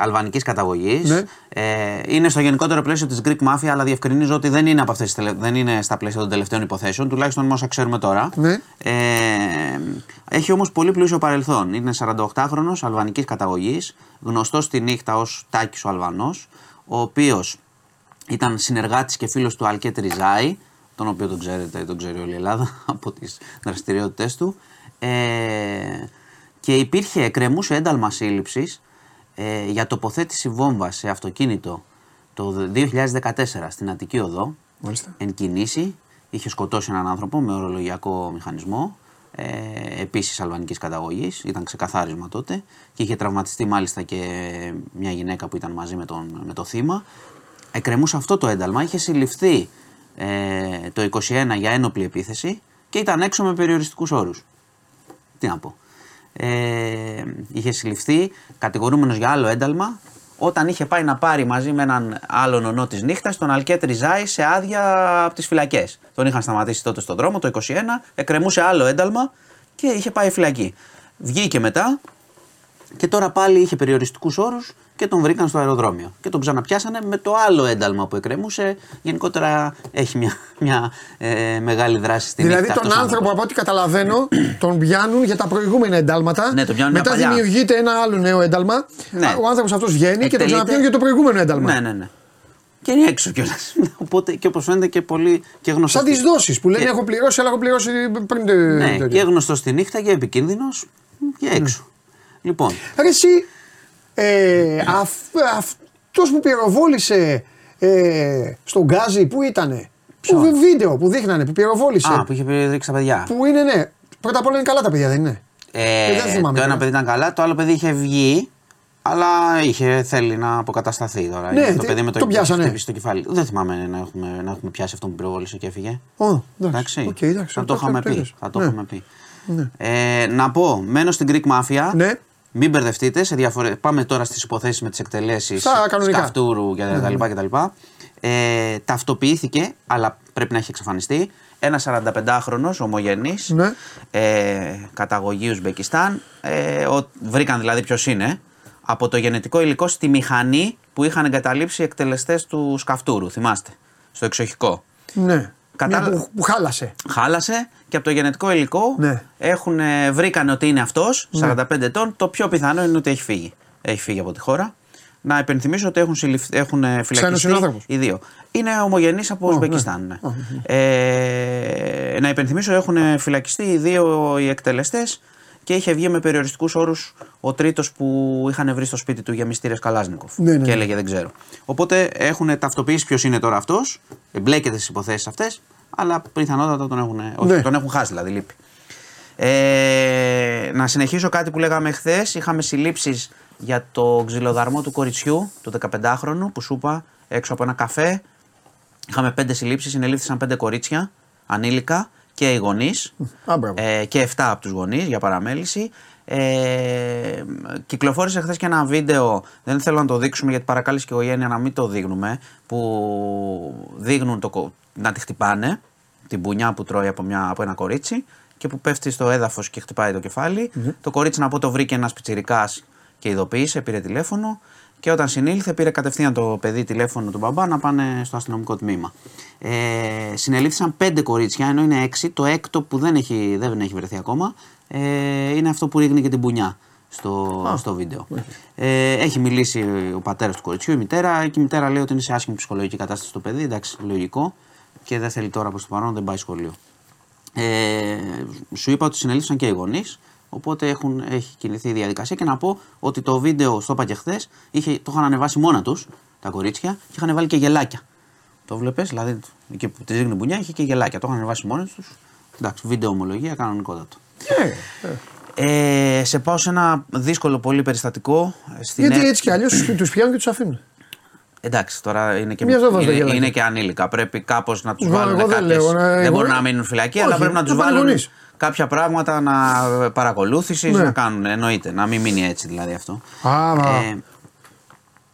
Αλβανικής καταγωγής. Ναι. Ε, είναι στο γενικότερο πλαίσιο της Greek Mafia, αλλά διευκρινίζω ότι δεν είναι, από αυτές, τις τελε- δεν είναι στα πλαίσια των τελευταίων υποθέσεων, τουλάχιστον όσα ξέρουμε τώρα. Ναι. Ε, έχει όμως πολύ πλούσιο παρελθόν. Είναι 48χρονο αλβανικής καταγωγής, γνωστός στη νύχτα ως Τάκης ο Αλβανός, ο οποίος ήταν συνεργάτης και φίλος του Αλκέτ Ριζάη, τον οποίο τον ξέρετε, τον ξέρει όλη η Ελλάδα από τις δραστηριότητες του. Ε, και υπήρχε, εκκρεμούσε ένταλμα σύλληψης ε, για τοποθέτηση βόμβας σε αυτοκίνητο το 2014 στην Αττική Οδό. Μάλιστα. Εν κινήσει, είχε σκοτώσει έναν άνθρωπο με ορολογιακό μηχανισμό. Ε, Επίσης αλβανικής καταγωγής, ήταν ξεκαθάρισμα τότε. Και είχε τραυματιστεί μάλιστα και μια γυναίκα που ήταν μαζί με, τον, με το θύμα. Εκκρεμούσε αυτό το ένταλμα, είχε συλληφθεί ε, το 21 για ένοπλη επίθεση και ήταν έξω με περιοριστικούς όρους. Τι να πω. Ε, είχε συλληφθεί κατηγορούμενος για άλλο ένταλμα όταν είχε πάει να πάρει μαζί με έναν άλλον ονό της νύχτας τον Αλκέτ Ριζάη σε άδεια από τις φυλακές. Τον είχαν σταματήσει τότε στον δρόμο το 21, εκκρεμούσε άλλο ένταλμα και είχε πάει φυλακή. Βγήκε μετά και τώρα πάλι είχε περιοριστικούς όρους και τον βρήκαν στο αεροδρόμιο. Και τον ξαναπιάσανε με το άλλο ένταλμα που εκκρεμούσε. Γενικότερα έχει μια, μια ε, μεγάλη δράση στην Δηλαδή νύχτα τον αυτός ο άνθρωπος, από ό,τι καταλαβαίνω, τον πιάνουν για τα προηγούμενα εντάλματα. Ναι, τον πιάνουν μια Μετά παλιά. δημιουργείται ένα άλλο νέο ένταλμα. Ναι. Ο άνθρωπος αυτός βγαίνει και τον Εκτελείται. ξαναπιάνουν για το προηγούμενο ένταλμα. Ναι, ναι, ναι. Και είναι έξω κιόλας. Οπότε και όπως φαίνεται και πολύ και γνωστός. Σαν τις δόσεις που λένε Και- Έχω πληρώσει, αλλά έχω πληρώσει πριν. το- Ναι, το- και γνωστός στη νύχτα και επικίνδυνος και έξω. Λοιπόν, Ρε εσύ, ε, αυ, αυτός που πυροβόλησε ε, στο Γκάζι, πού ήτανε; Που, βι- βίντεο που δείχνανε, που πυροβόλησε; α, που είχε ρίξει τα παιδιά. Που είναι, ναι. Πρώτα απ' όλα είναι καλά τα παιδιά, δεν είναι; Ε, δεν θυμάμαι το ένα τώρα. παιδί ήταν καλά, το άλλο παιδί είχε βγει, αλλά είχε, θέλει να αποκατασταθεί τώρα. Ναι, Είναι το τι- παιδί με το, το πιάσανε. χτυπήσει στο κεφάλι. Δεν θυμάμαι να έχουμε, να έχουμε πιάσει αυτό που πυροβόλησε και έφυγε. Ω, Εντάξει. Οκ, εντάξει. θα το αυτό- είχαμε αυτό πει. είδες. Θα το Ναι. είχαμε πει. Ε, να πω, μένω στην Greek Mafia. Ναι. Μην μπερδευτείτε. Σε διαφορε... Πάμε τώρα στις υποθέσεις με τις εκτελέσεις Στα κανονικά. Σκαφτούρου και τα λοιπά και τα λοιπά. Ε, ταυτοποιήθηκε, αλλά πρέπει να έχει εξαφανιστεί, ένας 45χρονο ομογενής Ναι. ε, καταγωγή Ουσμπεκιστάν. Ε, ο, βρήκαν δηλαδή ποιος είναι. Από το γενετικό υλικό στη μηχανή που είχαν εγκαταλείψει οι εκτελεστές του Σκαφτούρου. Θυμάστε. Στο εξοχικό. Ναι. Κατάλα- Μια που, που χάλασε. Χάλασε και από το γενετικό υλικό Ναι. έχουν, ε, βρήκαν ότι είναι αυτός, 45 ετών. Το πιο πιθανό είναι ότι έχει φύγει. Έχει φύγει από τη χώρα. Να υπενθυμίσω ότι έχουν, συλληφ- έχουν ε, φυλακιστεί συνάνθρωπος. οι δύο. Είναι ομογενεί από Ουσμπεκιστάν. Ναι. Ε, να υπενθυμίσω ότι έχουν φυλακιστεί οι δύο οι εκτελεστές και είχε βγει με περιοριστικούς όρους ο τρίτος που είχαν βρει στο σπίτι του για μυστήρες Καλάζνικοφ. Ναι, ναι, Και ναι. έλεγε δεν ξέρω. Οπότε έχουν ταυτοποιήσει ποιος είναι τώρα αυτός, εμπλέκεται στις υποθέσεις αυτές, αλλά πιθανότατα τον έχουν, όχι, Ναι. τον έχουν χάσει δηλαδή, λείπει. Ε, να συνεχίσω κάτι που λέγαμε χθες. Είχαμε συλλήψεις για το ξυλοδαρμό του κοριτσιού, του 15χρονου, που σου είπα έξω από ένα καφέ. Είχαμε πέντε συλλήψεις, συνελήφθησαν πέντε κορίτσια, ανήλικα και οι γονείς. Α, μπράβο. Ε, και 7 από τους γονείς για παραμέληση. Ε, κυκλοφόρησε χθες και ένα βίντεο, δεν θέλω να το δείξουμε γιατί παρακάλεσε και η οικογένεια να μην το δείχνουμε, που δείχνουν το, κο- να τη χτυπάνε, την πουνιά που τρώει από, μια, από ένα κορίτσι και που πέφτει στο έδαφος και χτυπάει το κεφάλι. Το κορίτσι να πω το βρήκε ένας πιτσιρικάς και ειδοποίησε, πήρε τηλέφωνο. Και όταν συνήλθε, πήρε κατευθείαν το παιδί τηλέφωνο του μπαμπά να πάνε στο αστυνομικό τμήμα. Ε, συνελήφθησαν πέντε κορίτσια, ενώ είναι έξι. Το έκτο που δεν έχει, δεν έχει βρεθεί ακόμα ε, είναι αυτό που ρίχνει και την πουνιά στο, στο βίντεο. Ε, έχει μιλήσει ο πατέρας του κοριτσιού, η μητέρα, και η μητέρα λέει ότι είναι σε άσχημη ψυχολογική κατάσταση το παιδί. Εντάξει, λογικό. Και δεν θέλει τώρα προς το παρόν, δεν πάει σχολείο. Ε, σου είπα ότι συνελήφθησαν και οι γονείς. Οπότε έχουν, έχει κινηθεί η διαδικασία και να πω ότι το βίντεο, στο είπα και χθες, το είχαν ανεβάσει μόνα τους τα κορίτσια και είχαν βάλει και γελάκια. Το βλέπεις, δηλαδή εκεί που τη ρίχνει μπουνιά είχε και γελάκια. Το είχαν ανεβάσει μόνοι τους. Εντάξει, βίντεο ομολογία κανονικότατο. Ε, σε πάω σε ένα δύσκολο πολύ περιστατικό. Στην Γιατί Ε- έτσι κι αλλιώς του πιάνουν και τους αφήνουν. Εντάξει, τώρα είναι και, Μια ζώβα είναι, δεν γελάει. είναι και ανήλικα. Πρέπει κάπως να τους Εγώ- βάλουν εγώ δεν κάποιες- λέω, ε, Δεν εγώ- μπορούν να μείνουν φυλακοί, αλλά Όχι, πρέπει να να τους πάνε βάλουν γονείς. Κάποια πράγματα να παρακολούθησης Ναι. να κάνουν. Εννοείται. Να μην μείνει έτσι δηλαδή αυτό. Α, Ε,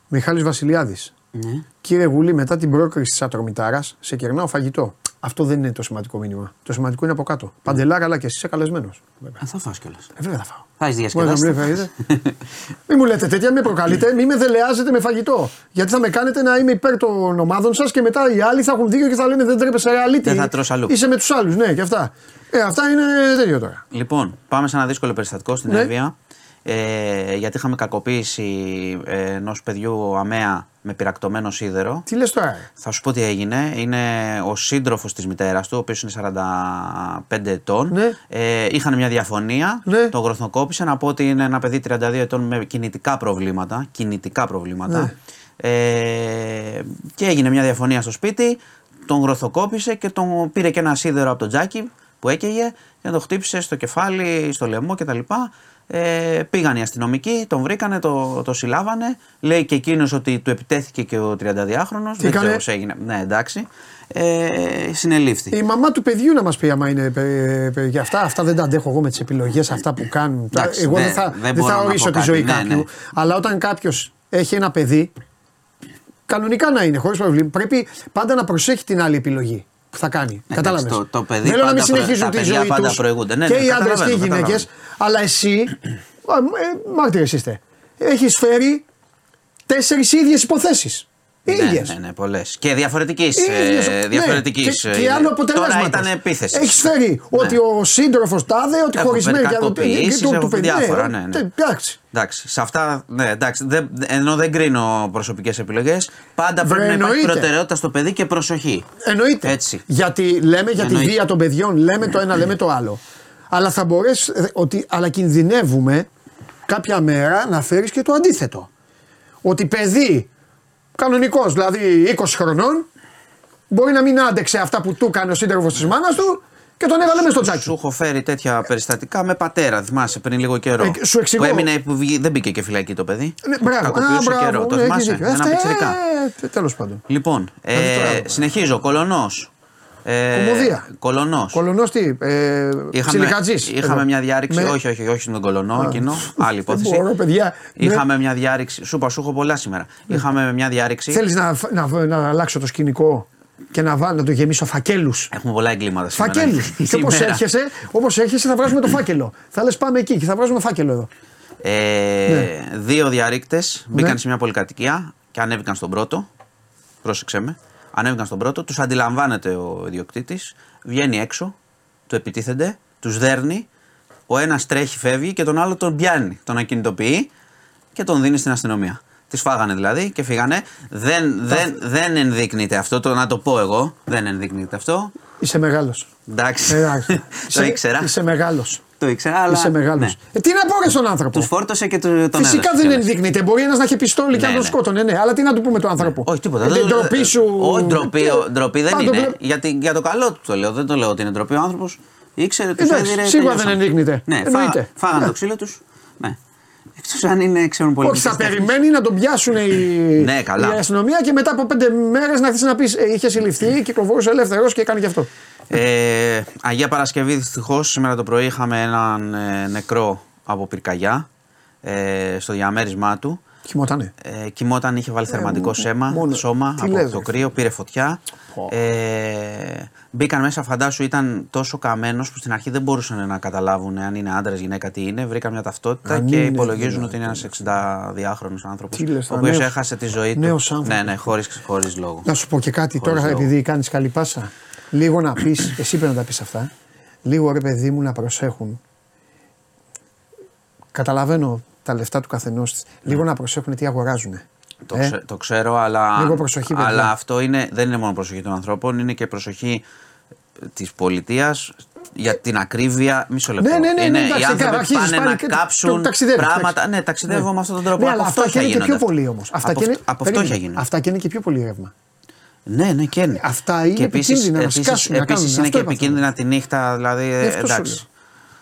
Μιχάλης Βασιλιάδης. ναι. Κύριε Γουλή, μετά την πρόκριση της Ατρομητάρας, σε κερνάω φαγητό. Αυτό δεν είναι το σημαντικό μήνυμα. Το σημαντικό είναι από κάτω. Παντελάρα, αλλά και εσύ είσαι καλεσμένος. Α, θα φας κιόλας. Ε, βέβαια θα φάω. Θα έχεις Μπορεί να διασκεδάσει. μου λέει φαγητό. Μην μου λέτε τέτοια, με προκαλείτε, μην με δελεάζετε με φαγητό. Γιατί θα με κάνετε να είμαι υπέρ των ομάδων σας και μετά οι άλλοι θα έχουν δίκιο και θα λένε δεν τρέπεσαι ρεαλίτη. Δεν θα τρως αλλού. Είσαι με τους άλλους, ναι, και αυτά. Ε, αυτά είναι τέτοιο τώρα. Λοιπόν, πάμε σε ένα δύσκολο περιστατικό στην Ναι. Εύβοια. Ε, γιατί είχαμε κακοποίηση ενός παιδιού αμαία με πυρακτωμένο σίδερο. Τι λες τώρα, ε; Θα σου πω τι έγινε. Είναι ο σύντροφος της μητέρας του, ο οποίος είναι 45 ετών. Ναι. Ε, είχαν μια διαφωνία. Ναι. Τον γροθοκόπησε. Να πω ότι είναι ένα παιδί 32 ετών με κινητικά προβλήματα. Κινητικά προβλήματα. Ναι. Ε, και έγινε μια διαφωνία στο σπίτι. Τον γροθοκόπησε και τον πήρε και ένα σίδερο από το τζάκι που έκαιγε και τον χτύπησε στο κεφάλι, στο λαιμό κτλ. Ε, πήγαν οι αστυνομικοί, τον βρήκανε, το, το συλλάβανε. Λέει και εκείνος ότι του επιτέθηκε και ο 32χρονο. Δεν έκανε; ξέρω πώς έγινε. Ναι, εντάξει. Ε, συνελήφθη. Η μαμά του παιδιού να μας πει άμα είναι ε, ε, για αυτά. Αυτά δεν τα αντέχω εγώ με τις επιλογές αυτά που κάνουν. Εντάξει, εγώ ναι, δεν θα, δεν δεν μπορώ θα να ορίσω πω τη κάτι, ζωή ναι, κάποιου. ναι. Αλλά όταν κάποιος έχει ένα παιδί, κανονικά να είναι, χωρίς πρόβλημα. Πρέπει πάντα να προσέχει την άλλη επιλογή που θα κάνει. Εντάξει, Κατάλαβες. το- το παιδί Θέλω να μην πάντα προ- συνεχίζουν τα τη παιδιά ζωή πάντα τους. προηγούνται. Ναι, και ναι, οι άντρες και οι καταλαβαίνω, γυναίκες. καταλαβαίνω. Αλλά εσύ, μάρτυρες είστε, έχεις φέρει τέσσερις ίδιες υποθέσεις. Ναι, ίδιες. ναι, ναι, πολλές. Και διαφορετικής. Ίδιες, Ε, ναι. διαφορετικής, Και, ε, και άλλο αποτελέσμα. Τώρα ήταν επίθεση. Έχεις φέρει ότι ο σύντροφος τάδε, ότι Έχω χωρισμένοι φέρει και κακοποιήσεις, του- του έχω παιδί. διάφορα, ναι, ναι. Εντάξει. Εντάξει, σε αυτά, ναι, εντάξει, δεν, ενώ δεν κρίνω προσωπικές επιλογές, πάντα Βρε, πρέπει να υπάρχει εννοείται. προτεραιότητα στο παιδί και προσοχή. Εννοείται. Έτσι. Γιατί λέμε για τη Εννοείται. βία των παιδιών, λέμε το ένα, λέμε το άλλο. Αλλά θα μπορέσει, ότι, αλλά κινδυνεύουμε κάποια μέρα να φέρεις και το αντίθετο. Ότι παιδί, κανονικός δηλαδή 20 χρονών, μπορεί να μην άντεξε αυτά που του έκανε ο σύντροφος της μάνας του και τον έβαλε μέσα στο τσάκι. Σου έχω φέρει τέτοια περιστατικά με πατέρα, θυμάσαι πριν λίγο καιρό. Ε, σου εξηγώ. Που έμεινε, που βγή- δεν μπήκε και φυλακή το παιδί. Ναι, μπράβο. Κακοποιούσε Α, μπράβο, καιρό. Το ναι, έχεις θυμάσαι; δίκιο. Ένα Αυτά, πιτσιρικά. ε, τέλος πάντων. Λοιπόν, ε, Δηλαδή τώρα- συνεχίζω. Κολονός. Ε, Κομμωδία. Κολονός. Κολονός τι, ε, Ψιλικατζής, είχαμε εδώ. μια διάρρηξη. Με- Όχι, όχι, όχι στον κολονό, Α, εκείνο. Άλλη δεν υπόθεση. μπορώ, παιδιά. Ναι. Είχαμε μια διάρρηξη. Σου είπα, σου έχω πολλά σήμερα. Είχαμε μια διάρρηξη. Θέλεις να, να, να αλλάξω το σκηνικό και να, βάλω, να το γεμίσω φακέλους; Έχουμε πολλά εγκλήματα σήμερα. Φακέλους. και όπως Σήμερα. έρχεσαι, όπως έρχεσαι θα βγάζουμε το φάκελο. θα λες πάμε εκεί και θα βγάζουμε φάκελο εδώ. Ε, Δύο διαρρήκτες μπήκαν Ναι. σε μια πολυκατοικία και ανέβηκαν στον πρώτο. Πρόσεξε με. Ανέβηκαν στον πρώτο, τους αντιλαμβάνεται ο ιδιοκτήτης, βγαίνει έξω, του επιτίθενται, τους δέρνει. Ο ένας τρέχει, φεύγει και τον άλλο τον πιάνει, τον ακινητοποιεί και τον δίνει στην αστυνομία. Τις φάγανε δηλαδή και φύγανε. Δεν, δεν, δεν ενδείκνυται αυτό, το να το πω εγώ. Δεν ενδείκνυται αυτό. Είσαι μεγάλος. Εντάξει. Εντάξει. το Είσαι- ήξερα. Είσαι μεγάλος. Το ήξερα, αλλά. Είσαι μεγάλος. Ε, τι να πω ρε στον άνθρωπο; Τους φόρτωσε και του, τον Φυσικά έδωσε δεν κιόλας. ενδείκνυται. Μπορεί ένας να έχει πιστόλι και Ναι, να τον ναι. σκότωνε. Ναι, αλλά τι να του πούμε του άνθρωπου; Όχι, τίποτα. Ε, Δεν την το- ντροπή σου. Όχι, ντροπή, ο- ντροπή δεν Πάντο είναι. βλέ- Γιατί, για το καλό του το λέω. Δεν το λέω ότι είναι ντροπή. Ο άνθρωπος Ήξερε ότι Εντάξει, Φέδηρε. σίγουρα δεν ενδείκνυται. Ναι, Εννοείται. φά, φάγανε Ναι. το ξύλο τους. Ναι. Εκτός αν είναι, ξέρουν πολύ Όχι, θα περιμένει να τον πιάσουν οι... Ναι, καλά. η αστυνομία και μετά από πέντε μέρες να έρθει να πεις: Είχε συλληφθεί, κυκλοφορούσε ελεύθερος και έκανε και αυτό. Ε, Αγία Παρασκευή δυστυχώς σήμερα το πρωί είχαμε έναν ε, νεκρό από πυρκαγιά ε, στο διαμέρισμά του. Κοιμότανε. Ε, κοιμόταν, είχε βάλει θερματικό μ- σέμα, μόνο- σώμα τι από λες, το ρε. κρύο, πήρε φωτιά. Ε, μπήκαν μέσα, φαντάσου, ήταν τόσο καμένος που στην αρχή δεν μπορούσαν να καταλάβουν αν είναι άντρας, γυναίκα, τι είναι. Βρήκαν μια ταυτότητα Αν και είναι, υπολογίζουν δηλαδή. ότι είναι ένας 62χρονο άνθρωπος. Τι λες Ο τώρα, οποίος νέος- έχασε τη ζωή του. νέος άνθρωπος. Ναι, ναι, χωρί χωρίς λόγο. Να σου πω και κάτι Χωρίς τώρα, λόγο. επειδή κάνεις καλή πάσα. Λίγο να πεις, εσύ πρέπει να τα πεις αυτά. Λίγο ρε παιδί μου να προσέχουν. Καταλαβαίνω τα λεφτά του καθενός. Λίγο να προσέχουν τι αγοράζουν. Το, ξε- το ξέρω, αλλά, Ε; Λίγο προσοχή, παιδιά. αλλά αυτό είναι, δεν είναι μόνο προσοχή των ανθρώπων, είναι και προσοχή της πολιτείας για την ακρίβεια. Μισό λεπτό. Ναι, ναι, ναι, είναι, ναι, εντάξει, οι άνθρωποι αρχίζεις πάνε πάλι να και- κάψουν το ταξιδεύεις, πράγματα. εντάξει. Ναι, ταξιδεύω Ναι. με αυτόν τον τρόπο. Ναι, από αλλά αυτά φτώχεια και είναι και πιο γίνονται. πολύ όμως. Αυτά, από, και είναι- από περίμενε. φτώχεια γίνονται. αυτά και είναι και πιο πολύ ρεύμα. Ναι, ναι, και είναι. Αυτά είναι και επίσης- επικίνδυνα να επίσης- σκάσουν, να επίσης κάνουν. είναι Αυτό και είπα επικίνδυνα τη νύχτα, δηλαδή. Γι' αυτό σου εντάξει.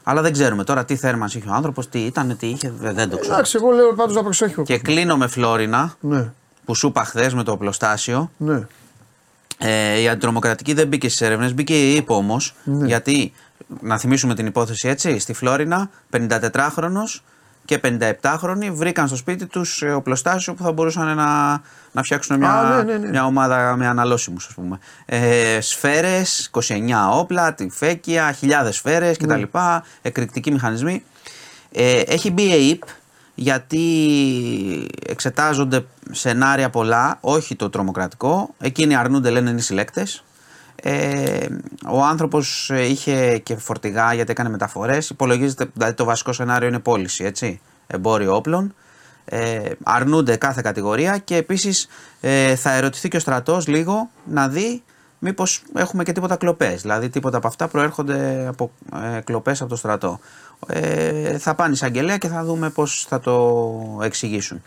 Λέω. Αλλά δεν ξέρουμε τώρα τι θέρμανση είχε ο άνθρωπος, τι ήταν, τι είχε, δεν, δεν το ξέρω. Εντάξει, εγώ λέω πάντως να προσέχει. ο Και κλείνω με Φλόρινα, Ναι, που σου είπα χθες με το οπλοστάσιο. ναι. Ε, η αντιτρομοκρατική δεν μπήκε στις έρευνες, μπήκε η ΥΠΟ όμως. Ναι. Γιατί, να θυμίσουμε την υπόθεση έτσι, στη Φλόρινα 54χρονο και 57χρονοι βρήκαν στο σπίτι τους οπλοστάσιο που θα μπορούσαν να, να φτιάξουν μια, Α, ναι, ναι, ναι. μια ομάδα με αναλώσιμους, ας πούμε. Ε, σφαίρες, 29 όπλα, τυφέκια, χιλιάδες σφαίρες Ναι. κτλ. Εκρηκτικοί μηχανισμοί. Ε, έχει μπει η ΑΕΠ γιατί εξετάζονται σενάρια πολλά, όχι το τρομοκρατικό. Εκείνοι αρνούνται, λένε είναι συλλέκτες. Ε, ο άνθρωπος είχε και φορτηγά γιατί έκανε μεταφορές. Υπολογίζεται, δηλαδή το βασικό σενάριο είναι πώληση, έτσι. Εμπόριο όπλων. Ε, αρνούνται κάθε κατηγορία και επίσης ε, θα ερωτηθεί και ο στρατός λίγο να δει μήπως έχουμε και τίποτα κλοπές. Δηλαδή τίποτα από αυτά προέρχονται από ε, κλοπές από το στρατό. Ε, θα πάνε εισαγγελέα και θα δούμε πώς θα το εξηγήσουν.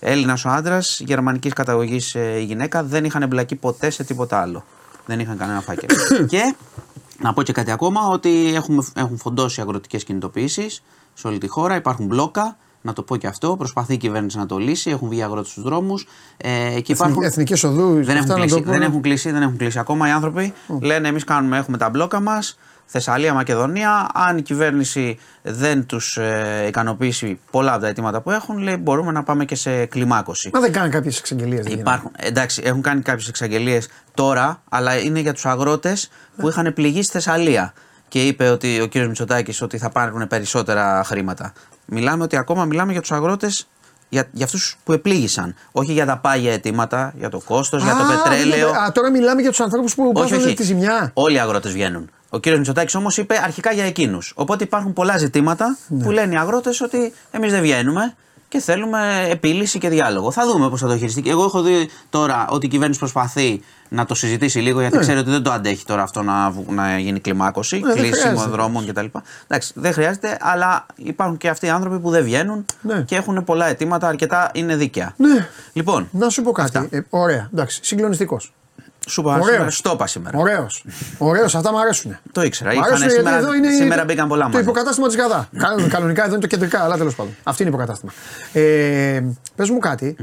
Έλληνας ο άντρας, γερμανικής καταγωγής η γυναίκα, δεν είχαν εμπλακεί ποτέ σε τίποτα άλλο. Δεν είχαν κανένα φάκελο. και να πω και κάτι ακόμα, ότι έχουμε, έχουν φοντώσει αγροτικές κινητοποιήσεις σε όλη τη χώρα. Υπάρχουν μπλόκα, να το πω και αυτό. Προσπαθεί η κυβέρνηση να το λύσει. Έχουν βγει αγρότες στους δρόμους. Ε, και υπάρχουν... Εθνικές οδούς. Δεν έχουν, αυτά να κλείσει, το πω. δεν έχουν κλείσει, δεν έχουν κλείσει. Ακόμα οι άνθρωποι λένε: Εμείς κάνουμε, έχουμε τα μπλόκα μας. Θεσσαλία, Μακεδονία. Αν η κυβέρνηση δεν τους ε, ικανοποιήσει πολλά από τα αιτήματα που έχουν, λέει, μπορούμε να πάμε και σε κλιμάκωση. Μα δεν κάνουν κάποιες εξαγγελίες. Υπάρχουν, εντάξει, έχουν κάνει κάποιες εξαγγελίες τώρα, αλλά είναι για τους αγρότες που είχαν πληγεί στη Θεσσαλία. Και είπε ότι ο κύριος Μητσοτάκης ότι θα πάρουν περισσότερα χρήματα. Μιλάμε ότι ακόμα μιλάμε για τους αγρότες, για, για αυτούς που επλήγησαν. Όχι για τα πάγια αιτήματα, για το κόστος, για το πετρέλαιο. Α, τώρα μιλάμε για τους ανθρώπους που Όχι, πάθανε όχι. τη ζημιά. Όλοι οι αγρότες βγαίνουν. Ο κύριος Μητσοτάκης όμως είπε αρχικά για εκείνους. Οπότε υπάρχουν πολλά ζητήματα Ναι. που λένε οι αγρότες ότι εμείς δεν βγαίνουμε και θέλουμε επίλυση και διάλογο. Θα δούμε πώς θα το χειριστεί. Εγώ έχω δει τώρα ότι η κυβέρνηση προσπαθεί να το συζητήσει λίγο γιατί ξέρει ότι δεν το αντέχει τώρα αυτό να, βου- να γίνει κλιμάκωση, Ναι, δεν κλείσιμο χρειάζεται. δρόμων κτλ. Εντάξει, δεν χρειάζεται, αλλά υπάρχουν και αυτοί οι άνθρωποι που δεν βγαίνουν Ναι. και έχουν πολλά αιτήματα, αρκετά είναι δίκαια. Ναι. Λοιπόν, Να σου πω κάτι. Αυτά. Ε, ωραία, εντάξει. Συγκλονιστικός. Σου είπα Ωραίος. σήμερα, στο είπα σήμερα. Ωραίος. Ωραίος, αυτά μου αρέσουν. Το ήξερα. Μ' Είχαν αρέσουν γιατί σήμερα, εδώ είναι σήμερα μπήκαν πολλά Το μαζί. υποκατάστημα της Γαδά. Κα- Κανονικά εδώ είναι το κεντρικά, αλλά τέλος πάντων. Αυτή είναι υποκατάστημα. Ε, Πες μου κατι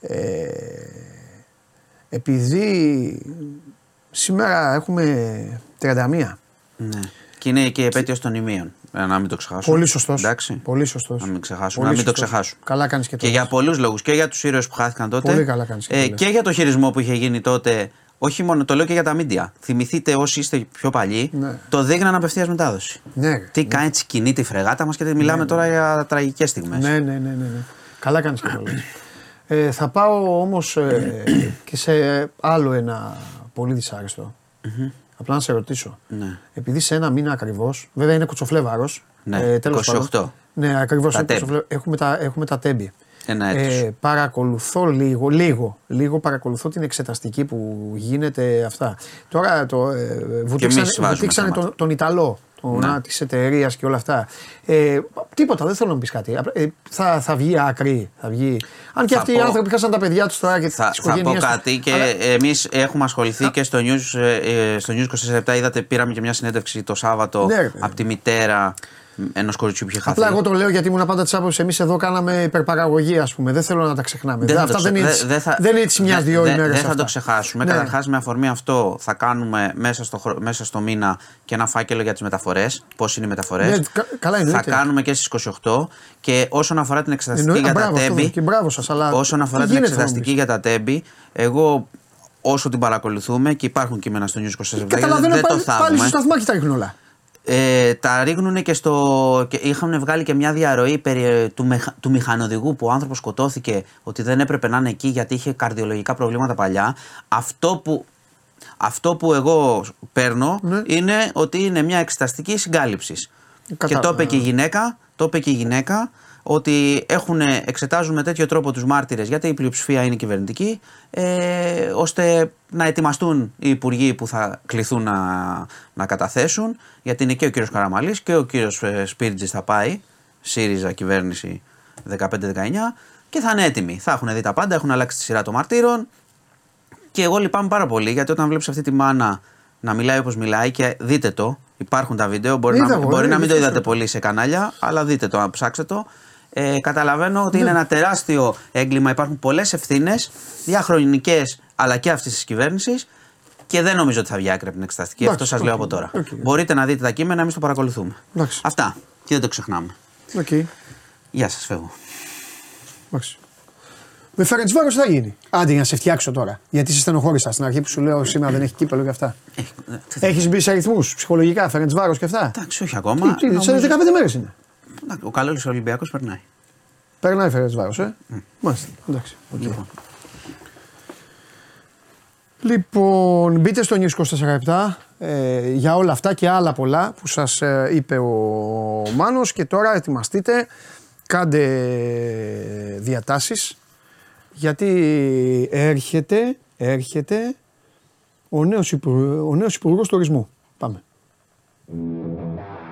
Ε, επειδή σήμερα έχουμε 31. Ναι. Και είναι και η επέτειος των ημείων. Ε, Να μην το ξεχάσουμε. Πολύ σωστός. Εντάξει. Πολύ σωστός. Να μην ξεχάσουμε. Πολύ να μην το σωστός. ξεχάσουμε. Καλά κάνεις και Και το για πολλούς λόγους. Και για τους ήρωες που χάθηκαν τότε. Πολύ καλά κάνεις και το ε, λες. και για το χειρισμό που είχε γίνει τότε. Όχι μόνο, το λέω και για τα μίντια. Θυμηθείτε όσοι είστε πιο παλιοί, Ναι. το δείχναν απευθείας μετάδοση. Ναι, ρε. Τι κάνει, έτσι κινεί τη φρεγάτα μας και μιλάμε τώρα για τραγικές στιγμές. Ναι, ναι, ναι, ναι, ναι. Καλά κάνεις και το λες. Ε, θα πάω όμως ε, και σε άλλο ένα πολύ δυσάρεστο. Απλά να σε ρωτήσω. Ναι. Επειδή σε ένα μήνα ακριβώς, βέβαια είναι κουτσοφλέβαρος. Ναι, ε, τέλος 28. πάντων. Ναι, ακριβώς. Τα είναι τέμπη. κουτσοφλε- Έχουμε τα, έχουμε τα τέμπη. Ένα έτος. Ε, παρακολουθώ λίγο, λίγο, λίγο παρακολουθώ την εξεταστική που γίνεται αυτά. Τώρα το, ε, βουτήξανε, εμείς βάζουμε βουτήξανε θέματα. τον, τον Ιταλό, ναι. της εταιρείας και όλα αυτά. Ε, τίποτα, δεν θέλω να μου πεις κάτι. Ε, θα, θα βγει άκρη. Θα βγει. Αν και Θα αυτοί οι πω- άνθρωποι χάσαν τα παιδιά τους τώρα και Θα, τι θα πω οικογένειε κάτι και εμείς έχουμε ασχοληθεί και στο News, ε, ε, στο News 24 είδατε, πήραμε και μια συνέντευξη το Σάββατο Ναι, ρε παιδί. από τη μητέρα ενό κοριτσιού που είχε χαθεί. Απλά εγώ το λέω γιατί ήμουν πάντα της άποψης. Εμείς εδώ κάναμε υπερπαραγωγή, ας πούμε. Δεν θέλω να τα ξεχνάμε. Δεν θα αυτά το δεν ξε- είναι, δε- έτσι- δεν θα- δεν είναι έτσι μια-δυο δε- ημέρες. Δεν θα το ξεχάσουμε. Ναι. Καταρχάς, με αφορμή αυτό, θα κάνουμε μέσα στο, χρο- μέσα στο μήνα και ένα φάκελο για τις μεταφορές. Πώς είναι οι μεταφορές. Ναι, κα- καλά, θα εννοείται. κάνουμε και στις 28. Και όσον αφορά την εξεταστική Εννοεί- για α, τα μπράβο, αυτό τέμπη. και μπράβο σας, αλλά όσον αφορά τι την γίνεται, θα μου εξεταστική πεις. για τα τέμπη, εγώ όσο την παρακολουθούμε και υπάρχουν κείμενα στο News 24 γιατί Καταλαβαίνω δεν το πάλι, πάλι θάβουμε. στο σταθμάκι τα ρίχνουν όλα. Ε, τα ρίχνουν και στο. Και είχαν βγάλει και μια διαρροή περί, ε, του, μεχ, του μηχανοδηγού που ο άνθρωπος σκοτώθηκε ότι δεν έπρεπε να είναι εκεί γιατί είχε καρδιολογικά προβλήματα παλιά. Αυτό που, αυτό που εγώ παίρνω Ναι. είναι ότι είναι μια εξεταστική συγκάλυψης. Και Κατάλαβα. το είπε και η γυναίκα, το είπε και η γυναίκα ότι έχουν, εξετάζουν με τέτοιο τρόπο τους μάρτυρες γιατί η πλειοψηφία είναι κυβερνητική ε, ώστε να ετοιμαστούν οι υπουργοί που θα κληθούν να, να καταθέσουν γιατί είναι και ο κύριος Καραμαλής και ο κύριος ε, Σπίρτζης θα πάει ΣΥΡΙΖΑ κυβέρνηση 15-19 και θα είναι έτοιμοι. Θα έχουν δει τα πάντα, έχουν αλλάξει τη σειρά των μαρτύρων και εγώ λυπάμαι πάρα πολύ γιατί όταν βλέπεις αυτή τη μάνα να μιλάει όπως μιλάει και δείτε το, υπάρχουν τα βίντεο. Μπορεί, Είδα να, εγώ, μπορεί ε, να μην το είδα είδατε το. πολύ σε κανάλια, αλλά δείτε το, ψάξτε το. Ε, καταλαβαίνω ότι Ναι. είναι ένα τεράστιο έγκλημα. Υπάρχουν πολλές ευθύνες, διαχρονικές αλλά και αυτής της κυβέρνησης και δεν νομίζω ότι θα βγει άκρη από την εξεταστική. Εντάξει, Αυτό σας λέω οκ, από τώρα. οκ. Μπορείτε να δείτε τα κείμενα, εμείς το παρακολουθούμε. Εντάξει. Αυτά. Και δεν το ξεχνάμε. Οκ. Γεια σας, φεύγω. Εντάξει. Με Φερεντσβάρο θα γίνει. Άντε να σε φτιάξω τώρα. Γιατί σε στενοχώρησα στην αρχή που σου λέω σήμερα δεν έχει κύπελο και αυτά. Ε, ε, τι θα- Έχεις μπει σε αριθμούς ψυχολογικά, Φερεντσβάρο και αυτά. Εντάξει, όχι ακόμα. Τι, τι, σε Νομίζω- 15 μέρες είναι. Εντάξει, Ο καλός Ολυμπιακός περνάει. Περνάει Φερεντσβάρο, ε. Μάλιστα. Εντάξει. οκ. Λοιπόν. Λοιπόν, μπείτε στο News 24 ε, για όλα αυτά και άλλα πολλά που σας ε, είπε ο Μάνος και τώρα ετοιμαστείτε, κάντε διατάσεις γιατί έρχεται, έρχεται ο νέος, υπουργ, ο νέος υπουργός τουρισμού. Πάμε.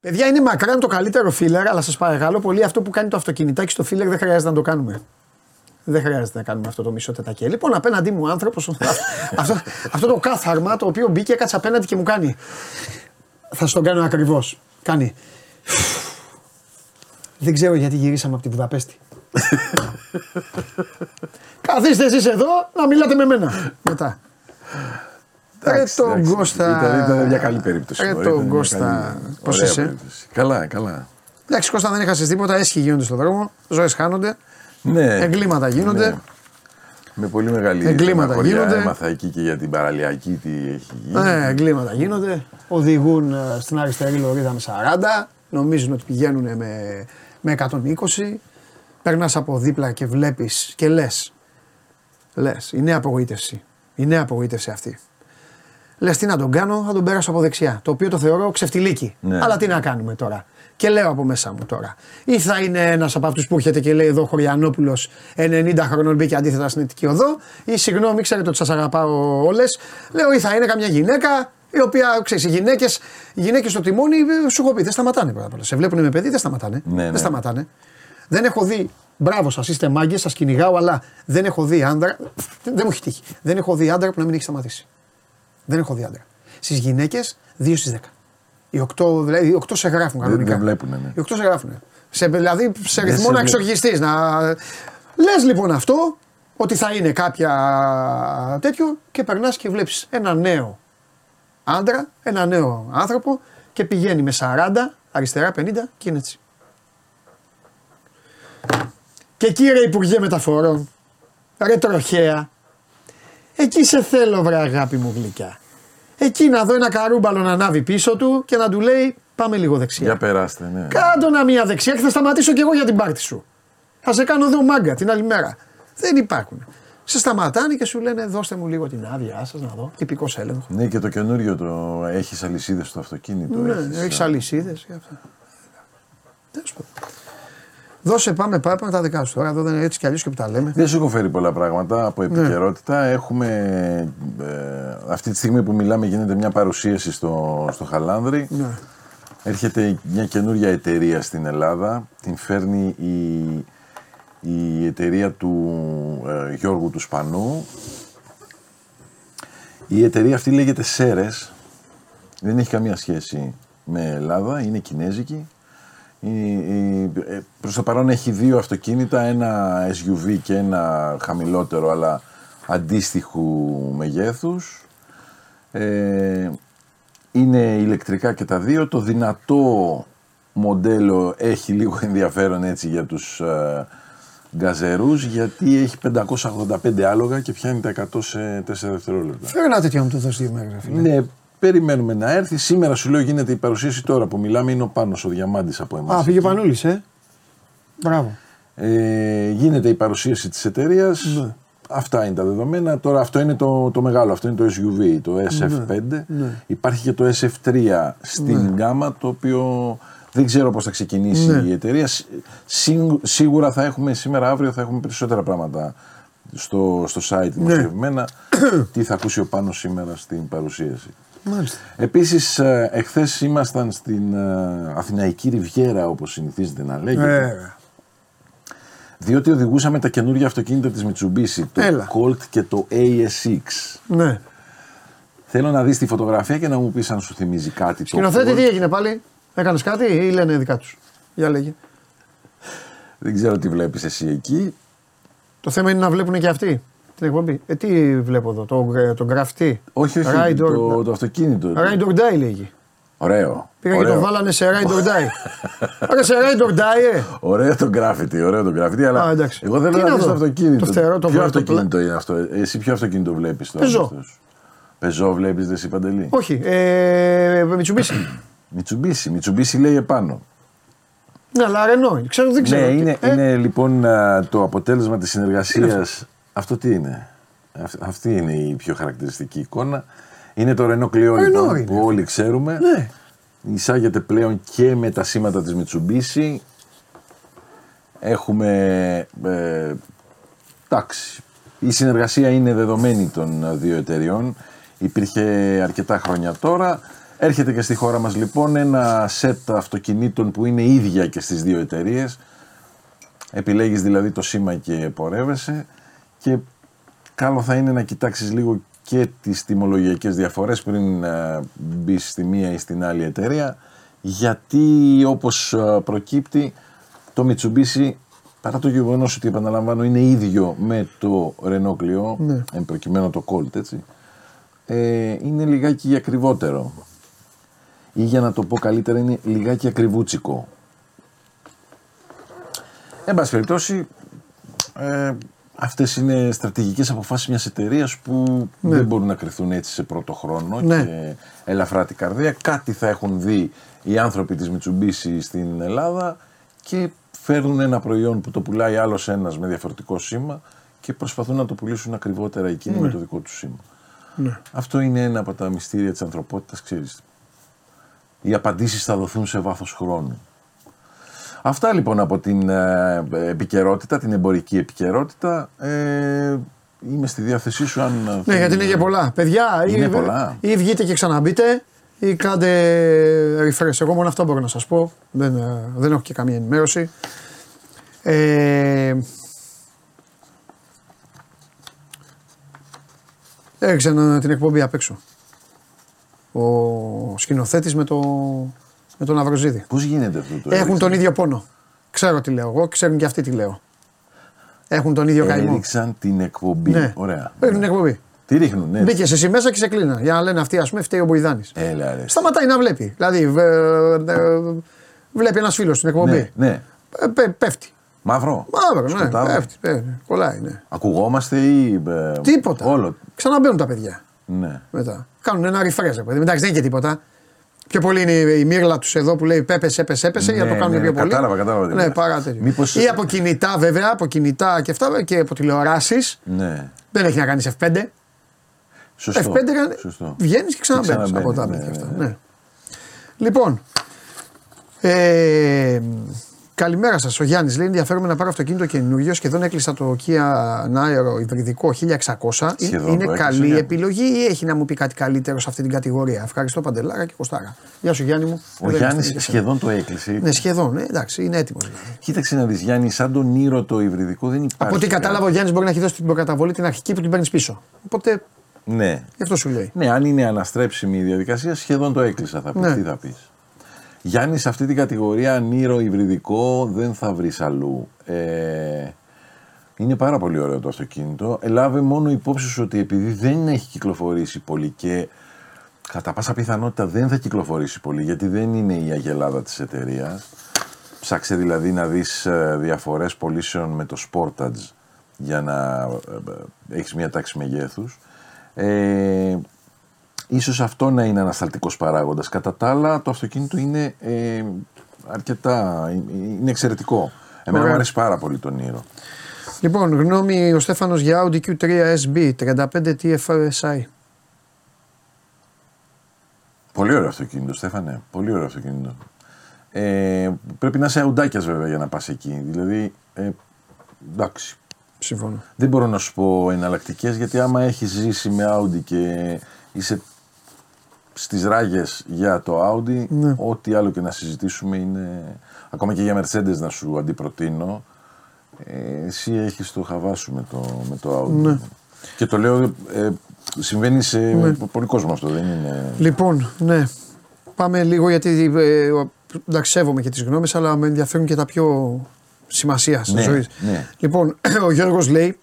Παιδιά είναι μακράν το καλύτερο φίλερ, αλλά σας παρακαλώ πολύ αυτό που κάνει το αυτοκινητάκι στο φίλερ δεν χρειάζεται να το κάνουμε. Δεν χρειάζεται να κάνουμε αυτό το μισό τετακέ. Λοιπόν, απέναντί μου άνθρωπος, αυτό, αυτό το κάθαρμα το οποίο μπήκε, κάτσε απέναντι και μου κάνει. Θα σου το κάνω ακριβώς. Κάνει. Δεν ξέρω γιατί γυρίσαμε από τη Βουδαπέστη. Καθίστε εσείς εδώ να μιλάτε με μένα μετά. Ρε Εντάξει, τον εντάξει. Κώστα. Ήταν, ήταν μια καλή περίπτωση. Ρε μωρέ, τον ήταν μια Κώστα. καλή- Πώς ωραία είσαι; περίπτωση. Καλά, καλά. Εντάξει, Κώστα δεν έχασες τίποτα. Έσχοι γίνονται στον δρόμο. Ζωές χάνονται. Ναι. Εγκλήματα γίνονται. Ναι. Με πολύ μεγάλη Εγκλήματα στεναχώρια γίνονται. Έμαθα εκεί και για την παραλιακή τι έχει γίνει. Ναι, εγκλήματα γίνονται. Οδηγούν ε, στην αριστερή λωρίδα με 40. Νομίζουν ότι πηγαίνουν με, με 120. Περνάς από δίπλα και βλέπεις και λες. Λες. Η νέα απογοήτευση. Η νέα απογοήτευση αυτή. Λες τι να τον κάνω, θα τον πέρασω από δεξιά. Το οποίο το θεωρώ ξεφτιλίκι. Ναι. Αλλά τι να κάνουμε τώρα; Και λέω από μέσα μου τώρα. Ή θα είναι ένας από αυτούς που έρχεται και λέει εδώ Χωριανόπουλος 90 χρονών μπήκε αντίθετα στην Αιτική Οδό. Ή συγγνώμη, ξέρετε ότι σας αγαπάω όλες. Λέω ή θα είναι καμιά γυναίκα η οποία ξέρεις, οι γυναίκες οι γυναίκες στο τιμόνι ε, σου έχω πει δεν σταματάνε πρώτα απ' όλα. Σε βλέπουν με παιδί, δεν σταματάνε. Ναι, δεν ναι. σταματάνε. Δεν έχω δει. Μπράβο σας, είστε μάγκες, σας κυνηγάω, αλλά δεν έχω δει άντρα. Δεν, δεν μου έχει τύχει. Δεν έχω δει άντρα που να μην έχει σταματήσει. Δεν έχω δει άντρα. Στις γυναίκες 2 στις 10. Οι 8, δηλαδή, οι 8 σε γράφουν Δεν- κανονικά. δεν βλέπουνε, ναι. Οι 8 σε γράφουν. Σε, δηλαδή σε Δεν ρυθμό σε να βλέ- εξοργιστείς. Να... Λες λοιπόν αυτό, ότι θα είναι κάποια τέτοιο και περνάς και βλέπεις ένα νέο άντρα, ένα νέο άνθρωπο και πηγαίνει με 40, αριστερά 50 και είναι έτσι. Και κύριε Υπουργέ Μεταφορών, ρε τροχέα, Εκεί σε θέλω, βρε αγάπη μου γλυκιά. Εκεί να δω ένα καρούμπαλο να ανάβει πίσω του και να του λέει πάμε λίγο δεξιά. Για περάστε, ναι. Κάντο να μία δεξιά και θα σταματήσω κι εγώ για την πάρτι σου. Θα σε κάνω εδώ μάγκα την άλλη μέρα. Δεν υπάρχουν. Σε σταματάνε και σου λένε δώστε μου λίγο την άδειά σας να δω. Τυπικός έλεγχος. Ναι, και το καινούριο το έχεις αλυσίδες στο αυτοκίνητο. Ναι, έχεις, έχεις α, αλυσίδες και αυτά. Τέλος πάντων. Δώσε, πάμε, πάμε με τα δικά σου τώρα. Εδώ δεν είναι έτσι κι αλλιώς και που τα λέμε. Δεν σου έχω φέρει πολλά πράγματα Ναι. από επικαιρότητα. Έχουμε ε, αυτή τη στιγμή που μιλάμε γίνεται μια παρουσίαση στο, στο Χαλάνδρη. Ναι. Έρχεται μια καινούρια εταιρεία στην Ελλάδα. Την φέρνει η, η εταιρεία του ε, Γιώργου του Σπανού. Η εταιρεία αυτή λέγεται Σέρες. Δεν έχει καμία σχέση με Ελλάδα. Είναι κινέζικη. Η, η- ε, προς το παρόν έχει δύο αυτοκίνητα, ένα SUV και ένα χαμηλότερο αλλά αντίστοιχου μεγέθους. Ε, είναι ηλεκτρικά και τα δύο. Το δυνατό μοντέλο έχει λίγο ενδιαφέρον έτσι για τους ε, γκαζερούς γιατί έχει 585 άλογα και πιάνει τα 100 σε 4 δευτερόλεπτα. Φέρε ένα τέτοιο να μου το δώσεις δύο μέρες, φίλε. Ναι, περιμένουμε να έρθει. Σήμερα σου λέω γίνεται η παρουσίαση τώρα που μιλάμε είναι ο Πάνος ο Διαμάντης από εμάς. Α, πήγε πανούλης, ε. Μπράβο. Ε, γίνεται η παρουσίαση της εταιρείας. Ναι. Αυτά είναι τα δεδομένα. Τώρα αυτό είναι το, το μεγάλο, αυτό είναι το SUV, το SF5. ναι. Υπάρχει και το SF3 στην γκάμα, το οποίο δεν ξέρω πώς θα ξεκινήσει Ναι. η εταιρεία. Σι- σίγου- σίγουρα θα έχουμε σήμερα, αύριο θα έχουμε περισσότερα πράγματα στο, στο Ναι. site δημοσιευμένα. Τι θα ακούσει ο Πάνος σήμερα στην παρουσίαση. Μάλιστα. Επίσης, ε, εχθές ήμασταν στην ε, Αθηναϊκή Ριβιέρα, όπως συνηθίζεται να λέγεται. Ε, Διότι οδηγούσαμε τα καινούργια αυτοκίνητα της Mitsubishi, το Έλα. Colt και το ASX. ναι. Θέλω να δεις τη φωτογραφία και να μου πεις αν σου θυμίζει κάτι. Σκηνοθέτη, το τι Colt. έγινε πάλι; Έκανες κάτι ή λένε δικά τους; Για λέγε. Δεν ξέρω τι βλέπεις εσύ εκεί. Το θέμα είναι να βλέπουν και αυτοί την εκπομπή. Ε, τι βλέπω εδώ, το, το γραφτή; Όχι, όχι, Ride or- το, το αυτοκίνητο. Ride or die λέγει. Ωραίο. Πήγα και ωραίο. το βάλανε σε Ride or die. Άρα σε Ride or die, ε. Ωραίο το graffiti, ωραίο το graffiti, αλλά Α, εντάξει. εγώ θέλω Τι να να δεις το δω. αυτοκίνητο. Το φτερό, το ποιο βλέπω, το αυτοκίνητο είναι αυτό, εσύ ποιο αυτοκίνητο βλέπεις τώρα. Peugeot. αυτός; Peugeot βλέπεις δεν εσύ Παντελή; Όχι, ε, Mitsubishi. Mitsubishi, Mitsubishi λέει επάνω. ναι, αλλά Renault. Ξέρω, δεν ξέρω. Ναι, τι- είναι, ε, είναι λοιπόν α, το αποτέλεσμα της συνεργασίας. Αυτό τι είναι; Αυ- αυτή είναι η πιο χαρακτηριστική εικόνα. Είναι το Renault Clio Renault λοιπόν, είναι. που όλοι ξέρουμε. Ναι. Εισάγεται πλέον και με τα σήματα της Mitsubishi. Έχουμε... Ε, εντάξει. Η συνεργασία είναι δεδομένη των ε, δύο εταιριών. Υπήρχε αρκετά χρόνια τώρα. Έρχεται και στη χώρα μας λοιπόν ένα σετ αυτοκινήτων που είναι ίδια και στις δύο εταιρείες. Επιλέγεις δηλαδή το σήμα και πορεύεσαι και καλό θα είναι να κοιτάξεις λίγο και τις τιμολογιακές διαφορές πριν ε, μπει στη μία ή στην άλλη εταιρεία. Γιατί όπως ε, προκύπτει το Mitsubishi παρά το γεγονός ότι επαναλαμβάνω είναι ίδιο με το Renault Clio Ναι. εν προκειμένου το Colt έτσι ε, είναι λιγάκι ακριβότερο. Ή για να το πω καλύτερα είναι λιγάκι ακριβούτσικο. Εν πάση περιπτώσει, ε, αυτές είναι στρατηγικές αποφάσεις μιας εταιρείας που δεν μπορούν να κρυθούν έτσι σε πρώτο χρόνο Ναι. και ελαφρά την καρδία. Κάτι θα έχουν δει οι άνθρωποι της Mitsubishi στην Ελλάδα και φέρνουν ένα προϊόν που το πουλάει άλλος ένας με διαφορετικό σήμα και προσπαθούν να το πουλήσουν ακριβότερα εκείνοι με το δικό τους σήμα. Αυτό είναι ένα από τα μυστήρια της ανθρωπότητας, ξέρεις. Οι απαντήσεις θα δοθούν σε βάθος χρόνου. Αυτά λοιπόν από την ε, επικαιρότητα, την εμπορική επικαιρότητα. Ε, είμαι στη διάθεσή σου αν... Ναι, θέλεις γιατί είναι να- και πολλά. Παιδιά, Είναι ή, πολλά. ή βγείτε και ξαναμπείτε ή κάντε refresh. Εγώ μόνο αυτό μπορώ να σας πω. Δεν, ε, δεν έχω και καμία ενημέρωση. Ε, έριξε να- την εκπομπή απ' έξω. Ο σκηνοθέτης με, το, με τον Αυροζίδη. Πώς γίνεται αυτό το Έχουν έριξαν; τον ίδιο πόνο. Ξέρω τι λέω εγώ, ξέρουν και αυτοί τι λέω. Έχουν τον ίδιο καημό. Έριξαν την εκπομπή. Ναι. Ωραία. Ρίχνουν την εκπομπή. Τι ρίχνουν, ναι. Μπήκες εσύ μέσα και σε κλείνα. Για να λένε αυτοί, ας πούμε, φταίει ο Μποϊδάνης. Έλα ρε. Σταματάει να βλέπει. Δηλαδή, βε- ε, βλέπει ένας φίλος στην εκπομπή. Ναι, ναι. Ε, πέ- πέφτει. Μαύρο. Μαύρο, ναι. Σκοτάδι. Πέφτει, πέφτει. Κολλάει, ναι. Ακουγόμαστε ή. ε, Τίποτα. Όλο. Ξαναμπαίνουν τα παιδιά Ναι. μετά. Κάνουν ένα refresh, ρε παιδί. Εντάξει, δεν είναι και τίποτα. Πιο πολύ είναι η μύρλα τους εδώ που λέει πέπεσε, έπεσε, έπεσε, για να το Ναι, κάνουν ναι, πιο πολύ. κατάλαβα, κατάλαβα τι Ναι, λες. παρά τέτοιο. Μήπως- Ή από κινητά βέβαια, από κινητά και αυτά και από τηλεοράσεις. ναι. Δεν έχει να κάνει F5. Σωστό. F5 κάνει. Σωστό. Βγαίνεις και ξαναμπαίνεις από ξαναμπαίνεις, τα ναι, και αυτά. ναι, Ναι. Λοιπόν. Ε, καλημέρα σας. Ο Γιάννης λέει: Ενδιαφέρομαι να πάρω αυτοκίνητο καινούριο. Σχεδόν έκλεισα το Kia Nairo υβριδικό 1600. Σχεδόν είναι το έκλεισε, καλή Γιάννη. επιλογή ή έχει να μου πει κάτι καλύτερο σε αυτή την κατηγορία; Ευχαριστώ Παντελάρα και Κωστάρα. Γεια σου Γιάννη μου. Ο Δεν Γιάννης είμαστε και σχεδόν το έκλεισε. Ναι, σχεδόν. Ε, εντάξει, είναι έτοιμος. Δηλαδή. Κοίταξε να δεις, Γιάννη, σαν τον Ήρο το υβριδικό δεν υπάρχει. Από ό,τι κατάλαβα, ο Γιάννης μπορεί να έχει δώσει την προκαταβολή την αρχική που την παίρνεις πίσω. Οπότε Ναι. γι' αυτό σου λέει. Ναι, αν είναι αναστρέψιμη η διαδικασία, σχεδόν το έκλεισα. Θα πει, Ναι. τι θα πεις. Γιάννης, σε αυτή την κατηγορία νήρο υβριδικό δεν θα βρεις αλλού. Ε, είναι πάρα πολύ ωραίο το αυτοκίνητο. Ελάβε μόνο υπόψη σου ότι επειδή δεν έχει κυκλοφορήσει πολύ και κατά πάσα πιθανότητα δεν θα κυκλοφορήσει πολύ γιατί δεν είναι η αγελάδα της εταιρείας. Ψάξε δηλαδή να δεις ε, διαφορές πωλήσεων με το Sportage για να ε, ε, έχεις μια τάξη μεγέθους. Ε, ίσως αυτό να είναι ανασταλτικός παράγοντας. Κατά τα άλλα το αυτοκίνητο είναι ε, αρκετά, ε, είναι εξαιρετικό. Εμένα Ωραία. μου αρέσει πάρα πολύ τον Νίρο. Λοιπόν, γνώμη ο Στέφανος για Audi Q3 SB 35 TFSI. Πολύ ωραίο αυτοκίνητο, Στέφανε. Πολύ ωραίο αυτοκίνητο. Ε, πρέπει να είσαι αουντάκιας βέβαια για να πας εκεί. Δηλαδή, ε, εντάξει. Συμφωνώ. Δεν μπορώ να σου πω εναλλακτικές γιατί άμα έχεις ζήσει με Audi και είσαι στις ράγες για το Audi, Ναι. ό,τι άλλο και να συζητήσουμε είναι. Ακόμα και για Mercedes να σου αντιπροτείνω. Ε, εσύ έχεις το χαβά σου με το, με το Audi. Ναι. Και το λέω, ε, συμβαίνει σε πολύ κόσμο αυτό, δεν είναι. Λοιπόν, ναι. Πάμε λίγο γιατί ε, ο- εντάξει, σέβομαι και τις γνώμες, αλλά με ενδιαφέρουν και τα πιο σημασία τη Ναι, ζωή. ναι. Λοιπόν, ο Γιώργος λέει,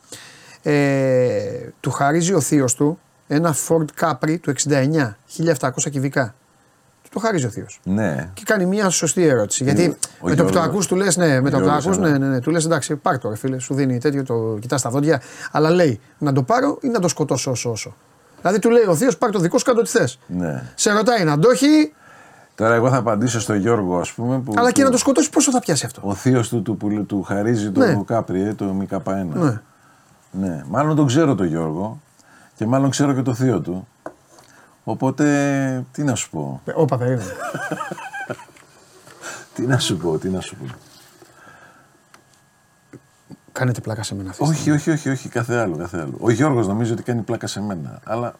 ε, του χαρίζει ο θείος του ένα Ford Capri του 69, 1700 κυβικά. Του το χαρίζει ο θείος. Ναι. Και κάνει μια σωστή ερώτηση. Γιατί ο με το που το Γιώργος- ακούς, του λες, ναι, με το που το Γιώργος, ακούς, αλλά- ναι, ναι, ναι, του λες, εντάξει, πάρ το, ρε φίλε, σου δίνει τέτοιο, το κοιτάς τα δόντια. Αλλά λέει, να το πάρω ή να το σκοτώσω όσο όσο. Δηλαδή του λέει ο Θείος, πάρ το δικό σου, κάτω τι θες. ναι. Σε ρωτάει να το έχει, Τώρα εγώ θα απαντήσω στον Γιώργο, ας πούμε. Που, αλλά και που- να το σκοτώσει, πόσο θα πιάσει αυτό; Ο θείος του, του που του χαρίζει το Ναι. Κάπρι, ε, το ΜΚ1. Ναι. Ναι, μάλλον τον ξέρω τον Γιώργο και μάλλον ξέρω και το θείο του. Οπότε, τι να σου πω, Ε, Όπα, περίμενε. τι να σου πω, τι να σου πω. Κάνετε πλάκα σε μένα αυτή. τη όχι, όχι, όχι, όχι, κάθε άλλο, κάθε άλλο. Ο Γιώργος νομίζω ότι κάνει πλάκα σε μένα, αλλά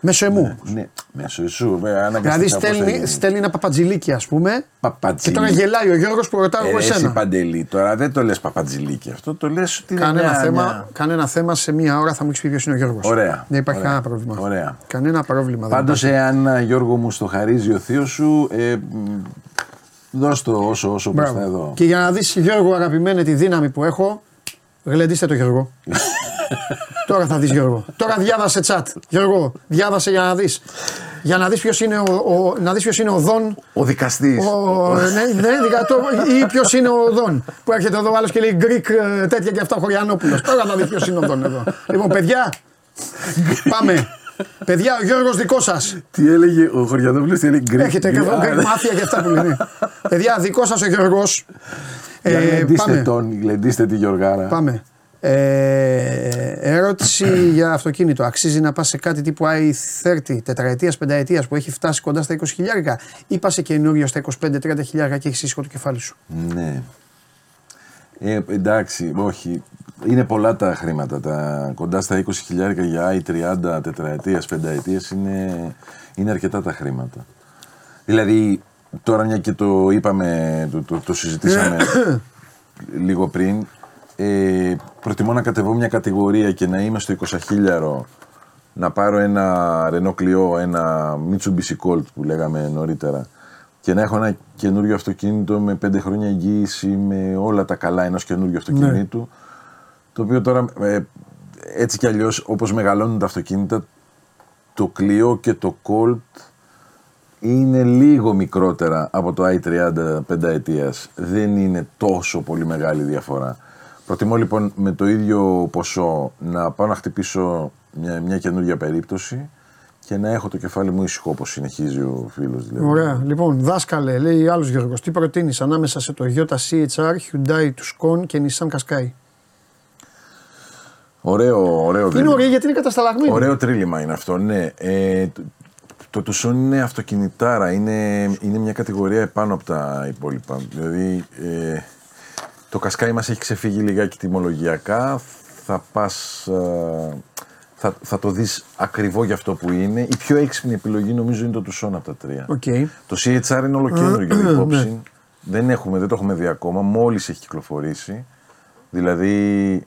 Μέσω εμού. ναι, μέσω εσού, βέβαια, Δηλαδή αναγκαστικά πώς στέλνει, έγινε. στέλνει ένα παπατζηλίκι, ας πούμε. Παπατζηλίκι. Και τώρα γελάει ο Γιώργος που ρωτάω Ε, εγώ εσύ εσένα. Παντελή, τώρα δεν το λες παπατζηλίκι αυτό, το λες ότι είναι Κανένα μια- θέμα, μια- κανένα θέμα σε μία ώρα θα μου έχεις πει ποιος είναι ο Γιώργος. Ωραία. Δεν υπάρχει Ωραία. κανένα πρόβλημα. Ωραία. Κανένα πρόβλημα. δεν Πάντως, υπάρχει. εάν α, Γιώργο μου στο χαρίζει ο θείος σου, ε, μ, δώσ' το όσο, όσο μπροστά Μπράβο. εδώ. Και για να δεις, Γιώργο, αγαπημένε τη δύναμη που έχω, γλεντήστε το Γιώργο. Τώρα θα δεις Γιώργο. Τώρα διάβασε chat. Γιώργο, διάβασε για να δεις. Για να δεις ποιος είναι ο, ο, να δεις ποιος είναι ο Δον. Ο δικαστής. Ο, ναι, ναι, δικατό, ή ποιος είναι ο Δον. Που έρχεται εδώ άλλος και λέει Greek ε, τέτοια και αυτά ο Χωριανόπουλος. Τώρα θα δεις ποιος είναι ο Δον εδώ. Λοιπόν, παιδιά, πάμε. Παιδιά, ο Γιώργος δικός σας. Τι έλεγε ο Χωριανόπουλος, τι έλεγε γκρι. Έχετε και εδώ Greek μάφια και αυτά που λένε. Παιδιά, δικός σας ο Γιώργος. Ε, Γλεντήστε πάμε. τον, γλεντήστε τη Γιωργάρα. Πάμε. Ε, ερώτηση για αυτοκίνητο. Αξίζει να πας σε κάτι τύπου i30 τετραετίας, πενταετίας που έχει φτάσει κοντά στα 20 χιλιάρικα; Ή πας σε καινούριο στα 25-30 χιλιάρικα και έχεις ήσυχο το κεφάλι σου; Ναι. Ε, εντάξει, όχι. Είναι πολλά τα χρήματα. Τα κοντά στα 20 χιλιάρικα για i30 τετραετίας, πενταετίας είναι, είναι αρκετά τα χρήματα. Δηλαδή, τώρα μια και το είπαμε, το, το, το συζητήσαμε λίγο πριν, ε, προτιμώ να κατεβώ μια κατηγορία και να είμαι στο 20 χίλιαρο να πάρω ένα Renault Clio, ένα Mitsubishi Colt που λέγαμε νωρίτερα και να έχω ένα καινούριο αυτοκίνητο με 5 χρόνια εγγύηση με όλα τα καλά ενός καινούριου αυτοκινήτου το οποίο τώρα ε, έτσι κι αλλιώς όπως μεγαλώνουν τα αυτοκίνητα το Clio και το Colt είναι λίγο μικρότερα από το i30 πενταετίας. Δεν είναι τόσο πολύ μεγάλη διαφορά. Προτιμώ λοιπόν με το ίδιο ποσό να πάω να χτυπήσω μια, μια καινούργια περίπτωση και να έχω το κεφάλι μου ήσυχο όπως συνεχίζει ο φίλος. Δηλαδή. Ωραία. Λοιπόν, δάσκαλε, λέει άλλος Γιώργος, τι προτείνεις ανάμεσα σε το Toyota CHR, Hyundai Tucson και Nissan Qashqai; Ωραίο, ωραίο Είναι δίλημα. ωραία γιατί είναι κατασταλαγμένη. Ωραίο τρίλημα είναι αυτό, ναι. Ε, το, το Tucson είναι αυτοκινητάρα, είναι, είναι μια κατηγορία επάνω από τα υπόλοιπα. Δηλαδή, ε, το Qashqai μας έχει ξεφύγει λιγάκι τιμολογιακά, θα πας... ε, θα, θα το δεις ακριβό για αυτό που είναι. Η πιο έξυπνη επιλογή νομίζω είναι το Tucson από τα τρία. Οκ. Το CHR είναι ολοκαίνουργιο υπόψη. Δεν, έχουμε, δεν το έχουμε δει ακόμα, μόλις έχει κυκλοφορήσει. Δηλαδή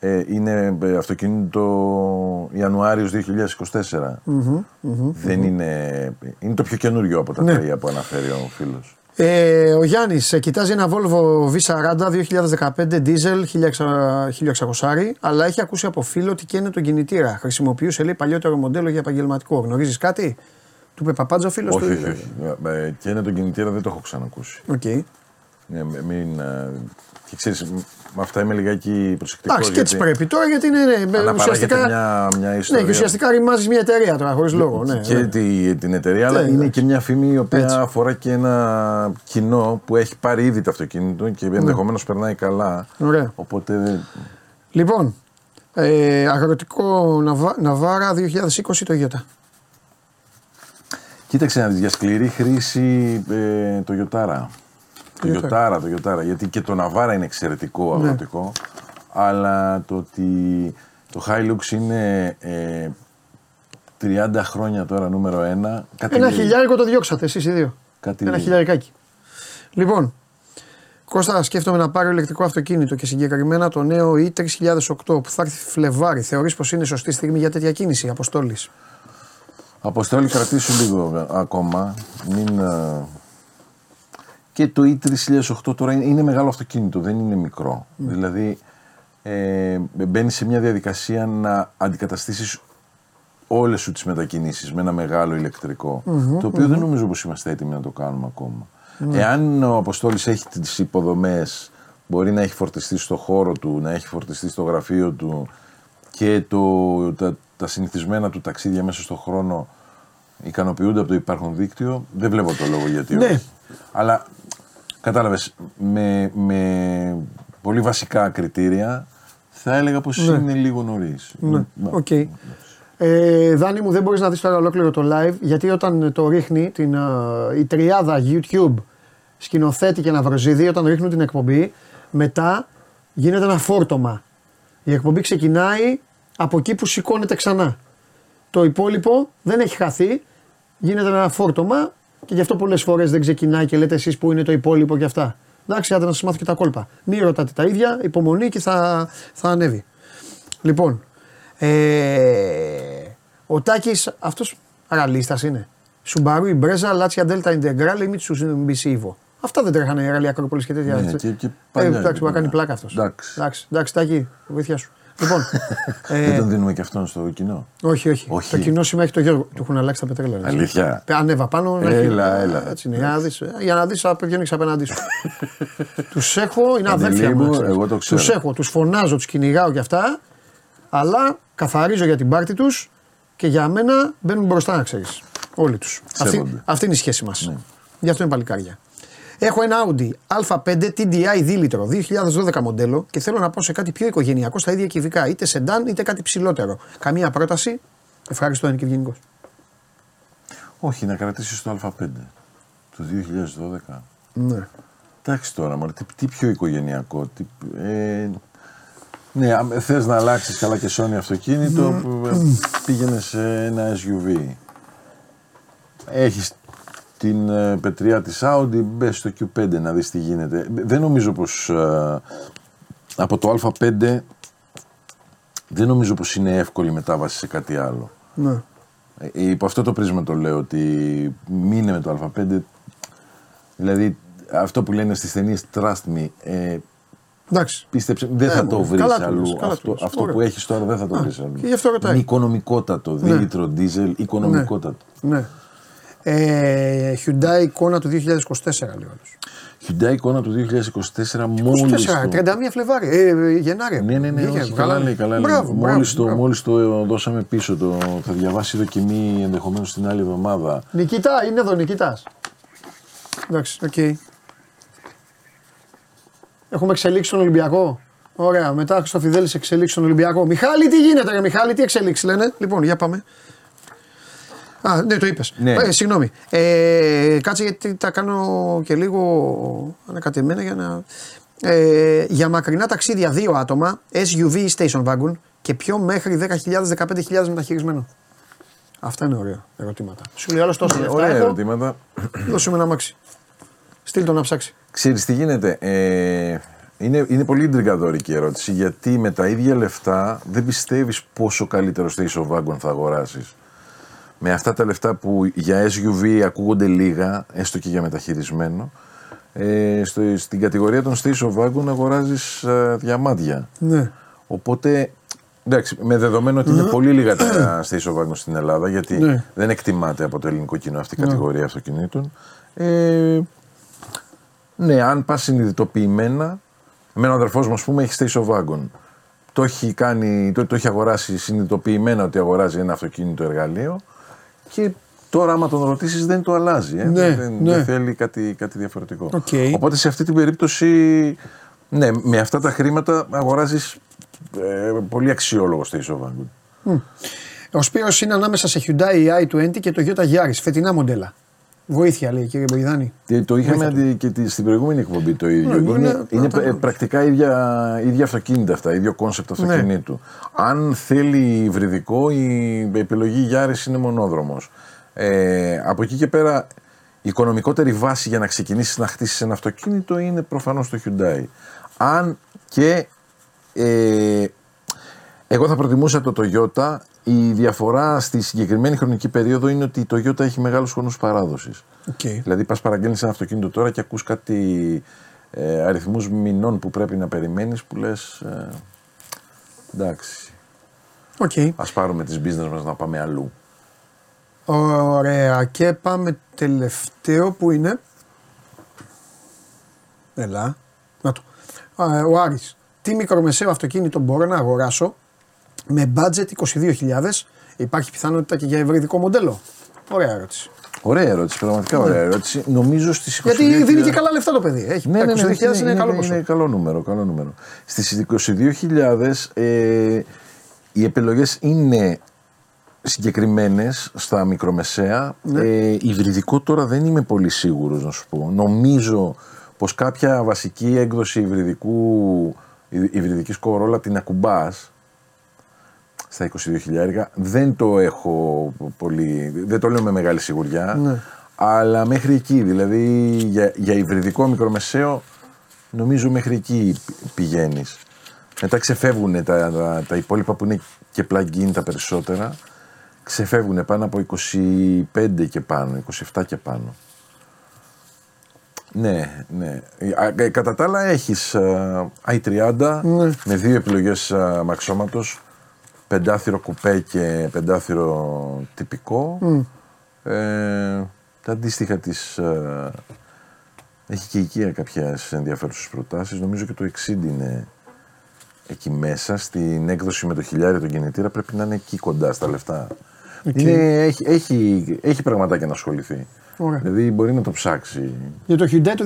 ε, είναι ε, αυτοκίνητο Ιανουάριος 2024. Δεν είναι, είναι το πιο καινούριο από τα Ναι. τρία που αναφέρει ο φίλος. Ε, ο Γιάννης κοιτάζει ένα Volvo V40 2015 diesel 1600, αλλά έχει ακούσει από φίλο ότι καίνε τον κινητήρα. Χρησιμοποιούσε λέει παλιότερο μοντέλο για επαγγελματικό. Γνωρίζεις κάτι, του είπε παπάντζα ο φίλος του; όχι, όχι, όχι. Ε, Καίνε τον κινητήρα δεν το έχω ξανακούσει. Οκ. Ναι, μ- μην, ε, και ξέρεις, μ- με αυτά είμαι λιγάκι προσεκτικός. Εντάξει, και έτσι πρέπει τώρα γιατί είναι. Ναι, Αναπαράγεται ουσιαστικά, μια, μια ναι, ιστορία. και ουσιαστικά ρημάζεις μια εταιρεία τώρα χωρίς λόγο. Ναι, και ναι. τη- την εταιρεία, αλλά Ναι, είναι εντάξει. και μια φήμη η οποία Έτσι. αφορά και ένα κοινό που έχει πάρει ήδη το αυτοκίνητο και ενδεχομένως περνάει καλά. Ναι. Ωραία. Οπότε δεν- Λοιπόν, ε, αγροτικό Ναβα, Ναβάρα 2020 το Ιώτα. Κοίταξε να δεις, για σκληρή χρήση ε, το Ιωτάρα. Το Toyota. Ιωτάρα, το Ιωτάρα. Γιατί και το Ναβάρα είναι εξαιρετικό Ναι. αγροτικό. Αλλά το ότι το Hilux είναι ε, 30 χρόνια τώρα νούμερο ένα. Κάτι Ένα λέει. χιλιάρικο το διώξατε εσείς οι δύο. Κάτι Ένα λέει. χιλιαρικάκι. Λοιπόν, Κώστα, σκέφτομαι να πάρω ηλεκτρικό αυτοκίνητο και συγκεκριμένα το νέο E3008 που θα έρθει Φλεβάρι. Θεωρείς πως είναι σωστή στιγμή για τέτοια κίνηση, Αποστόλης; Αποστόλη κρατήσου λίγο ε, ακόμα. Μην, ε, Και το E3008 τώρα είναι, είναι μεγάλο αυτοκίνητο, δεν είναι μικρό. Δηλαδή ε, μπαίνει σε μια διαδικασία να αντικαταστήσεις όλες σου τις μετακινήσεις με ένα μεγάλο ηλεκτρικό, το οποίο δεν νομίζω πως είμαστε έτοιμοι να το κάνουμε ακόμα. Εάν ο Αποστόλης έχει τις υποδομές, μπορεί να έχει φορτιστεί στο χώρο του, να έχει φορτιστεί στο γραφείο του και το, τα, τα συνηθισμένα του ταξίδια μέσα στον χρόνο ικανοποιούνται από το υπάρχον δίκτυο, δεν βλέπω το λόγο γιατί Ναι. όχι. Αλλά κατάλαβες, με, με πολύ βασικά κριτήρια θα έλεγα πως είναι λίγο νωρίς. Ναι, οκ. Ε, Δάνη μου, δεν μπορείς να δεις τώρα ολόκληρο το live γιατί όταν το ρίχνει την, α, η τριάδα YouTube σκηνοθέτη και Ναυροζίδη, όταν ρίχνουν την εκπομπή, μετά γίνεται ένα φόρτωμα. Η εκπομπή ξεκινάει από εκεί που σηκώνεται ξανά. Το υπόλοιπο δεν έχει χαθεί, γίνεται ένα φόρτωμα και γι' αυτό πολλές φορές δεν ξεκινάει και λέτε εσείς που είναι το υπόλοιπο και αυτά. Εντάξει, άντε να σας μάθω και τα κόλπα. Μην ρωτάτε τα ίδια, υπομονή και θα, θα ανέβει. Λοιπόν, ε, ο Τάκης, αυτός ραλίστας είναι. Σουμπαρού η Μπρέζα, Λάτσια Δέλτα Ιντεγκράλ ή Μίτσου Ιβο. Αυτά δεν τρέχανε η Ραλή Ακρόπολης και τέτοια. Ναι, έτσι. και- και ε, παλιά εντάξει, ήταν. μου κάνει πλάκα αυτός. Εντάξει. εντάξει, εντάξει, Τάκη, βοήθεια σου. Λοιπόν, Δεν ε, τον δίνουμε και αυτόν στο κοινό. όχι, όχι, Όχι. Το κοινό σήμερα έχει το Γιώργο. Του έχουν αλλάξει τα πετρέλαια. έτσι. Αλήθεια. Ε, Ανέβα πάνω. να Έλα, έχει- έλα. Έτσι είναι, για να δεις, ε, για να δεις απευθύνεις απέναντί σου. τους έχω, είναι Παντελή αδέρφια μου, μου. ξέρεις. εγώ το ξέρω. Τους έχω, τους φωνάζω, τους κυνηγάω και αυτά, αλλά καθαρίζω για την πάρτη τους και για μένα μπαίνουν μπροστά να ξέρεις. Όλοι τους. Αυτή, Σέβονται. αυτή είναι η σχέση μας. Γι' αυτό είναι παλικάρια. Έχω ένα Audi A5 TDI 2 λίτρο 2012 μοντέλο και θέλω να πάω σε κάτι πιο οικογενειακό στα ίδια κυβικά. Είτε σεντάν είτε κάτι ψηλότερο. Καμία πρόταση. Ευχαριστώ, είναι και ευγενικός. Όχι, να κρατήσεις το Α5 του 2012. Ναι. Εντάξει τώρα, μωρέ, τι, τι πιο οικογενειακό. Τι, ε, ναι, αν θες να αλλάξεις καλά και Sony αυτοκίνητο, ε, πήγαινες σε ένα SUV. Έχεις την ε, πετριά της Audi, μπες στο Q5 να δεις τι γίνεται. Δεν νομίζω πως ε, από το Α5 δεν νομίζω πως είναι εύκολη η μετάβαση σε κάτι άλλο. ναι. Ε, υπό αυτό το πρίσμα το λέω ότι μείνε με το Α5. Δηλαδή αυτό που λένε στις ταινίες Trust Me, ε, Εντάξει. πίστεψε, δεν θα Ε, το βρεις καλά το αλλού. λες, καλά το αυτό λες. αυτό Ωραία. που έχεις τώρα δεν θα το βρεις αλλού. και γι' αυτό ρωτάει. Είναι οικονομικότατο, 2 Ναι. λίτρο δίζελ, οικονομικότατο. Ναι. Ε, Hyundai εικόνα του 2024 λέει ο άλλος. Hyundai εικόνα του 2024 μόλις 24, το... 31 Φλεβάρι, ε, ε, Γενάρη. Ναι, ναι, ναι, Βγήκε, όχι, καλά λέει, καλά λέει. Μπράβο, Μόλις, μπράβο, το, μπράβο. μόλις το δώσαμε πίσω, το, θα διαβάσει δοκιμή ενδεχομένως την άλλη εβδομάδα. Νικητά, είναι εδώ Νικητάς. Εντάξει, οκ. Έχουμε εξελίξει τον Ολυμπιακό; Ωραία, μετά στο Φιδέλη εξελίξει τον Ολυμπιακό. Μιχάλη, τι γίνεται, ρε Μιχάλη, τι εξελίξεις λένε; Λοιπόν, για πάμε. Α, ναι, το είπες. Ναι. Ε, συγγνώμη. Ε, κάτσε γιατί τα κάνω και λίγο ανακατεμένα για να. Ε, για μακρινά ταξίδια δύο άτομα, SUV ή station wagon και πιο μέχρι 10.000-15.000 μεταχειρισμένο. Αυτά είναι ωραία ερωτήματα. Σου λέει άλλος τόσο λεφτά. Ωραία έχω, ερωτήματα. Δώσε με ένα μάξι. Στείλ το να ψάξει. Ξέρεις τι γίνεται. Ε, είναι, είναι πολύ εντριγκαδόρικη η ερώτηση γιατί με τα ίδια λεφτά δεν πιστεύεις πόσο καλύτερο station wagon θα αγοράσεις. Με αυτά τα λεφτά που για SUV ακούγονται λίγα, έστω και για μεταχειρισμένο, ε, στο, στην κατηγορία των station wagon αγοράζεις ε, διαμάντια. Ναι. Οπότε, εντάξει, με δεδομένο ότι είναι πολύ λίγα τα station wagon στην Ελλάδα, γιατί Ναι. δεν εκτιμάται από το ελληνικό κοινό αυτή η κατηγορία αυτοκινήτων. Ε, ναι, αν πας συνειδητοποιημένα, με έναν αδερφός μου, ας πούμε, έχεις station wagon. Το έχει, κάνει, το, το έχει αγοράσει συνειδητοποιημένα ότι αγοράζει ένα αυτοκίνητο εργαλείο και τώρα, άμα τον ρωτήσεις, δεν το αλλάζει. Ε. Ναι, δεν, ναι. δεν θέλει κάτι, κάτι διαφορετικό. Οκ. Οπότε σε αυτή την περίπτωση, ναι, με αυτά τα χρήματα αγοράζεις ε, πολύ αξιόλογο station wagon. Ο Σπύρος είναι ανάμεσα σε Hyundai i20 και το Toyota Yaris, φετινά μοντέλα. Βοήθεια λέει κύριε Μποϊδάνη. Και το είχαμε δει και τη- στην προηγούμενη εκπομπή το ίδιο. Ναι, είναι είναι- είναι τα- ε, πρακτικά ίδια, ίδια αυτοκίνητα αυτά, ίδιο concept αυτοκινήτου. Αν θέλει υβριδικό, η επιλογή Γιάρης είναι μονόδρομος. Ε, από εκεί και πέρα, η οικονομικότερη βάση για να ξεκινήσεις να χτίσεις ένα αυτοκίνητο είναι προφανώς το Hyundai. Αν και ε, εγώ θα προτιμούσα το Toyota. Η διαφορά στη συγκεκριμένη χρονική περίοδο είναι ότι η Toyota έχει μεγάλους χρόνους παράδοσης. Okay. Δηλαδή, πας παραγγέλνεις ένα αυτοκίνητο τώρα και ακούς κάτι ε, αριθμούς μηνών που πρέπει να περιμένεις που λες. Ε, εντάξει. Okay. Α πάρουμε τις business μας να πάμε αλλού. Ωραία και πάμε τελευταίο που είναι. Ελά. Να το. Α, ο Άρης. Τι μικρομεσαίο αυτοκίνητο μπορώ να αγοράσω; Με budget 22.000. Υπάρχει πιθανότητα και για ευρυδικό μοντέλο; Ωραία ερώτηση. Ωραία ερώτηση, πραγματικά ωραία ερώτηση. Νομίζω στις 22.000. Ναι. Γιατί δίνει και καλά λεφτά το παιδί. Έχει Ναι, ναι, ναι, 22.000 είναι, είναι, καλό είναι, ποσό. είναι καλό νούμερο, καλό νούμερο. Στις 22.000 ε, οι επιλογές είναι συγκεκριμένες στα μικρομεσαία. Ναι. Ε, υβριδικό τώρα δεν είμαι πολύ σίγουρος να σου πω. Νομίζω πως κάποια βασική έκδοση υβριδικού, υ- υβριδικής κορόλα την ακουμπάς στα 22.000 δεν το έχω πολύ, δεν το λέω με μεγάλη σιγουριά Ναι. αλλά μέχρι εκεί δηλαδή για, για υβριδικό μικρομεσαίο νομίζω μέχρι εκεί πη- πηγαίνεις μετά ξεφεύγουν τα, τα, τα υπόλοιπα που είναι και plug-in τα περισσότερα ξεφεύγουν πάνω από 25 και πάνω, 27 και πάνω ναι, ναι. Α, ε, Κατά τα άλλα έχεις α, i30 Ναι. με δύο επιλογές α, μαξώματος, πεντάθυρο κουπέ και πεντάθυρο τυπικό. Ε, τα αντίστοιχα της... α, έχει και η IKEA κάποιες ενδιαφέρουσες προτάσεις. Νομίζω και το 60 είναι εκεί μέσα. Στην έκδοση με το χιλιάρι τον κινητήρα πρέπει να είναι εκεί κοντά στα λεφτά. Είναι, έχει, έχει, έχει πραγματάκια να ασχοληθεί. Ωραία. Δηλαδή μπορεί να το ψάξει. Για το Hyundai το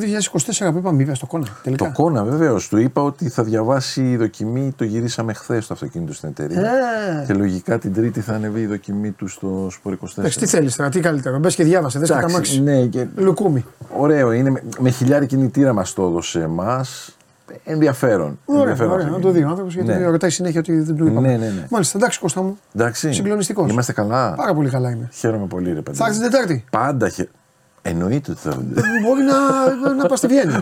2024 που είπαμε, είπε στο κόνα. Τελικά. Το κόνα βεβαίως. Του είπα ότι θα διαβάσει η δοκιμή. Το γυρίσαμε χθες το αυτοκίνητο στην εταιρεία. Ε. Και λογικά την Τρίτη θα ανεβεί η δοκιμή του στο Σπορ 24. Εντάξει, τι θέλεις τώρα, τι καλύτερο. Μπες και διάβασε, δεν σε Εντάξει, καμάξει. ναι, και Λουκούμι. ωραίο είναι. Με, με χιλιάρι κινητήρα μας το έδωσε εμάς. Ενδιαφέρον. Ωραία, ενδιαφέρον ωραία, να το δει ο άνθρωπος γιατί Ναι. ρωτάει συνέχεια ότι δεν του είπαμε. Ναι, ναι, ναι. Μάλιστα, εντάξει Κώστα μου. Εντάξει. Συγκλονιστικός. Είμαστε καλά. Πάρα πολύ καλά είμαι. Χαίρομαι πολύ, ρε παιδί. Θα έρθει την Τετάρτη. Πάντα χε... Εννοείται ότι θα Μπορεί να, να πας στη Βιέννη.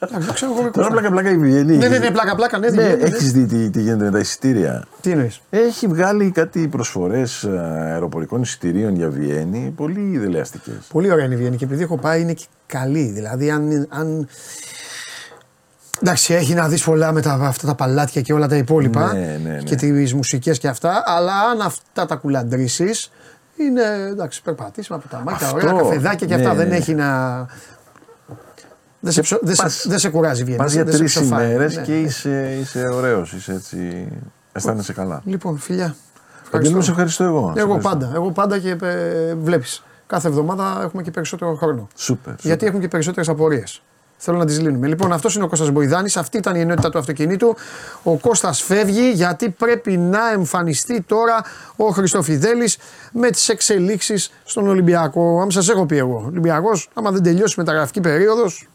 Εντάξει, δεν ξέρω εγώ. Τώρα Κώστα. πλάκα πλάκα η Βιέννη. Ναι, ναι, ναι, πλάκα πλάκα. Ναι, Ναι, ναι, ναι. έχεις δει τι, τι γίνεται με τα εισιτήρια; Τι εννοείς; Έχει βγάλει κάτι προσφορές αεροπορικών εισιτηρίων για Βιέννη, πολύ δελεαστικέ. Πολύ ωραία είναι η Βιέννη και επειδή έχω πάει είναι και καλή. Δηλαδή, αν. αν... Εντάξει, έχει να δεις πολλά με τα, αυτά τα παλάτια και όλα τα υπόλοιπα Ναι, ναι, ναι. και τις μουσικές και αυτά. Αλλά αν αυτά τα κουλαντρήσεις, Είναι εντάξει, περπατήσιμα από τα μάτια, Αυτό, ωραία καφεδάκια και αυτά ναι, δεν ναι. έχει να. Δεν σε, ψω- δεν σε, πας- δεν σε κουράζει βγαίνει. Πας για δεν σε τρεις ψοφάει. ημέρες Ναι. και είσαι, είσαι ωραίος, είσαι έτσι. Αισθάνεσαι καλά. Λοιπόν, φιλιά. Παντελώ, σε ευχαριστώ εγώ. Σε Εγώ ευχαριστώ. πάντα. Εγώ πάντα και ε, βλέπεις. Κάθε εβδομάδα έχουμε και περισσότερο χρόνο. Σούπερ. Γιατί έχουν και περισσότερες απορίες. Θέλω να τις λύνουμε. Λοιπόν, αυτός είναι ο Κώστας Μποϊδάνης, αυτή ήταν η ενότητα του αυτοκινήτου. Ο Κώστας φεύγει γιατί πρέπει να εμφανιστεί τώρα ο Χριστοφιδέλης με τις εξελίξεις στον Ολυμπιακό. Αν σας έχω πει εγώ, Ολυμπιακός, άμα δεν τελειώσει η μεταγραφική περίοδος,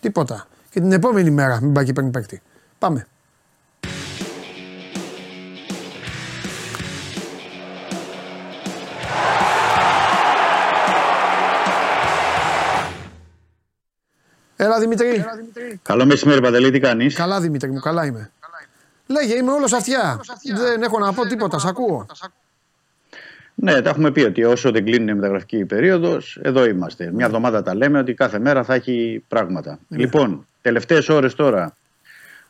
τίποτα. Και την επόμενη μέρα μην πάει και παίρνει παίκτη. Πάμε. Έλα Δημητρή. Καλό μεσημέρι, Παντελή, τι κάνεις; Καλά Δημήτρη μου, καλά είμαι. Λέγε, είμαι όλος αυτιά. Δεν έχω να πω τίποτα, σ' ακούω. Ναι, τα έχουμε πει ότι όσο δεν κλείνει η μεταγραφική περίοδος, εδώ είμαστε. Μια εβδομάδα τα λέμε ότι κάθε μέρα θα έχει πράγματα. Λοιπόν, τελευταίες ώρες τώρα.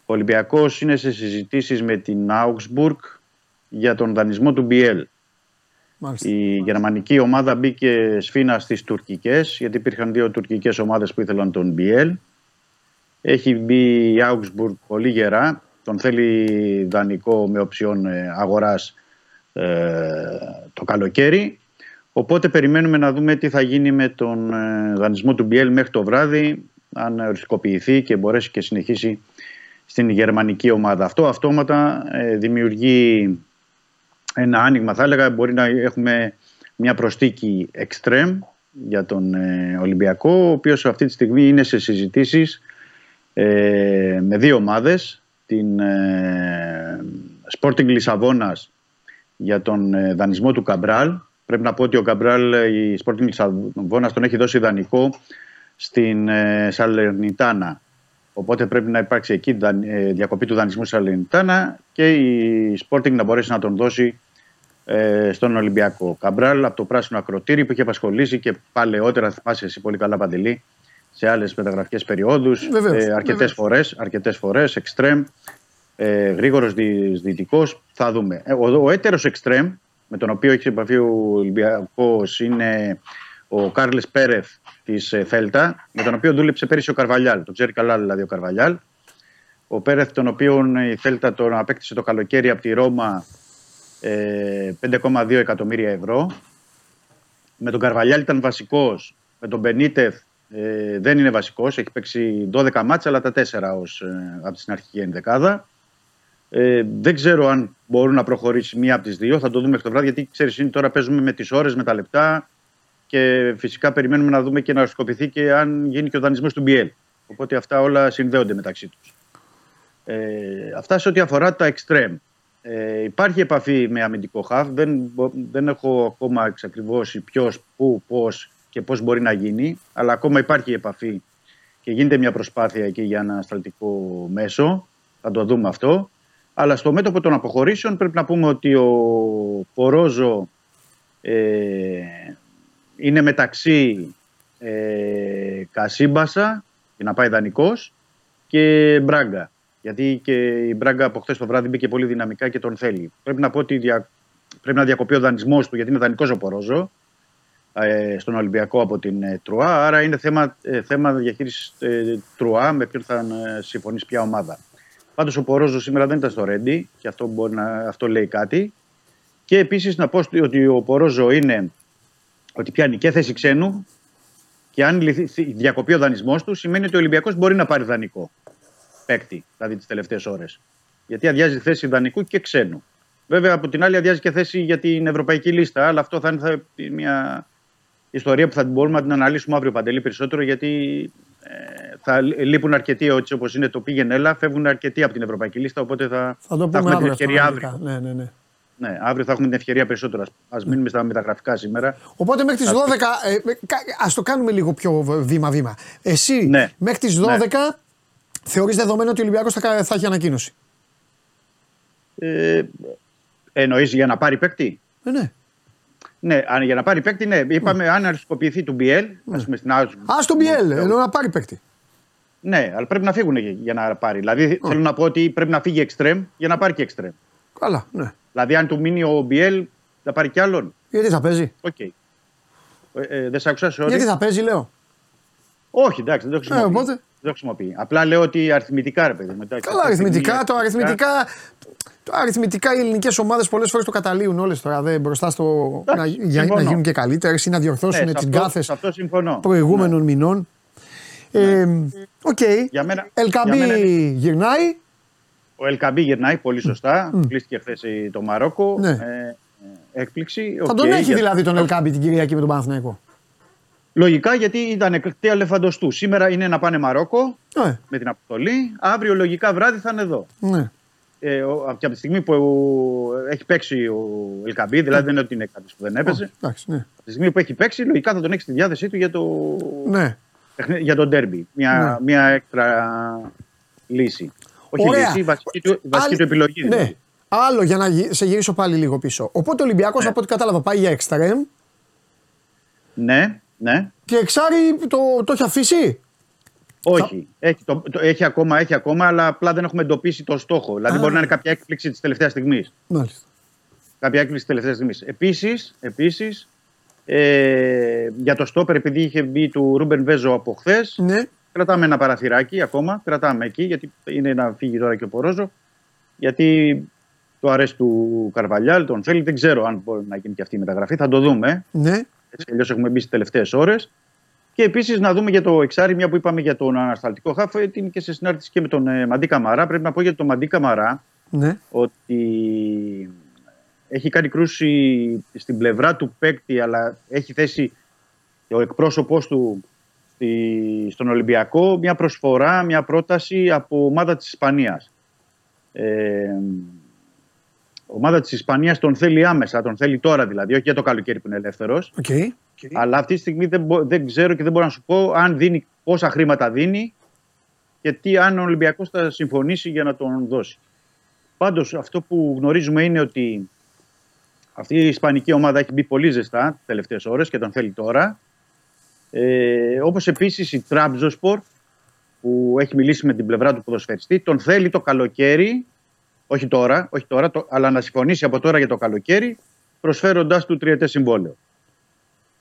Ο Ολυμπιακός είναι σε συζητήσεις με την Augsburg για τον δανεισμό του BL. Μάλιστα. Η γερμανική ομάδα μπήκε σφίνα στις τουρκικές, γιατί υπήρχαν δύο τουρκικές ομάδες που ήθελαν τον BL. Έχει μπει η Augsburg πολύ γερά. Τον θέλει δανεικό με οψιόν ε, αγοράς ε, το καλοκαίρι. Οπότε περιμένουμε να δούμε τι θα γίνει με τον ε, δανεισμό του BL μέχρι το βράδυ, αν οριστικοποιηθεί και μπορέσει και συνεχίσει στην γερμανική ομάδα. Αυτό αυτόματα ε, δημιουργεί ένα άνοιγμα θα έλεγα. Μπορεί να έχουμε μια προστίκη εξτρέμ για τον ε, Ολυμπιακό, ο οποίος αυτή τη στιγμή είναι σε συζητήσεις ε, με δύο ομάδες. Την ε, Sporting Λισαβόνας για τον ε, δανεισμό του Καμπράλ. Πρέπει να πω ότι ο Καμπράλ, ε, η Sporting Λισαβόνας τον έχει δώσει δανεικό στην ε, Σαλερνιτάνα. Οπότε πρέπει να υπάρξει εκεί δαν- ε, διακοπή του δανεισμού στη Σαλερνιτάνα και η Sporting να μπορέσει να τον δώσει ε, στον Ολυμπιακό. Καμπράλ από το πράσινο ακροτήρι που είχε απασχολήσει και παλαιότερα, θυμάσαι εσύ πολύ καλά Παντελή, σε άλλες μεταγραφικές περιόδους. Βεβαίως, Ε, αρκετές βεβαίως. φορές, αρκετές φορές, εξτρέμ, ε, γρήγορος δυτικός. Θα δούμε. Ε, ο, ο έτερος εξτρέμ, με τον οποίο έχει επαφή ο Ολυμπιακός, είναι ο Κάρλες Πέρεθ της Θέλτα, με τον οποίο δούλεψε πέρυσι ο Καρβαλιάλ. Το ξέρει καλά δηλαδή ο Καρβαλιάλ. Ο Πέρεθ, τον οποίο η Θέλτα τον απέκτησε το καλοκαίρι από τη Ρώμα ε, 5,2 εκατομμύρια ευρώ. Με τον Καρβαλιάλ ήταν βασικός. Με τον Μπενίτεθ ε, δεν είναι βασικός. Έχει παίξει 12 μάτσα, αλλά τα 4 ως, ε, από την αρχική ενδεκάδα. Ε, δεν ξέρω αν μπορούν να προχωρήσει μία από τις δύο. Θα το δούμε μέχρι το βράδυ, γιατί ξέρεις, είναι, τώρα παίζουμε με τις ώρες, με τα λεπτά και φυσικά περιμένουμε να δούμε και να οριστικοποιηθεί και αν γίνει και ο δανεισμός του BL. Οπότε αυτά όλα συνδέονται μεταξύ τους. Ε, αυτά σε ό,τι αφορά τα extreme. Ε, υπάρχει επαφή με αμυντικό χαφ. Δεν, μπο- δεν έχω ακόμα εξακριβώσει ποιος, πού, πώς και πώς μπορεί να γίνει. Αλλά ακόμα υπάρχει επαφή και γίνεται μια προσπάθεια και για ένα στρατικό μέσο. Θα το δούμε αυτό. Αλλά στο μέτωπο των αποχωρήσεων πρέπει να πούμε ότι ο Πορόζο ε, είναι μεταξύ ε, Κασίμπασα για να πάει δανεικός και Μπράγκα. Γιατί και η Μπράγκα από χθες το βράδυ μπήκε πολύ δυναμικά και τον θέλει. Πρέπει να πω ότι δια... πρέπει να διακοπεί ο δανεισμός του, γιατί είναι δανεικός ο Πορόζο ε, στον Ολυμπιακό από την ε, Τρουά. Άρα είναι θέμα, ε, θέμα διαχείρισης ε, Τρουά με ποιον θα ε, συμφωνήσει ποια ομάδα. Πάντως ο Πορόζο σήμερα δεν ήταν στο Ρέντι και αυτό, μπορεί να, αυτό λέει κάτι. Και επίσης να πω ότι ο Πορόζο είναι ότι πιάνει και θέση ξένου και αν λυθεί- διακοπεί ο δανεισμός του, σημαίνει ότι ο Ολυμπιακός μπορεί να πάρει δανεικό παίκτη, δηλαδή τις τελευταίες ώρες. Γιατί αδειάζει θέση δανεικού και ξένου. Βέβαια, από την άλλη, αδειάζει και θέση για την ευρωπαϊκή λίστα, αλλά αυτό θα είναι θα, μια ιστορία που θα την μπορούμε να την αναλύσουμε αύριο παντελή περισσότερο, γιατί ε, θα λείπουν αρκετοί, έτσι όπως είναι το πήγαινε έλα, φεύγουν αρκετοί από την ευρωπαϊκή λίστα, οπότε θα, Θα το πούμε έχουμε την αύριο. αυτό, ευκαιρία αναλυτικά. αύριο. Ναι, ναι, ναι. Ναι, αύριο θα έχουμε την ευκαιρία περισσότερο. Α μείνουμε στα μεταγραφικά σήμερα. Οπότε μέχρι τις 12, ε, ας το κάνουμε λίγο πιο βήμα-βήμα. Εσύ Ναι. μέχρι τις 12 Ναι. θεωρείς δεδομένο ότι ο Ολυμπιακός θα, κα- θα έχει ανακοίνωση; Ε, Εννοείς για να πάρει παίκτη; Ε, ναι. Ναι, αν, για να πάρει παίκτη, ναι. Είπαμε αν αριστικοποιηθεί του BL, ας πούμε στην Augsburg. Α τον Μπιέλ, ενώ να πάρει παίκτη. Ναι, αλλά πρέπει να φύγουν για- για να πάρει. Δηλαδή θέλω να πω ότι πρέπει να φύγει εξτρέμ για να πάρει και εξτρέμ. Καλά, ναι. Δηλαδή αν του μείνει ο Μπιέλ θα πάρει κι άλλον. Γιατί θα παίζει; Οκ. Ε, ε, δεν σ' άκουσα, sorry. Γιατί θα παίζει, λέω. Όχι, εντάξει, δεν το χρησιμοποιεί. Ε, οπότε; Δεν το χρησιμοποιεί. Απλά λέω ότι αριθμητικά, ρε παιδί μου. εντάξει, Καλά, αυτή τη αριθμητικά. στιγμή, Το αριθμητικά, το αριθμητικά οι ελληνικές ομάδες πολλές φορές το καταλύουν όλες τώρα. Δεν μπροστά στο. να, Εντάξει, για, να συμφωνώ. γίνουν και καλύτερες ή να διορθώσουν Ναι, τις σε αυτό- γκάφες σε αυτό συμφωνώ. προηγούμενων μηνών. Ε, Οκ. Για μένα- Ελ Κααμπί για μένα είναι- γυρνάει. Ο Ελ Κααμπί γυρνάει πολύ σωστά. Κλείστηκε χθες το Μαρόκο. Ναι. Ε, ε, έκπληξη. Θα Οκ, τον έχει για- δηλαδή τον Ελ Κααμπί την Κυριακή με τον Παναθηναϊκό. Λογικά γιατί ήταν Ακτή Ελεφαντοστού. Σήμερα είναι να πάνε Μαρόκο Ε, με την αποστολή. Αύριο λογικά βράδυ θα είναι εδώ. ναι. Ε, ο- και από τη στιγμή που ε, έχει παίξει ο Ελκαμπή, δηλαδή δεν είναι ότι είναι κάποιος που δεν έπαιζε. Εντάξει, ναι. Από τη στιγμή που έχει παίξει, λογικά θα τον έχει στη διάθεσή του για το, ναι. παιχνίδι- για το ντέρμπι. Μια, Ναι. μια έξτρα λύση. Όχι Ωραία. λύση, η βασική του, η βασική Άλλη- του επιλογή. Ναι. δηλαδή. Άλλο για να γυ- σε γυρίσω πάλι λίγο πίσω. Οπότε ο Ολυμπιακός, από ό,τι κατάλαβα, πάει για εξτρέμ Ναι, ναι. και εξάρι το, το έχει αφήσει; Όχι. Έχει, το, το- έχει, ακόμα, έχει ακόμα, αλλά απλά δεν έχουμε εντοπίσει το στόχο. Δηλαδή Α. μπορεί να είναι κάποια έκπληξη της τελευταίας στιγμής. Μάλιστα. Κάποια έκπληξη της τελευταίας στιγμής. Επίσης, επίσης, ε, για το στόπερ, επειδή είχε μπει του Ρούμπεν Βέζο από χθες, Ναι. Κρατάμε ένα παραθυράκι ακόμα. Κρατάμε εκεί, γιατί είναι να φύγει τώρα και ο Πορόζο. Γιατί το αρέσει του Καρβαλιάλ, τον θέλει. Δεν ξέρω αν μπορεί να γίνει και αυτή η μεταγραφή. Θα το δούμε. Ναι. Έτσι κι αλλιώς έχουμε μπει στις τελευταίες ώρες. Και επίσης να δούμε για το εξάρι, μια που είπαμε για τον ανασταλτικό χάφ, ε, είναι και σε συνάρτηση και με τον ε, Μαντί Καμαρά. Πρέπει να πω για τον Μαντί Καμαρά Ναι. ότι έχει κάνει κρούση στην πλευρά του παίκτη, αλλά έχει θέσει ο εκπρόσωπός του στη- στον Ολυμπιακό μια προσφορά, μια πρόταση από ομάδα της Ισπανίας. Ε, ομάδα της Ισπανίας τον θέλει άμεσα, τον θέλει τώρα δηλαδή, όχι για το καλοκαίρι που είναι ελεύθερος. Οκ. Αλλά αυτή τη στιγμή δεν, μπο- δεν ξέρω και δεν μπορώ να σου πω αν δίνει, πόσα χρήματα δίνει και τι αν ο Ολυμπιακός θα συμφωνήσει για να τον δώσει. Πάντως αυτό που γνωρίζουμε είναι ότι αυτή η ισπανική ομάδα έχει μπει πολύ ζεστά τις τελευταίες ώρες και τον θέλει τώρα. Ε, όπως επίσης η Τραμπζοσπορ που έχει μιλήσει με την πλευρά του ποδοσφαιριστή τον θέλει το καλοκαίρι όχι τώρα, όχι τώρα το, αλλά να συμφωνήσει από τώρα για το καλοκαίρι προσφέροντας του τριετές συμβόλαιο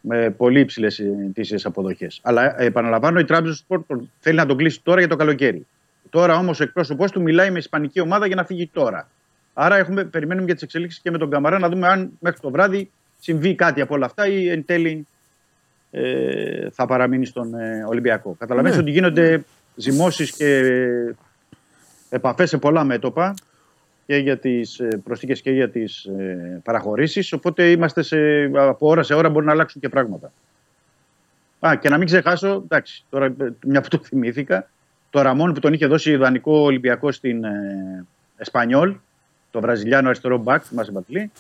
με πολύ υψηλές ετήσιε αποδοχές. Αλλά ε, επαναλαμβάνω, η Τραμπζονsport τον- θέλει να τον κλείσει τώρα για το καλοκαίρι. Τώρα όμως ο εκπρόσωπός του μιλάει με ισπανική ομάδα για να φύγει τώρα. Άρα έχουμε, περιμένουμε για τις εξελίξεις και με τον Καμαρά να δούμε αν μέχρι το βράδυ συμβεί κάτι από όλα αυτά ή εν τέλει ε, θα παραμείνει στον ε, Ολυμπιακό. Καταλαβαίνετε Ναι. ότι γίνονται ζυμώσεις και επαφές σε πολλά μέτωπα και για τις προσθήκες και για τις παραχωρήσεις. Οπότε είμαστε σε, από ώρα σε ώρα μπορεί να αλλάξουν και πράγματα. Α, και να μην ξεχάσω, εντάξει, τώρα ε, μια που το θυμήθηκα, το Ραμόν που τον είχε δώσει ιδανικό Ολυμπιακό στην ε, Εσπανιόλ, το Βραζιλιάνο αριστερό μπακ, θυμάσαι Μπατλή.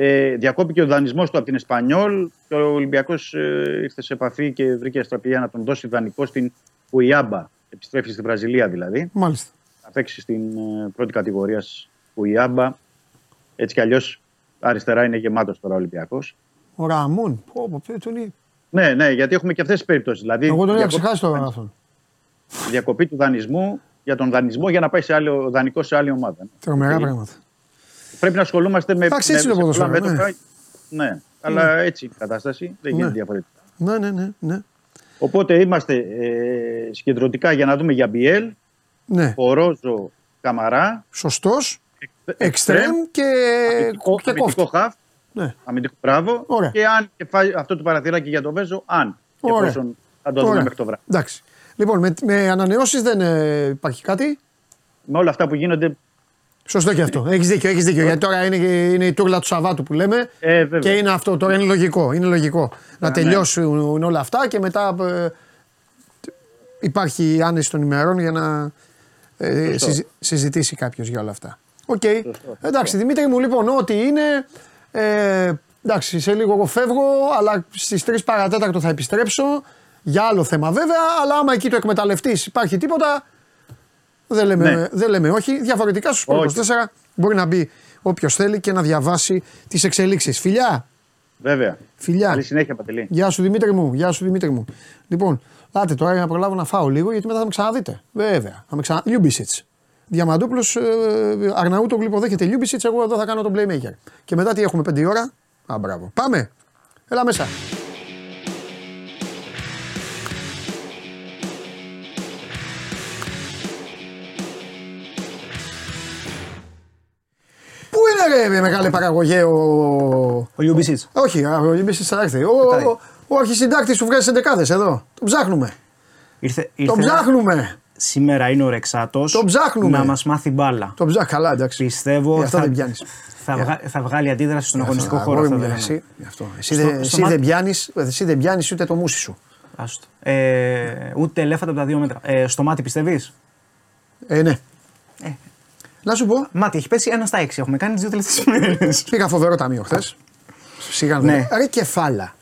Ε, διακόπηκε ο δανεισμός του από την Εσπανιόλ και ο Ολυμπιακός ε, ήρθε σε επαφή και βρήκε αστραπία να τον δώσει δανεικό στην Ουιάμπα. Επιστρέφει στη Βραζιλία δηλαδή Μάλιστα. να παίξει στην ε, πρώτη κατηγορία που η Άμπα. Έτσι κι αλλιώς αριστερά είναι γεμάτος τώρα ο Ολυμπιακός. Ο Ραμόν. Πω, πω, ποιο τον είναι. Ναι, ναι, γιατί έχουμε και αυτές τις περιπτώσεις. Δηλαδή, Εγώ τον είχα διακοπή, ξεχάσει τώρα αυτόν. διακοπή του δανεισμού για τον δανεισμό για να πάει σε άλλο, δανεικός σε άλλη ομάδα. Τρομερά Ε, πράγματα. Πρέπει να ασχολούμαστε με. Εντάξει, έτσι με- είναι το σε πολλά ποδόσφαιρο, μέτωπα. Ναι, αλλά έτσι είναι η κατάσταση. Δεν γίνεται Ναι. διαφορετικά. Ναι, ναι, ναι. ναι. Οπότε είμαστε ε, συγκεντρωτικά για να δούμε για Μπιέλ, ναι. Πορόζο, Καμαρά, Σωστός. Εξτρέμ και, αμυντικό, και αμυντικό κόφτη. χαφ, Ναι. αμυντικό μπράβο. Ωραία. Και αν και φάει αυτό το παραθυράκι για το Βέζο, αν. Και Ωραία. εφόσον θα το δούμε Ωραία. μέχρι το βράδυ. Εντάξει. Λοιπόν, με, με ανανεώσεις δεν ε, υπάρχει κάτι; Με όλα αυτά που γίνονται. Σωστό και αυτό. Έχεις δίκιο, έχεις δίκιο. Γιατί τώρα είναι, είναι η τούρλα του Σαββάτου που λέμε. Ε, βέβαια. και είναι αυτό. Τώρα είναι λογικό. Είναι λογικό. να ναι. τελειώσουν όλα αυτά και μετά ε, υπάρχει άνεση των ημερών για να ε, Σωστό. συζη- συζητήσει κάποιος για όλα αυτά. Οκ. Σωστό, Εντάξει, Δημήτρη μου, λοιπόν, ό,τι είναι. Ε, εντάξει, σε λίγο εγώ φεύγω, αλλά στις 3 παρά τέταρτο θα επιστρέψω. Για άλλο θέμα βέβαια, αλλά άμα εκεί το εκμεταλλευτείς, υπάρχει τίποτα. Δεν λέμε, Ναι. δεν λέμε όχι. Διαφορετικά στους Όχι. 24 μπορεί να μπει όποιος θέλει και να διαβάσει τις εξελίξεις. Φιλιά! Βέβαια. Φιλιά! Καλή συνέχεια, Παντελή. Γεια σου Δημήτρη μου, γεια σου Δημήτρη μου. Λοιπόν, άτε τώρα για να προλάβω να φάω λίγο γιατί μετά θα με ξαναδείτε. Βέβαια. Θα με ξανα... Λιούμπισιτς. Διαμαντούπλος, ε, Αρναούτογλου υποδέχεται Λιούμπισιτς, εγώ εδώ θα κάνω τον playmaker. Και μετά τι έχουμε, 5 ώρα. Α, μπράβο. Πάμε. Έλα μέσα. Είναι ρε μεγάλη παραγωγέ ο... Ο Λιουμπισίτς. Όχι, ο Λιμπίσης θα έρθει. Ο, Πετάει. ο, ο αρχισυντάκτης που βγάζει σε δεκάδες εδώ. Τον ψάχνουμε. Ήρθε, ήρθε Τον ψάχνουμε. Σήμερα είναι ο Ρεξάτος Τον ψάχνουμε. να μας μάθει μπάλα. Τον ψάχνουμε. Καλά, εντάξει. Πιστεύω Ε, αυτό θα, δεν πιάνεις. θα, βγα- θα βγάλει αντίδραση στον αγωνιστικό Αυτό, χώρο. αγόρι Αυτό μου, δεν εσύ, είναι. γι' αυτό. Εσύ, Στο- δεν- στο εσύ μα- δεν πιάνεις, εσύ δεν πιάνεις ούτε το μουσι σου. Άστο. Ε, ούτε ελέφαντα από τα δύο μέτρα. Ε, στο μάτι πιστεύεις; Ε, ναι. Ε. Να σου πω, Μάτι έχει πέσει ένα στα έξι. Έχουμε κάνει τις δύο τελευταίες ημέρε. πήγα φοβερό ταμείο χθες. Σιγά Ναι. ναι. Ρε κεφάλα.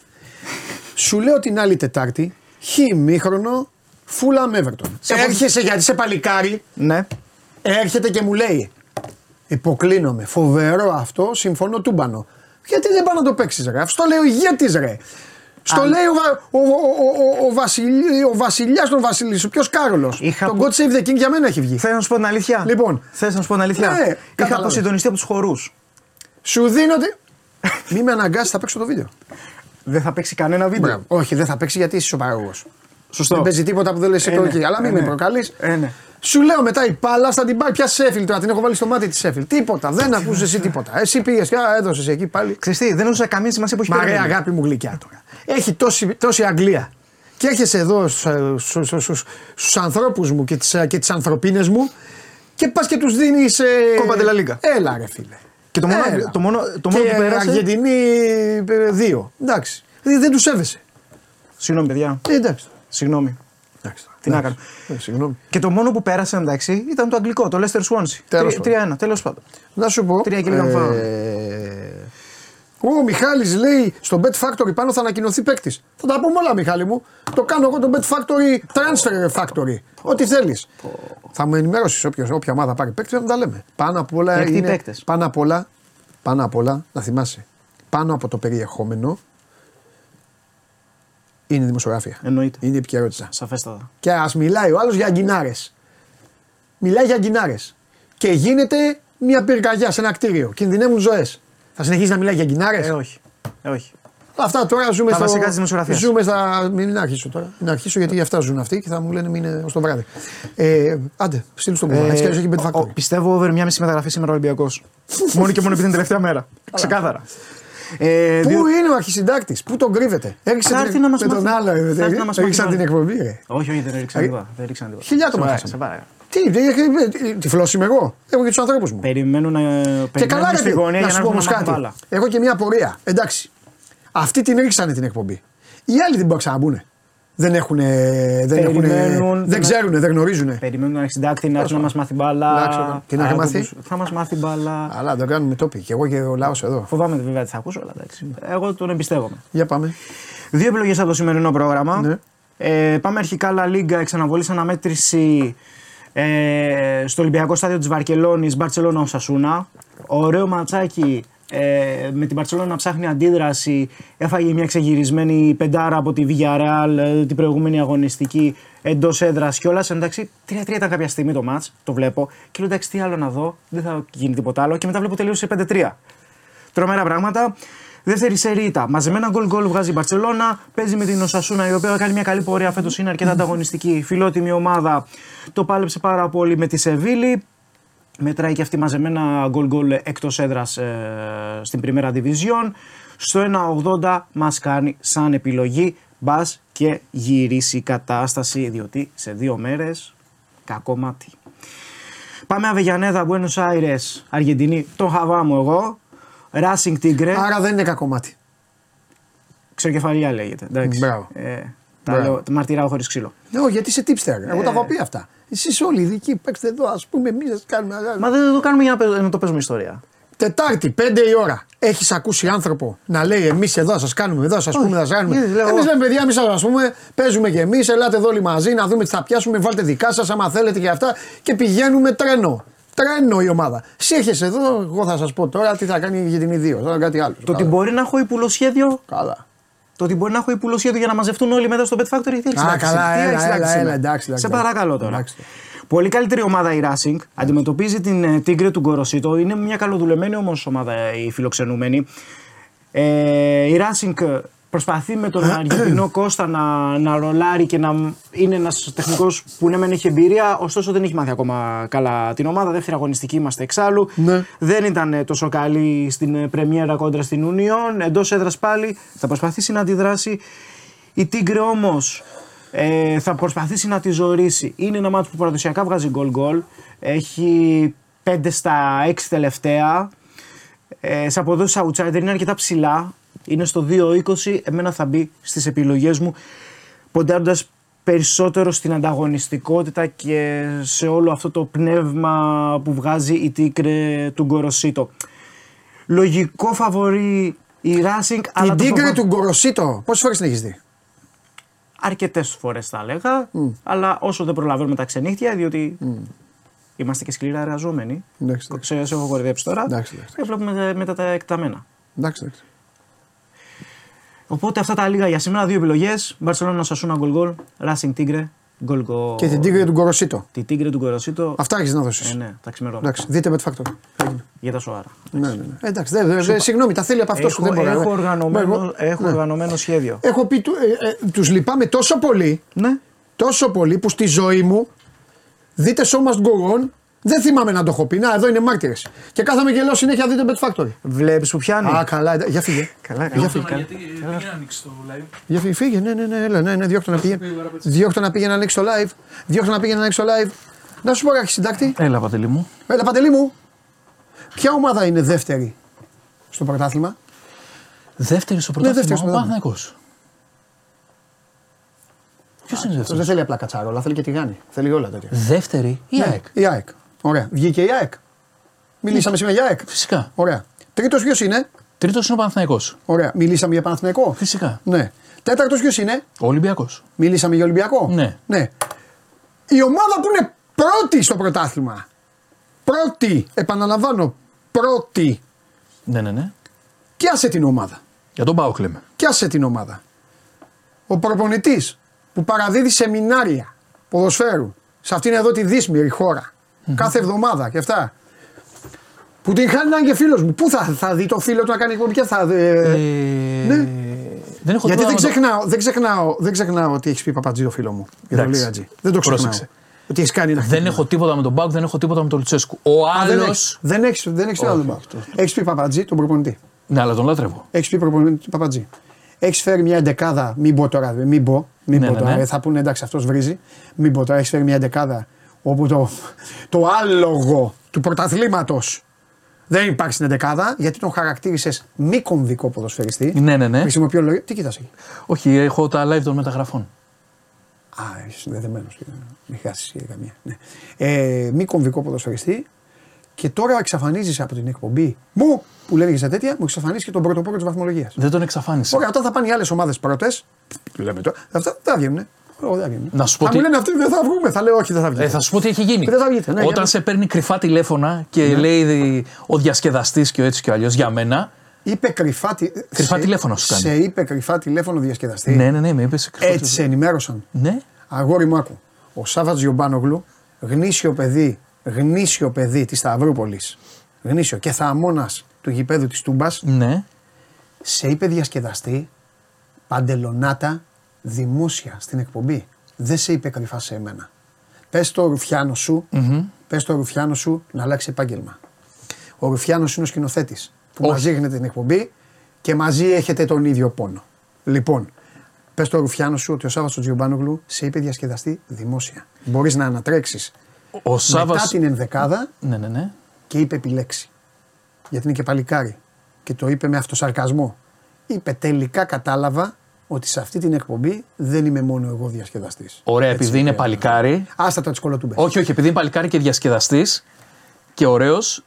Σου λέω την άλλη Τετάρτη, χι μήχρονο, φούλα με Everton. Έρχεσαι γιατί είσαι παλικάρι, ναι. έρχεται και μου λέει. Υποκλίνομαι. Φοβερό αυτό, συμφωνώ τούμπανο. Γιατί δεν πάει να το παίξεις, ρε. Αυτό λέει ο ηγέτης, ρε. Στο λέει ο, Βα- ο, ο, ο, ο, βασιλι, ο βασιλιάς των βασιλείς, ο ποιος Κάρολος; Είχα Το πω- God Save the King για μένα έχει βγει. Θες να σου πω την αλήθεια; Λοιπόν. Θες να σου πω την αλήθεια; Ναι, Είχα κατάλαβα. αποσυντονιστεί από τους χορούς. Σου δίνω. τη- Μη με αναγκάσεις, θα παίξω το βίντεο. Δεν θα παίξει κανένα βίντεο. Μπράβο. Όχι, δεν θα παίξει γιατί είσαι ο παραγωγό. Σωστό. Δεν παίζει τίποτα που δεν λες Ε, το ναι. εκεί. Αλλά μην Ε, με ναι. προκαλείς. Ε, ναι. Σου λέω μετά η πάλα θα την πάρει πια Σέφιλ τώρα. Την έχω βάλει στο μάτι της Σέφιλ. Τίποτα. Δεν ακούσε εσύ τίποτα. Εσύ πήγες και έδωσες εκεί πάλι. Ξέρεις τι, δεν έδωσα καμία σημασία που έχει Μα ρε περίπτωση. αγάπη μου γλυκιά τώρα. Έχει τόση, τόση Αγγλία. Και έρχεσαι εδώ στους ανθρώπους μου και τις και τις ανθρωπίνες μου και πας και τους δίνεις. Ε... Κόπα de la Liga. Έλα, ρε φίλε. Και το μόνο, Έλα. το μόνο, το μόνο και που πέρασε. Αργεντινή 2. Εντάξει. Δηλαδή δεν τους σέβεσαι. Συγγνώμη, παιδιά. Ε, εντάξει. Συγγνώμη. Εντάξει. Τι να Εντάξει. Ε, συγγνώμη. Και το μόνο που πέρασε εντάξει ήταν το αγγλικό, το Leicester Swansea. Τέλος 3-1, τέλος πάντων. Να σου πω. Τρία και λίγα φάουλ. Ο Μιχάλης λέει στο Bet Factory πάνω θα ανακοινωθεί παίκτης. Θα τα πούμε όλα, Μιχάλη μου. Το κάνω εγώ το Bet Factory Transfer Factory. Ό,τι θέλεις. Θα με ενημερώσεις όποια ομάδα πάρει παίκτη να τα λέμε. Πάνω απ' όλα Παίκτη ή είναι. παίκτες; Πάνω απ' όλα, πάνω απ' όλα, να θυμάσαι. Πάνω από το περιεχόμενο είναι η δημοσιογραφία. Εννοείται. Είναι η επικαιρότητα. Σαφέστατα. Και ας μιλάει ο άλλος για αγκινάρες. Μιλάει για αγκινάρες. Και γίνεται μια πυρκαγιά σε ένα κτίριο. Κινδυνεύουν ζωές. Θα συνεχίσει να μιλάει για αγκινάρες; Ε, όχι. Ε, όχι. Αυτά τώρα ζούμε Τα στο. βασικά της δημοσιογραφίας. Ζούμε στα. Μην αρχίσω τώρα. Μην αρχίσω γιατί αυτά ζουν αυτοί και θα μου λένε μην είναι ως το βράδυ. Ε, άντε, στείλει τον κουμπί. Έτσι κι αλλιώς έχει πέντε Ε, ο- factory. πιστεύω over μια μισή μεταγραφή σήμερα ο Ολυμπιακός. μόνο και μόνο επειδή είναι τελευταία μέρα. Ξεκάθαρα. Ε, Πού δύο- είναι ο αρχισυντάκτης, πού τον κρύβεται; Έριξε Θα την, έρθει να μας με τον μάθει. άλλο. ε, Θα έρθει να μας Έριξαν μάθει. την εκπομπή, ρε. Όχι, όχι, δεν έριξαν Ε, τίποτα. Δεν έριξαν τίποτα. χιλιά άτομα Σε χάσαμε. σε παρακαλώ. Τι, τι, ε, ε, τυφλός είμαι εγώ. Έχω και τους ανθρώπους μου. Περιμένουν να. Και καλά, περιμένουν στη ρε, γωνία να για σου να πω έρθουν όμως να μάθουν κάτι. μπάλα. Έχω και μια απορία. Εντάξει. Αυτοί την ρίξανε την εκπομπή. Οι άλλοι δεν μπορούν να ξαναμπούν. Δεν έχουν. Δεν, έχουνε- Περιμένουν δεν την- ξέρουν, δεν γνωρίζουν. Περιμένουν τον αρχισυντάκτη να έρθει να μας μάθει μπάλα. Εντάξει, τι να Α, μάθει; όπως- Θα μας μάθει μπάλα. Αλλά το κάνουμε τόπι. Και εγώ και ο λαό εδώ. Φοβάμαι βέβαια τι θα ακούσω, αλλά εντάξει. Εγώ τον εμπιστεύομαι. Για πάμε. Δύο επιλογές από το σημερινό πρόγραμμα. Ναι. Ε, πάμε αρχικά La Liga, εξαναβολής αναμέτρηση ε, στο Ολυμπιακό στάδιο της Βαρκελόνης, Μπαρσελόνα Οσασούνα. Ωραίο ματσάκι ε, με την Μπαρσελόνα να ψάχνει αντίδραση. Έφαγε μια ξεγυρισμένη πεντάρα από τη Villarreal ε, την προηγούμενη αγωνιστική εντός έδρας κιόλας. Εντάξει, 3-3 ήταν κάποια στιγμή το μάτ, το βλέπω. Και λέω εντάξει, τι άλλο να δω, δεν θα γίνει τίποτα άλλο. Και μετά βλέπω τελείωσε 5-3. Τρομερά πράγματα. Δεύτερη σερίτα. Μαζεμένα γκολ γκολ βγάζει η Μπαρσελόνα. Παίζει με την Οσασούνα η οποία κάνει μια καλή πορεία φέτος. Είναι αρκετά ανταγωνιστική. Φιλότιμη ομάδα. Το πάλεψε πάρα πολύ με τη Σεβίλη. Μετράει και αυτή μαζεμένα γκολ γκολ εκτός έδρας στην Πριμέρα Division. Στο 1,80 μας κάνει σαν επιλογή. Μπας και γυρίσει η κατάσταση διότι σε δύο μέρες κακό μάτι. Πάμε Αβεγιανέδα, Buenos Aires, Αργεντινή. Το χαβάμω εγώ. Racing Tigre. Άρα δεν είναι κακό μάτι. Ξερκεφαλιά λέγεται. Εντάξει. Μπράβο. Ε, τα Μπράβο. λέω, μαρτυράω χωρίς ξύλο. Ναι, όχι, γιατί είσαι tipster. Εγώ Ε. τα έχω πει αυτά. Εσείς όλοι οι ειδικοί παίξτε εδώ, ας πούμε, εμείς σας κάνουμε. Μα δεν το κάνουμε για να, παίζ- να το παίζουμε ιστορία. Τετάρτη, 5 η ώρα. Έχεις ακούσει άνθρωπο να λέει εμείς εδώ σας κάνουμε, εδώ σας πούμε, θα σας κάνουμε. γιατί λέω Εμείς εγώ. λέμε παιδιά, εμείς σας πούμε, παίζουμε κι εμείς, ελάτε εδώ όλοι μαζί να δούμε τι θα πιάσουμε, βάλτε δικά σας άμα θέλετε και αυτά και πηγαίνουμε τρένο. Τρένο η ομάδα. Εσύ έρχεσαι εδώ, εγώ θα σας πω τώρα τι θα κάνει για την ιδίο. Τώρα κάτι άλλο. Το ότι μπορεί να έχω υπουλοσχέδιο. Καλά. Το ότι μπορεί να έχω υπουλοσχέδιο για να μαζευτούν όλοι μετά στο Bet Factory. Τι έχεις Α, εντάξει, καλά, τι έλα, έχεις έλα, εντάξει έλα, σήμερα. εντάξει, εντάξει, Σε εντάξει. παρακαλώ τώρα. Εντάξει. Πολύ καλύτερη ομάδα η Racing. Αντιμετωπίζει την ε, Tigre του Γκοροσίτο. Είναι μια καλοδουλεμένη όμως ομάδα ε, η φιλοξενούμενη. Ε, η Racing προσπαθεί με τον Αργεντινό Κώστα να, να ρολάρει και να είναι ένας τεχνικός που ναι, μεν έχει εμπειρία, ωστόσο δεν έχει μάθει ακόμα καλά την ομάδα. Δεύτερη αγωνιστική είμαστε εξάλλου. Ναι. Δεν ήταν ε, τόσο καλή στην ε, πρεμιέρα κόντρα στην Union. Εντός έδρας πάλι θα προσπαθήσει να αντιδράσει. Η Τίγκρε όμως ε, θα προσπαθήσει να τη ζωρίσει. Είναι ένα μάτι που παραδοσιακά βγάζει γκολ γκολ. Έχει 5 στα 6 τελευταία. Ε, σε αποδόσεις outsider είναι αρκετά ψηλά. Είναι στο 2-20. Εμένα θα μπει στις επιλογές μου. Ποντάροντας περισσότερο στην ανταγωνιστικότητα και σε όλο αυτό το πνεύμα που βγάζει η Τίκρε του Γκοροσίτο. Λογικό φαβορεί η Racing, αλλά Την το Τίγκρε φοβάμαι- του Γκοροσίτο, πόσες φορές την έχεις δει; αρκετές φορές θα έλεγα. Αλλά όσο δεν προλαβαίνουμε τα ξενύχτια, διότι είμαστε και σκληρά εργαζόμενοι. Εντάξει, Το εντάξει. ξέρω, σε έχω κορυδέψει τώρα. Εντάξει, εντάξει. Και βλέπουμε μετά τα εκταμένα. εντάξει, εντάξει. Οπότε αυτά τα λίγα για σήμερα. Δύο επιλογές. Μπαρσελόνα Σασούνα γκολ γκολ. Racing Tigre γκολ γκολ. Και την Τίγκρε του Γκοροσίτο. Τη Tigre του Κοροσίτο. Αυτά έχεις να δώσεις. Ε, ναι, τα ξημερώματα. Εντάξει, δείτε με τη Factor. Έγινε. Για τα σοάρα. Ναι, ναι, ναι. Εντάξει, δεν, δεν, δεν- συγγνώμη, τα θέλει από αυτό Έχω, που δεν μπορεί. έχω, να- οργανωμένο, Εγώ- έχω ναι. οργανωμένο σχέδιο. Έχω πει, του, ε, ε, τους λυπάμαι τόσο πολύ, Ναι. τόσο πολύ που στη ζωή μου δείτε Show Must Go On, δεν θυμάμαι να το έχω πει. Να, εδώ είναι μάρτυρες. Και κάθαμε και λέω συνέχεια δείτε Bet Factory. Βλέπεις που πιάνει; Α, καλά, εντά- για φύγε. Καλά, Για φύγε. Γιατί πήγε να ανοίξει το live. Για φύγε, φύγε, ναι, ναι, ναι, έλα, ναι, ναι, διώχτω να πήγαινε. Διώχτω να πήγαινε να ανοίξει το live. Διώχτω να πήγαινε να ανοίξει το live. Να σου πω κάτι συντάκτη. Έλα, Παντελή μου. Έλα, Παντελή μου. Ποια ομάδα είναι δεύτερη στο πρωτάθλημα; Δεύτερη στο Ναι, πρωτάθλημα, δεύτερη στο ο πρωτάθλημα. Παναθηναϊκός. Ποιος είναι Αυτό δεύτερος; δεν θέλει απλά κατσάρολα, θέλει και τηγάνι. Θέλει όλα τέτοια. Δεύτερη η Ναι, ΑΕΚ. Η ΑΕΚ. Ωραία. Βγήκε η ΑΕΚ. Μιλήσαμε σήμερα για ΑΕΚ. Φυσικά. Ωραία. Τρίτος ποιος είναι; Τρίτος είναι ο Παναθηναϊκός. Ωραία. Μιλήσαμε για Παναθηναϊκό; Φυσικά. Ναι. Τέταρτος ποιος είναι; Ο Ολυμπιακός. Μιλήσαμε για Ολυμπιακό; Ναι. ναι. Η ομάδα που είναι πρώτη στο πρωτάθλημα. Πρώτη. Επαναλαμβάνω. Πρώτη. Ναι, ναι, ναι. Πιάσε την ομάδα. Για τον Πάοκ λέμε. Πιάσε την ομάδα. Ο προπονητής που παραδίδει σεμινάρια ποδοσφαίρου σε αυτήν εδώ τη δύσμηρη χώρα, κάθε εβδομάδα και αυτά. Που την χάνει να είναι και φίλος μου. Πού θα, θα δει το φίλο του να κάνει εκπομπή και θα. ε, Ε, ναι. Δεν έχω Γιατί τίποτα δεν να το- ξεχνάω, δεν, ξεχνάω, δεν ξεχνάω ότι έχεις πει παπατζή το φίλο μου. Για τον Εντάξει. Λίγατζή. Δεν το ξεχνάω. Πρόσεξε. Ότι έχεις κάνει ένα Δεν έχω τίποτα με τον Πάοκ, δεν έχω τίποτα με τον Λουτσέσκου. Ο Α, δεν άλλο. έχεις- Δεν έχεις δεν έχεις τίποτα με τον Πάο. Έχεις πει παπατζή τον προπονητή. Ναι, αλλά τον λατρεύω. Έχεις πει προπονητή παπατζή. Έχεις φέρει μια εντεκάδα, μην πω τώρα, μην πω. Μην Ναι, πω ναι, τώρα, ναι. ε, θα πούνε εντάξει αυτός βρίζει. Μην πω τώρα, έχεις φέρει μια εντεκάδα όπου το, το άλογο του πρωταθλήματος δεν υπάρχει στην εντεκάδα γιατί τον χαρακτήρισες μη κομβικό ποδοσφαιριστή. Ναι, ναι, ναι. Χρησιμοποιώ λόγια. Τι κοιτάς εκεί. Όχι, έχω τα live των μεταγραφών. Α, είσαι συνδεδεμένος. Μην χάσεις καμία. Ναι. Ε, μη κομβικό ποδοσφαιριστή και τώρα εξαφανίζεις από την εκπομπή μου που λένε και σε τέτοια, μου εξαφανίζεις και τον πρωτοπόρο της βαθμολογίας. Δεν τον εξαφάνισα. Ωραία, όταν θα πάνε οι άλλες ομάδες πρώτες, λέμε τώρα, αυτά δεν θα βγαίνουν. Όχι, δεν θα βγαίνουν. Να σου πω θα τι- μου λένε αυτοί δεν θα βγούμε. Θα λέω όχι, δεν θα βγει. Ε, θα σου πω τι έχει γίνει. Δεν θα βγείτε, ναι, για Όταν να- σε παίρνει κρυφά τηλέφωνα και λέει δι- ο διασκεδαστής και ο έτσι και ο αλλιώς για μένα. Είπε κρυφά, τι- Κρυφά σε- τηλέφωνο σου κάνει. Σε είπε κρυφά τηλέφωνο διασκεδαστή. Ναι, ναι, ναι, με είπε. Έτσι σε ενημέρωσαν. Ναι. Αγόρι μου, άκου. Ο Σάββατ Γιομπάνογλου, γνήσιο παιδί, γνήσιο παιδί της Σταυρούπολης. Γνήσιο και θαμώνας του γηπέδου της Τούμπας, Ναι. σε είπε διασκεδαστή παντελονάτα δημόσια στην εκπομπή. Δεν σε είπε κρυφά σε εμένα. Πες το ρουφιάνο σου, πες το ρουφιάνο σου να αλλάξει επάγγελμα. Ο ρουφιάνος είναι ο σκηνοθέτης που Όχι. μαζί έχετε την εκπομπή και μαζί έχετε τον ίδιο πόνο. Λοιπόν, πες το ρουφιάνο σου ότι ο Σάββατος Τζιομπάνογλου σε είπε διασκεδαστή δημόσια. Μπορείς να ανατρέξεις Ο Σάβα. μετά την ενδεκάδα Ναι, ναι, ναι. και είπε επιλέξει. Γιατί είναι και παλικάρι. Και το είπε με αυτοσαρκασμό. Είπε τελικά κατάλαβα ότι σε αυτή την εκπομπή δεν είμαι μόνο εγώ διασκεδαστής. Ωραία, επειδή είναι παλικάρι. Άστα τα σκολοτούμπε. Όχι, όχι, επειδή είναι παλικάρι και διασκεδαστής και ωραίος.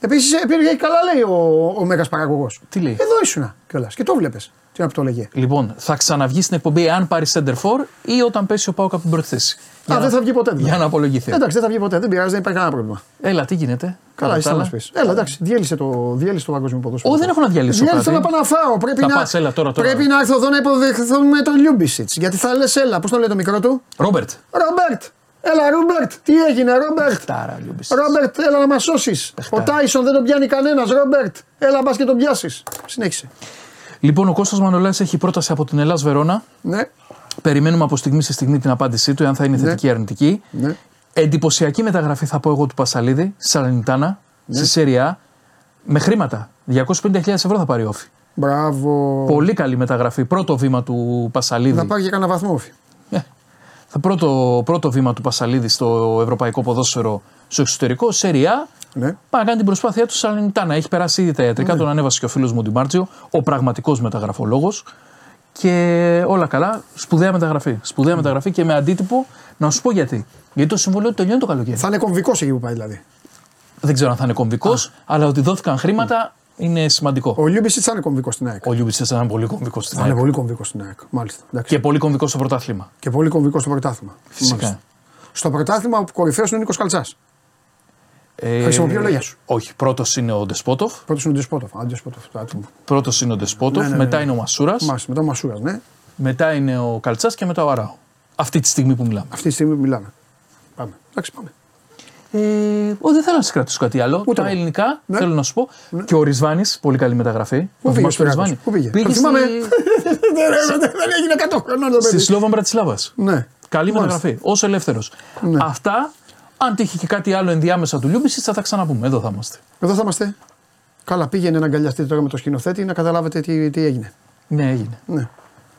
Επίσης πήγε καλά λέει ο, ο μέγας παραγωγός. Τι λέει; Εδώ ήσουνα κιόλας και το βλέπει. Τι να που το λέγε. Λοιπόν, θα ξαναβγεί στην εκπομπή αν πάρει σέντερ φορ ή όταν πέσει ο ΠΑΟΚ από την πρώτη θέση. Α, να- δεν θα βγει ποτέ. δηλαδή. Για να απολογηθεί. Εντάξει, δεν θα βγει ποτέ. Δεν πειράζει, δεν υπάρχει κανένα πρόβλημα. Έλα, τι γίνεται; Καλά, Κατά εσύ τα θα άλλα. μας πεις. Έλα, εντάξει, διέλυσε το, διέλυσε το παγκόσμιο ποδόσφαιρο. Όχι, δεν έχω να διαλύσω Διέλυσε, κάτι. θέλω να πάω να φάω. Πρέπει, Θα να, πας, έλα, τώρα, τώρα. πρέπει να έρθω εδώ να υποδεχθώ με τον Λιούμπισιτς. Γιατί θα λες, έλα, πώς το λέει το μικρό του; Ρόμπερτ. Ρομπέρτ! Έλα, Ρομπέρτ! Τι έγινε, Ρομπέρτ! Τάρα, Λιούμπης. Ρομπέρτ, έλα να μας σώσεις. Ο Τάισον δεν τον πιάνει κανένας, Ρομπέρτ. Έλα, μπας και τον πιάσεις. Συνέχισε. Λοιπόν, ο Κώστας Μανολάς έχει πρόταση από την Ελλάς Βερόνα. Ναι, Περιμένουμε από στιγμή σε στιγμή την απάντησή του, αν θα είναι θετική ή αρνητική. ναι. Εντυπωσιακή μεταγραφή, θα πω εγώ, του Πασαλίδη στη Σαλερνιτάνα, Ναι. στη Serie A, με χρήματα. 250.000 ευρώ θα πάρει ΟΦΗ. Μπράβο. Πολύ καλή μεταγραφή. Πρώτο βήμα του Πασαλίδη. Θα πάρει και κανένα βαθμό. ΟΦΗ. Ε, θα πρώτο, πρώτο βήμα του Πασαλίδη στο ευρωπαϊκό ποδόσφαιρο στο εξωτερικό, Serie A. Ναι. Πάει να κάνει την προσπάθειά του στη Σαλερνιτάνα. Έχει περάσει ήδη τα ιατρικά, τον ανέβασε και ο φίλος μου Ντι Μάρτζιο, ο πραγματικός μεταγραφολόγος. Και όλα καλά. Σπουδαία μεταγραφή. Σπουδαία μεταγραφή και με αντίτιμο να σου πω γιατί. Γιατί το συμβόλαιο του τελειώνει το καλοκαίρι. Θα είναι κομβικός εκεί που πάει δηλαδή. Δεν ξέρω αν θα είναι κομβικός, αλλά ότι δόθηκαν χρήματα είναι σημαντικό. Ο Λιούμπισιτς θα είναι κομβικός στην ΑΕΚ. Ο Λιούμπισιτς θα είναι πολύ κομβικός στην Θα είναι ΑΕΚ. πολύ κομβικός στην ΑΕΚ. Μάλιστα. Εντάξει. Και πολύ κομβικός στο πρωτάθλημα. Και πολύ κομβικός στο πρωτάθλημα. Φυσικά. Μάλιστα. Στο πρωτάθλημα ο κορυφαίος είναι ο Νίκος Καλτσάς. Ε, Χρησιμοποιώ λόγια σου. Όχι. Πρώτος είναι ο Ντεσπότοφ. Πρώτος είναι ο Ντεσπότοφ. Α, Ντεσπότοφ. το άτομο. Πρώτος είναι ο Ντεσπότοφ. Ναι, ναι, ναι. μετά είναι ο Μασούρας. Μάλιστα, μετά ο Μασούρας, ναι. Μετά είναι ο Καλτσάς και μετά ο Αράου. Αυτή τη στιγμή που μιλάμε. Αυτή τη στιγμή που μιλάμε. Πάμε. Εντάξει, πάμε. Ε, ο, δεν θέλω να σα κρατήσω κάτι άλλο. Ούτε Τα εγώ. ελληνικά Ναι. θέλω να σου πω. Και ο Ρισβάνη, πολύ καλή μεταγραφή. Πού Το πήγε θυμάσαι στο τον Ιράκος, Ρισβάνη. Πού πήγε; Πήγε Το στη- θυμάμαι. Δεν- Δεν έγινε 100 χρονών το στη παιδί. Σλόβαν Μπρατισλάβας. Ναι. Καλή Μάλιστα. μεταγραφή. Ως ελεύθερος. Ναι. Αυτά, αν τύχει και κάτι άλλο ενδιάμεσα του Λιούμπισιτς, θα τα ξαναπούμε. Εδώ θα είμαστε. Εδώ θα είμαστε. Καλά, πήγαινε να αγκαλιαστείτε τώρα με το σκηνοθέτη να καταλάβετε τι, τι έγινε. Ναι, έγινε. Ναι.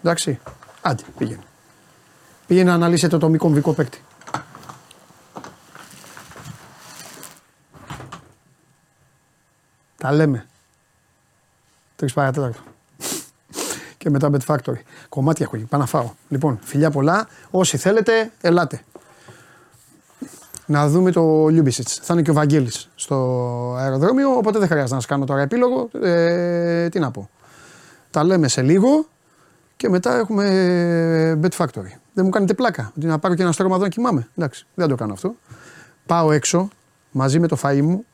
Εντάξει. Άντε, πήγαινε. Πήγαινε να αναλύσετε το μη κομβικό παίκτη. Τα λέμε. Τρεις παρά τέταρτο. και μετά Bet Factory. Κομμάτια έχω εκεί. Πάω να φάω. Λοιπόν, φιλιά πολλά. Όσοι θέλετε, ελάτε. Να δούμε το Λιούμπισιτς. Θα είναι και ο Βαγγέλης στο αεροδρόμιο, οπότε δεν χρειάζεται να σας κάνω τώρα επίλογο. Ε, τι να πω. Τα λέμε σε λίγο και μετά έχουμε Bet Factory. Δεν μου κάνετε πλάκα. Ότι να πάρω και ένα στρώμα εδώ να κοιμάμαι. Εντάξει, δεν το κάνω αυτό. Πάω έξω μαζί με το φαΐ μου.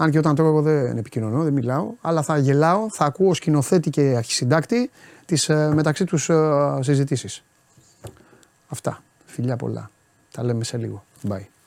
Αν και όταν τρώω εγώ δεν επικοινωνώ, δεν μιλάω. Αλλά θα γελάω, θα ακούω σκηνοθέτη και αρχισυντάκτη τις ε, μεταξύ τους ε, συζητήσεις. Αυτά. Φιλιά πολλά. Τα λέμε σε λίγο. Bye.